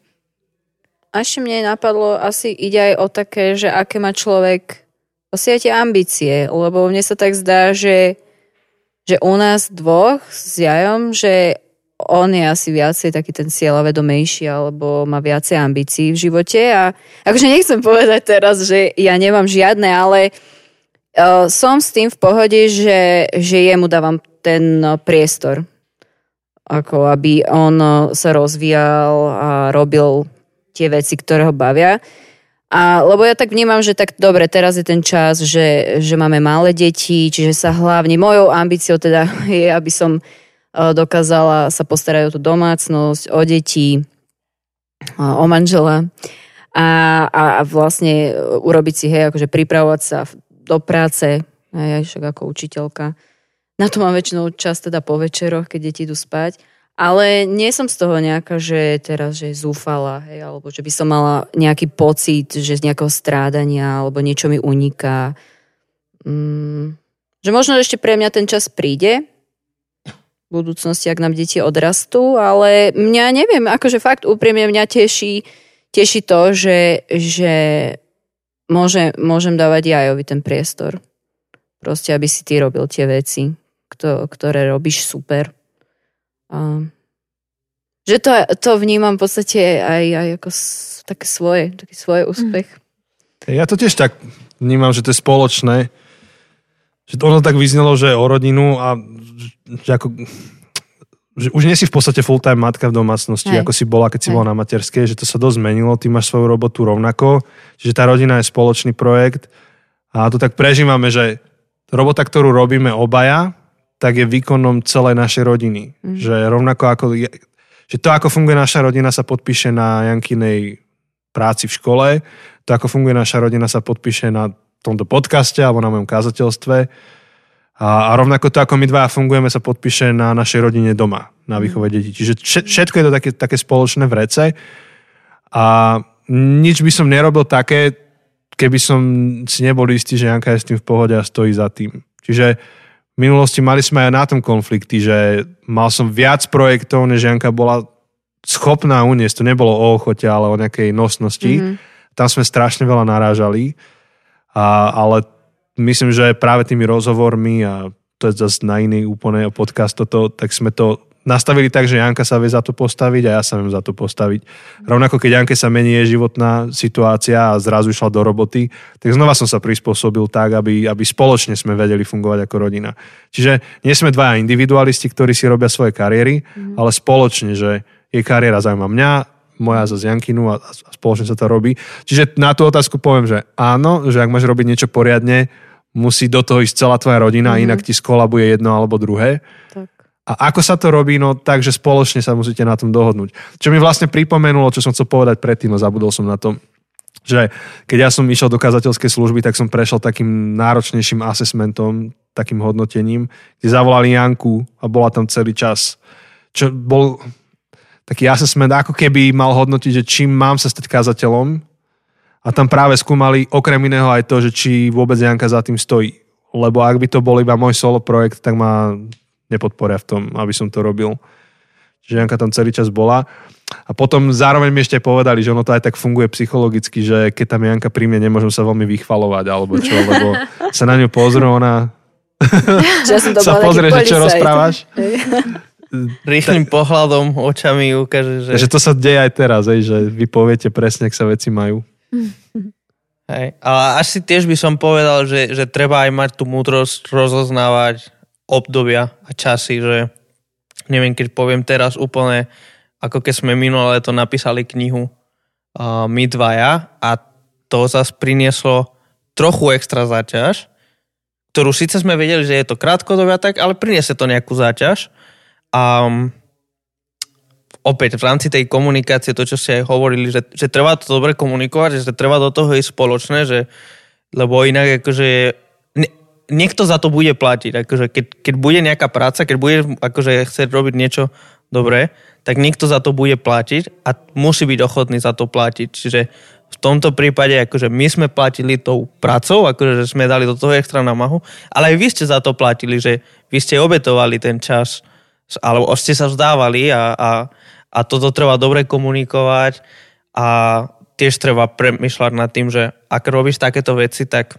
A mne napadlo, asi ide aj o také, že aké má človek asi ambície, lebo mne sa tak zdá, že, že u nás dvoch s Jajom, že on je asi viacej taký ten cieľavedomejší alebo má viacej ambícií v živote a akože nechcem povedať teraz, že ja nemám žiadne, ale uh, som s tým v pohode, že, že jemu dávam ten priestor ako aby on sa rozvíjal a robil tie veci, ktoré ho bavia. A, lebo ja tak vnímam, že tak dobre, teraz je ten čas, že, že máme malé deti, čiže sa hlavne mojou ambíciou teda je, aby som dokázala sa postarať o tú domácnosť, o deti, uh, o manžela a, a, a vlastne urobiť si, hej, akože pripravovať sa do práce, hej, však ako učiteľka. Na to mám väčšinou čas teda po večeroch, keď deti idú spať. Ale nie som z toho nejaká, že teraz, že zúfala, hej, alebo že by som mala nejaký pocit, že z nejakého strádania, alebo niečo mi uniká. Mm, že možno ešte pre mňa ten čas príde, budúcnosti, ak nám deti odrastú, ale mňa neviem, akože fakt úprimne mňa teší, teší to, že, že môže, môžem dávať Jajovi ten priestor. Proste, aby si ty robil tie veci, kto, ktoré robíš super. A že to, to vnímam v podstate aj, aj ako také svoje, taký svoj úspech. Ja to tiež tak vnímam, že to je spoločné. Že to ono tak vyznelo, že o rodinu a že ako že už nie si v podstate full-time matka v domácnosti, Hej. ako si bola, keď si Hej. bola na materskej, že to sa dosť zmenilo, ty máš svoju robotu rovnako, čiže tá rodina je spoločný projekt a to tak prežívame, že robota, ktorú robíme obaja, tak je výkonom celej našej rodiny. Mm. Že rovnako ako, že to, ako funguje naša rodina, sa podpíše na Jankinej práci v škole, to, ako funguje naša rodina, sa podpíše na tomto podcaste alebo na mojom kázateľstve a, a rovnako to, ako my dvaja fungujeme, sa podpíše na našej rodine doma, na výchove detí. Čiže všetko je to také, také spoločné vrece a nič by som nerobil také, keby som si nebol istý, že Janka je s tým v pohode a stojí za tým. Čiže v minulosti mali sme aj na tom konflikty, že mal som viac projektov, než Janka bola schopná uniesť. To nebolo o ochote, ale o nejakej nosnosti. Mm-hmm. Tam sme strašne veľa narážali. A, ale myslím, že práve tými rozhovormi a to je zase na iný úplne podcast toto, tak sme to nastavili tak, že Janka sa vie za to postaviť a ja sa viem za to postaviť. Rovnako keď Janke sa mení životná situácia a zrazu išla do roboty, tak znova som sa prispôsobil tak, aby, aby spoločne sme vedeli fungovať ako rodina. Čiže nie sme dvaja individualisti, ktorí si robia svoje kariéry, mm. ale spoločne, že jej kariéra zaujíma mňa, moja za Jankinu a, a spoločne sa to robí. Čiže na tú otázku poviem, že áno, že ak máš robiť niečo poriadne, musí do toho ísť celá tvoja rodina, mm-hmm. inak ti skolabuje jedno alebo druhé. Tak. A ako sa to robí? No tak, že spoločne sa musíte na tom dohodnúť. Čo mi vlastne pripomenulo, čo som chcel povedať predtým, no zabudol som na to, že keď ja som išiel do kazateľskej služby, tak som prešiel takým náročnejším assessmentom, takým hodnotením, kde zavolali Janku a bola tam celý čas. Čo bol taký assessment, ako keby mal hodnotiť, že čím mám sa stať kazateľom a tam práve skúmali okrem iného aj to, že či vôbec Janka za tým stojí. Lebo ak by to bol iba môj solo projekt, tak ma nepodporia v tom, aby som to robil. Čiže Janka tam celý čas bola. A potom zároveň mi ešte povedali, že ono to aj tak funguje psychologicky, že keď tam Janka príjme, nemôžem sa veľmi vychvalovať, alebo čo, lebo sa na ňu pozrú, ona že som to sa pozrie, že čo rozprávaš. Rýchlým pohľadom, očami ukáže, že... Že to sa deje aj teraz, že vy poviete presne, ak sa veci majú. Hej. Ale asi tiež by som povedal, že, že treba aj mať tú múdrosť rozoznávať obdobia a časy, že neviem, keď poviem teraz úplne, ako keď sme minulé to napísali knihu uh, my dvaja a to zase prinieslo trochu extra záťaž, ktorú síce sme vedeli, že je to krátkodobia tak, ale priniesie to nejakú záťaž. A um, opäť v rámci tej komunikácie, to čo ste aj hovorili, že, že treba to dobre komunikovať, že treba do toho ísť spoločné, že, lebo inak akože ne, niekto za to bude platiť. Akože keď, keď bude nejaká práca, keď bude akože chcieť robiť niečo dobré, tak niekto za to bude platiť a musí byť ochotný za to platiť. Čiže v tomto prípade akože my sme platili tou prácou, akože sme dali do toho extra namahu, ale aj vy ste za to platili, že vy ste obetovali ten čas, alebo ste sa vzdávali a, a a toto treba dobre komunikovať a tiež treba premyšľať nad tým, že ak robíš takéto veci, tak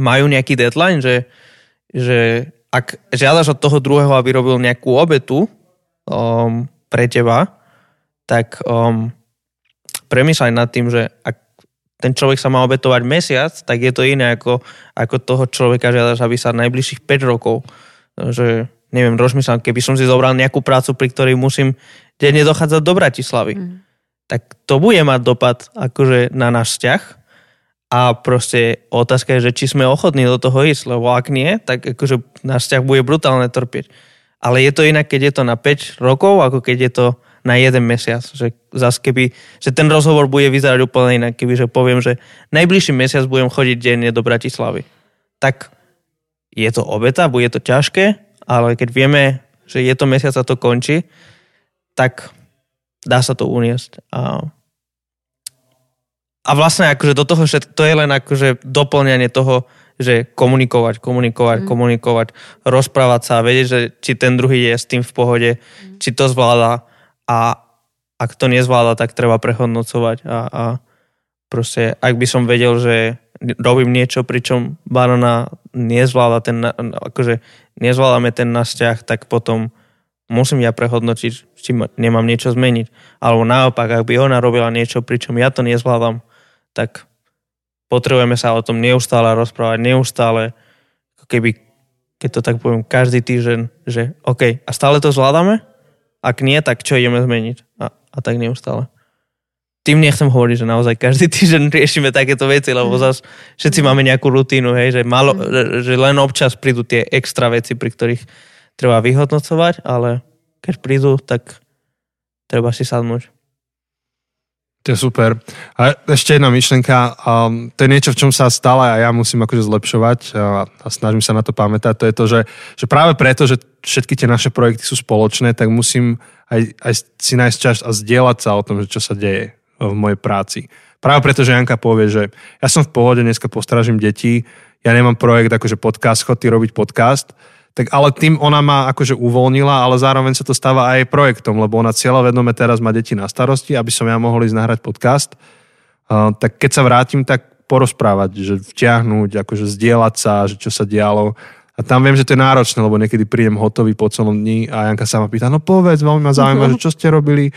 majú nejaký deadline, že, že ak žiadaš od toho druhého, aby robil nejakú obetu um, pre teba, tak um, premýšľaj nad tým, že ak ten človek sa má obetovať mesiac, tak je to iné ako, ako toho človeka žiadaš, aby sa najbližších 5 rokov, že neviem, rozmýšľam, keby som si zobral nejakú prácu, pri ktorej musím denne dochádzať do Bratislavy. Mm. Tak to bude mať dopad akože na náš vzťah a proste otázka je, že či sme ochotní do toho ísť, lebo ak nie, tak akože náš vzťah bude brutálne trpieť. Ale je to inak, keď je to na 5 rokov, ako keď je to na jeden mesiac. Že zas keby, že ten rozhovor bude vyzerať úplne inak, keby že poviem, že najbližší mesiac budem chodiť denne do Bratislavy. Tak je to obeta, bude to ťažké, ale keď vieme, že je to mesiac a to končí, tak dá sa to uniesť. A, a vlastne akože do toho, že to je len akože doplňanie toho, že komunikovať, komunikovať, mm. komunikovať, rozprávať sa a vedieť, že či ten druhý je s tým v pohode, mm. či to zvláda a ak to nezvláda, tak treba prehodnocovať a, a proste, ak by som vedel, že robím niečo, pričom banana nezvláda ten, akože nezvládame ten náš tak potom musím ja prehodnotiť, či nemám niečo zmeniť. Alebo naopak, ak by ona robila niečo, pričom ja to nezvládam, tak potrebujeme sa o tom neustále rozprávať, neustále, ako keby, keď to tak poviem, každý týždeň, že OK, a stále to zvládame? Ak nie, tak čo ideme zmeniť? A, a tak neustále. Tým nechcem hovoriť, že naozaj každý týždeň riešime takéto veci, lebo Mhm. zase všetci máme nejakú rutínu, hej, že, malo, že, že len občas prídu tie extra veci, pri ktorých treba vyhodnocovať, ale keď prídu, tak treba si sadnúť. To je super. A ešte jedna myšlenka, um, to je niečo, v čom sa stále a ja musím akože zlepšovať a, a snažím sa na to pamätať, to je to, že, že práve preto, že všetky tie naše projekty sú spoločné, tak musím aj, aj si nájsť čas a zdieľať sa o tom, že čo sa deje v mojej práci. Práve preto, že Janka povie, že ja som v pohode, dneska postražím deti, ja nemám projekt akože podcast, chod ty robiť podcast, tak ale tým ona ma akože uvoľnila, ale zároveň sa to stáva aj projektom, lebo ona cieľavedome teraz má deti na starosti, aby som ja mohol ísť nahrať podcast. Uh, tak keď sa vrátim, tak porozprávať, že vtiahnuť, akože zdieľať sa, že čo sa dialo. A tam viem, že to je náročné, lebo niekedy prídem hotový po celom dni a Janka sa ma pýta, no povedz, veľmi ma zaujíma, že čo ste robili.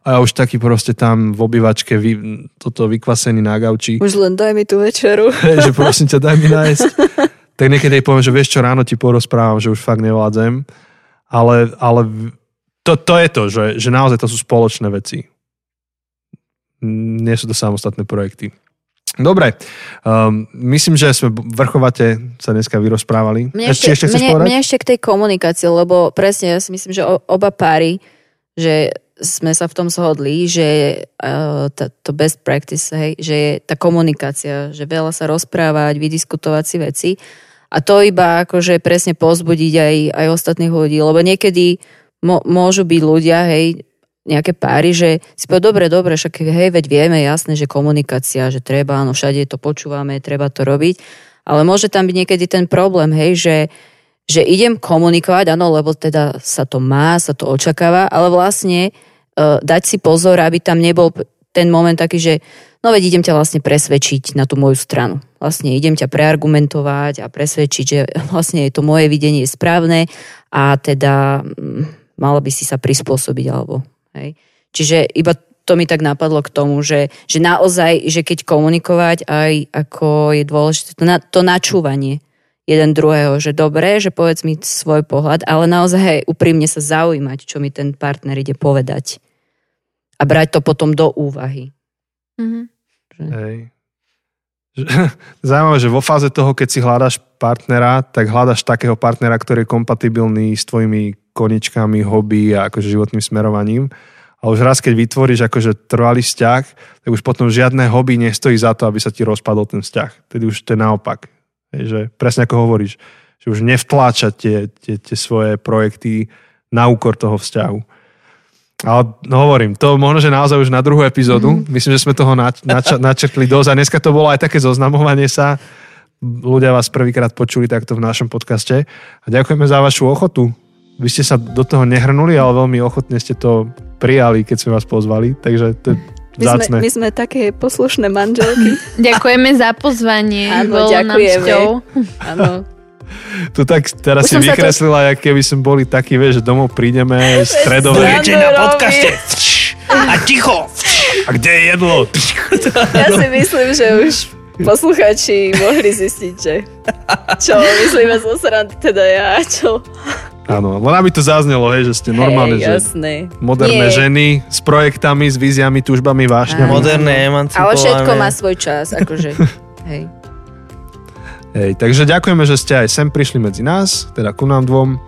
A ja už taký proste tam v obývačke vy, toto vykvasený na gauči. Už len daj mi tú večeru. že prosím ťa, daj mi nájsť. tak niekedy poviem, že vieš čo, ráno ti porozprávam, že už fakt nevládzem. Ale, ale to, to je to, že, že naozaj to sú spoločné veci. Nie sú to samostatné projekty. Dobre, um, myslím, že sme vrchovate sa dneska vyrozprávali. Mne ešte, ešte mne, mne ešte k tej komunikácii, lebo presne ja si myslím, že oba páry, že sme sa v tom zhodli, že uh, tá, to best practice, hej, že je tá komunikácia, že veľa sa rozprávať, vydiskutovať si veci a to iba akože presne pozbudiť aj, aj ostatných ľudí, lebo niekedy mo, môžu byť ľudia, hej, nejaké páry, že si povedal, dobre, dobre, však hej, veď vieme, jasné, že komunikácia, že treba, áno, všade to počúvame, treba to robiť, ale môže tam byť niekedy ten problém, hej, že, že idem komunikovať, áno, lebo teda sa to má, sa to očakáva, ale vlastne uh, dať si pozor, aby tam nebol ten moment taký, že no veď idem ťa vlastne presvedčiť na tú moju stranu. Vlastne idem ťa preargumentovať a presvedčiť, že vlastne to moje videnie je správne a teda mala by si sa prispôsobiť alebo hej. Čiže iba to mi tak napadlo k tomu, že, že naozaj, že keď komunikovať aj ako je dôležité to, na, to načúvanie jeden druhého, že dobre, že povedz mi svoj pohľad, ale naozaj úprimne sa zaujímať, čo mi ten partner ide povedať. A brať to potom do úvahy. Mhm. Hej. Že- Zaujímavé, že vo fáze toho, keď si hľadaš partnera, tak hľadaš takého partnera, ktorý je kompatibilný s tvojimi koničkami, hobby a akože životným smerovaním. A už raz, keď vytvoríš akože trvalý vzťah, tak už potom žiadne hobby nestojí za to, aby sa ti rozpadol ten vzťah. Tedy už to je naopak. Hej, že presne ako hovoríš, že už nevtláčať tie, tie, tie svoje projekty na úkor toho vzťahu. Ale no hovorím, to možno, že naozaj už na druhú epizódu. Mm-hmm. Myslím, že sme toho nač- nač- načrtli dosť. A dneska to bolo aj také zoznamovanie sa. Ľudia vás prvýkrát počuli takto v našom podcaste. A ďakujeme za vašu ochotu. Vy ste sa do toho nehrnuli, ale veľmi ochotne ste to prijali, keď sme vás pozvali. Takže to je My sme, vzácne. my sme také poslušné manželky. Ďakujeme za pozvanie. Áno, ďakujeme. Áno. Tu tak teraz Už si to- vykreslila, to... keby sme boli takí, vieš, že domov prídeme stredové. Viete na podcaste. A ticho! A kde je jedlo? Ja si myslím, že už posluchači mohli zistiť, že čo myslíme zo srandy, teda ja, čo. Áno, len aby to zaznelo, hej, že ste normálne, že jasné. moderné Nie. ženy s projektami, s víziami, túžbami, vášňami. Áno. Moderné, emancipované. Ale všetko má svoj čas, akože. Hej. Hej, takže ďakujeme, že ste aj sem prišli medzi nás, teda ku nám dvom.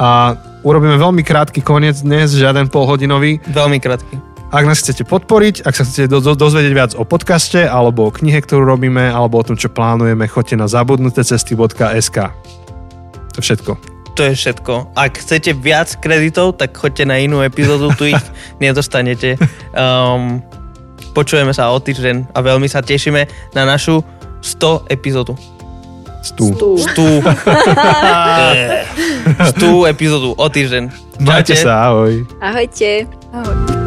A urobíme veľmi krátky koniec dnes, žiaden polhodinový. Veľmi krátky. Ak nás chcete podporiť, ak sa chcete do, do, dozvedieť viac o podcaste, alebo o knihe, ktorú robíme, alebo o tom, čo plánujeme, choďte na zabudnutecesty.sk. To je všetko. To je všetko. Ak chcete viac kreditov, tak choďte na inú epizódu, tu ich nedostanete. Um, počujeme sa o týždeň a veľmi sa tešíme na našu 100 epizódu. Stú. Tu. 100 100 epizódu o týždeň. Majte sa, ahoj. Ahojte. Ahoj.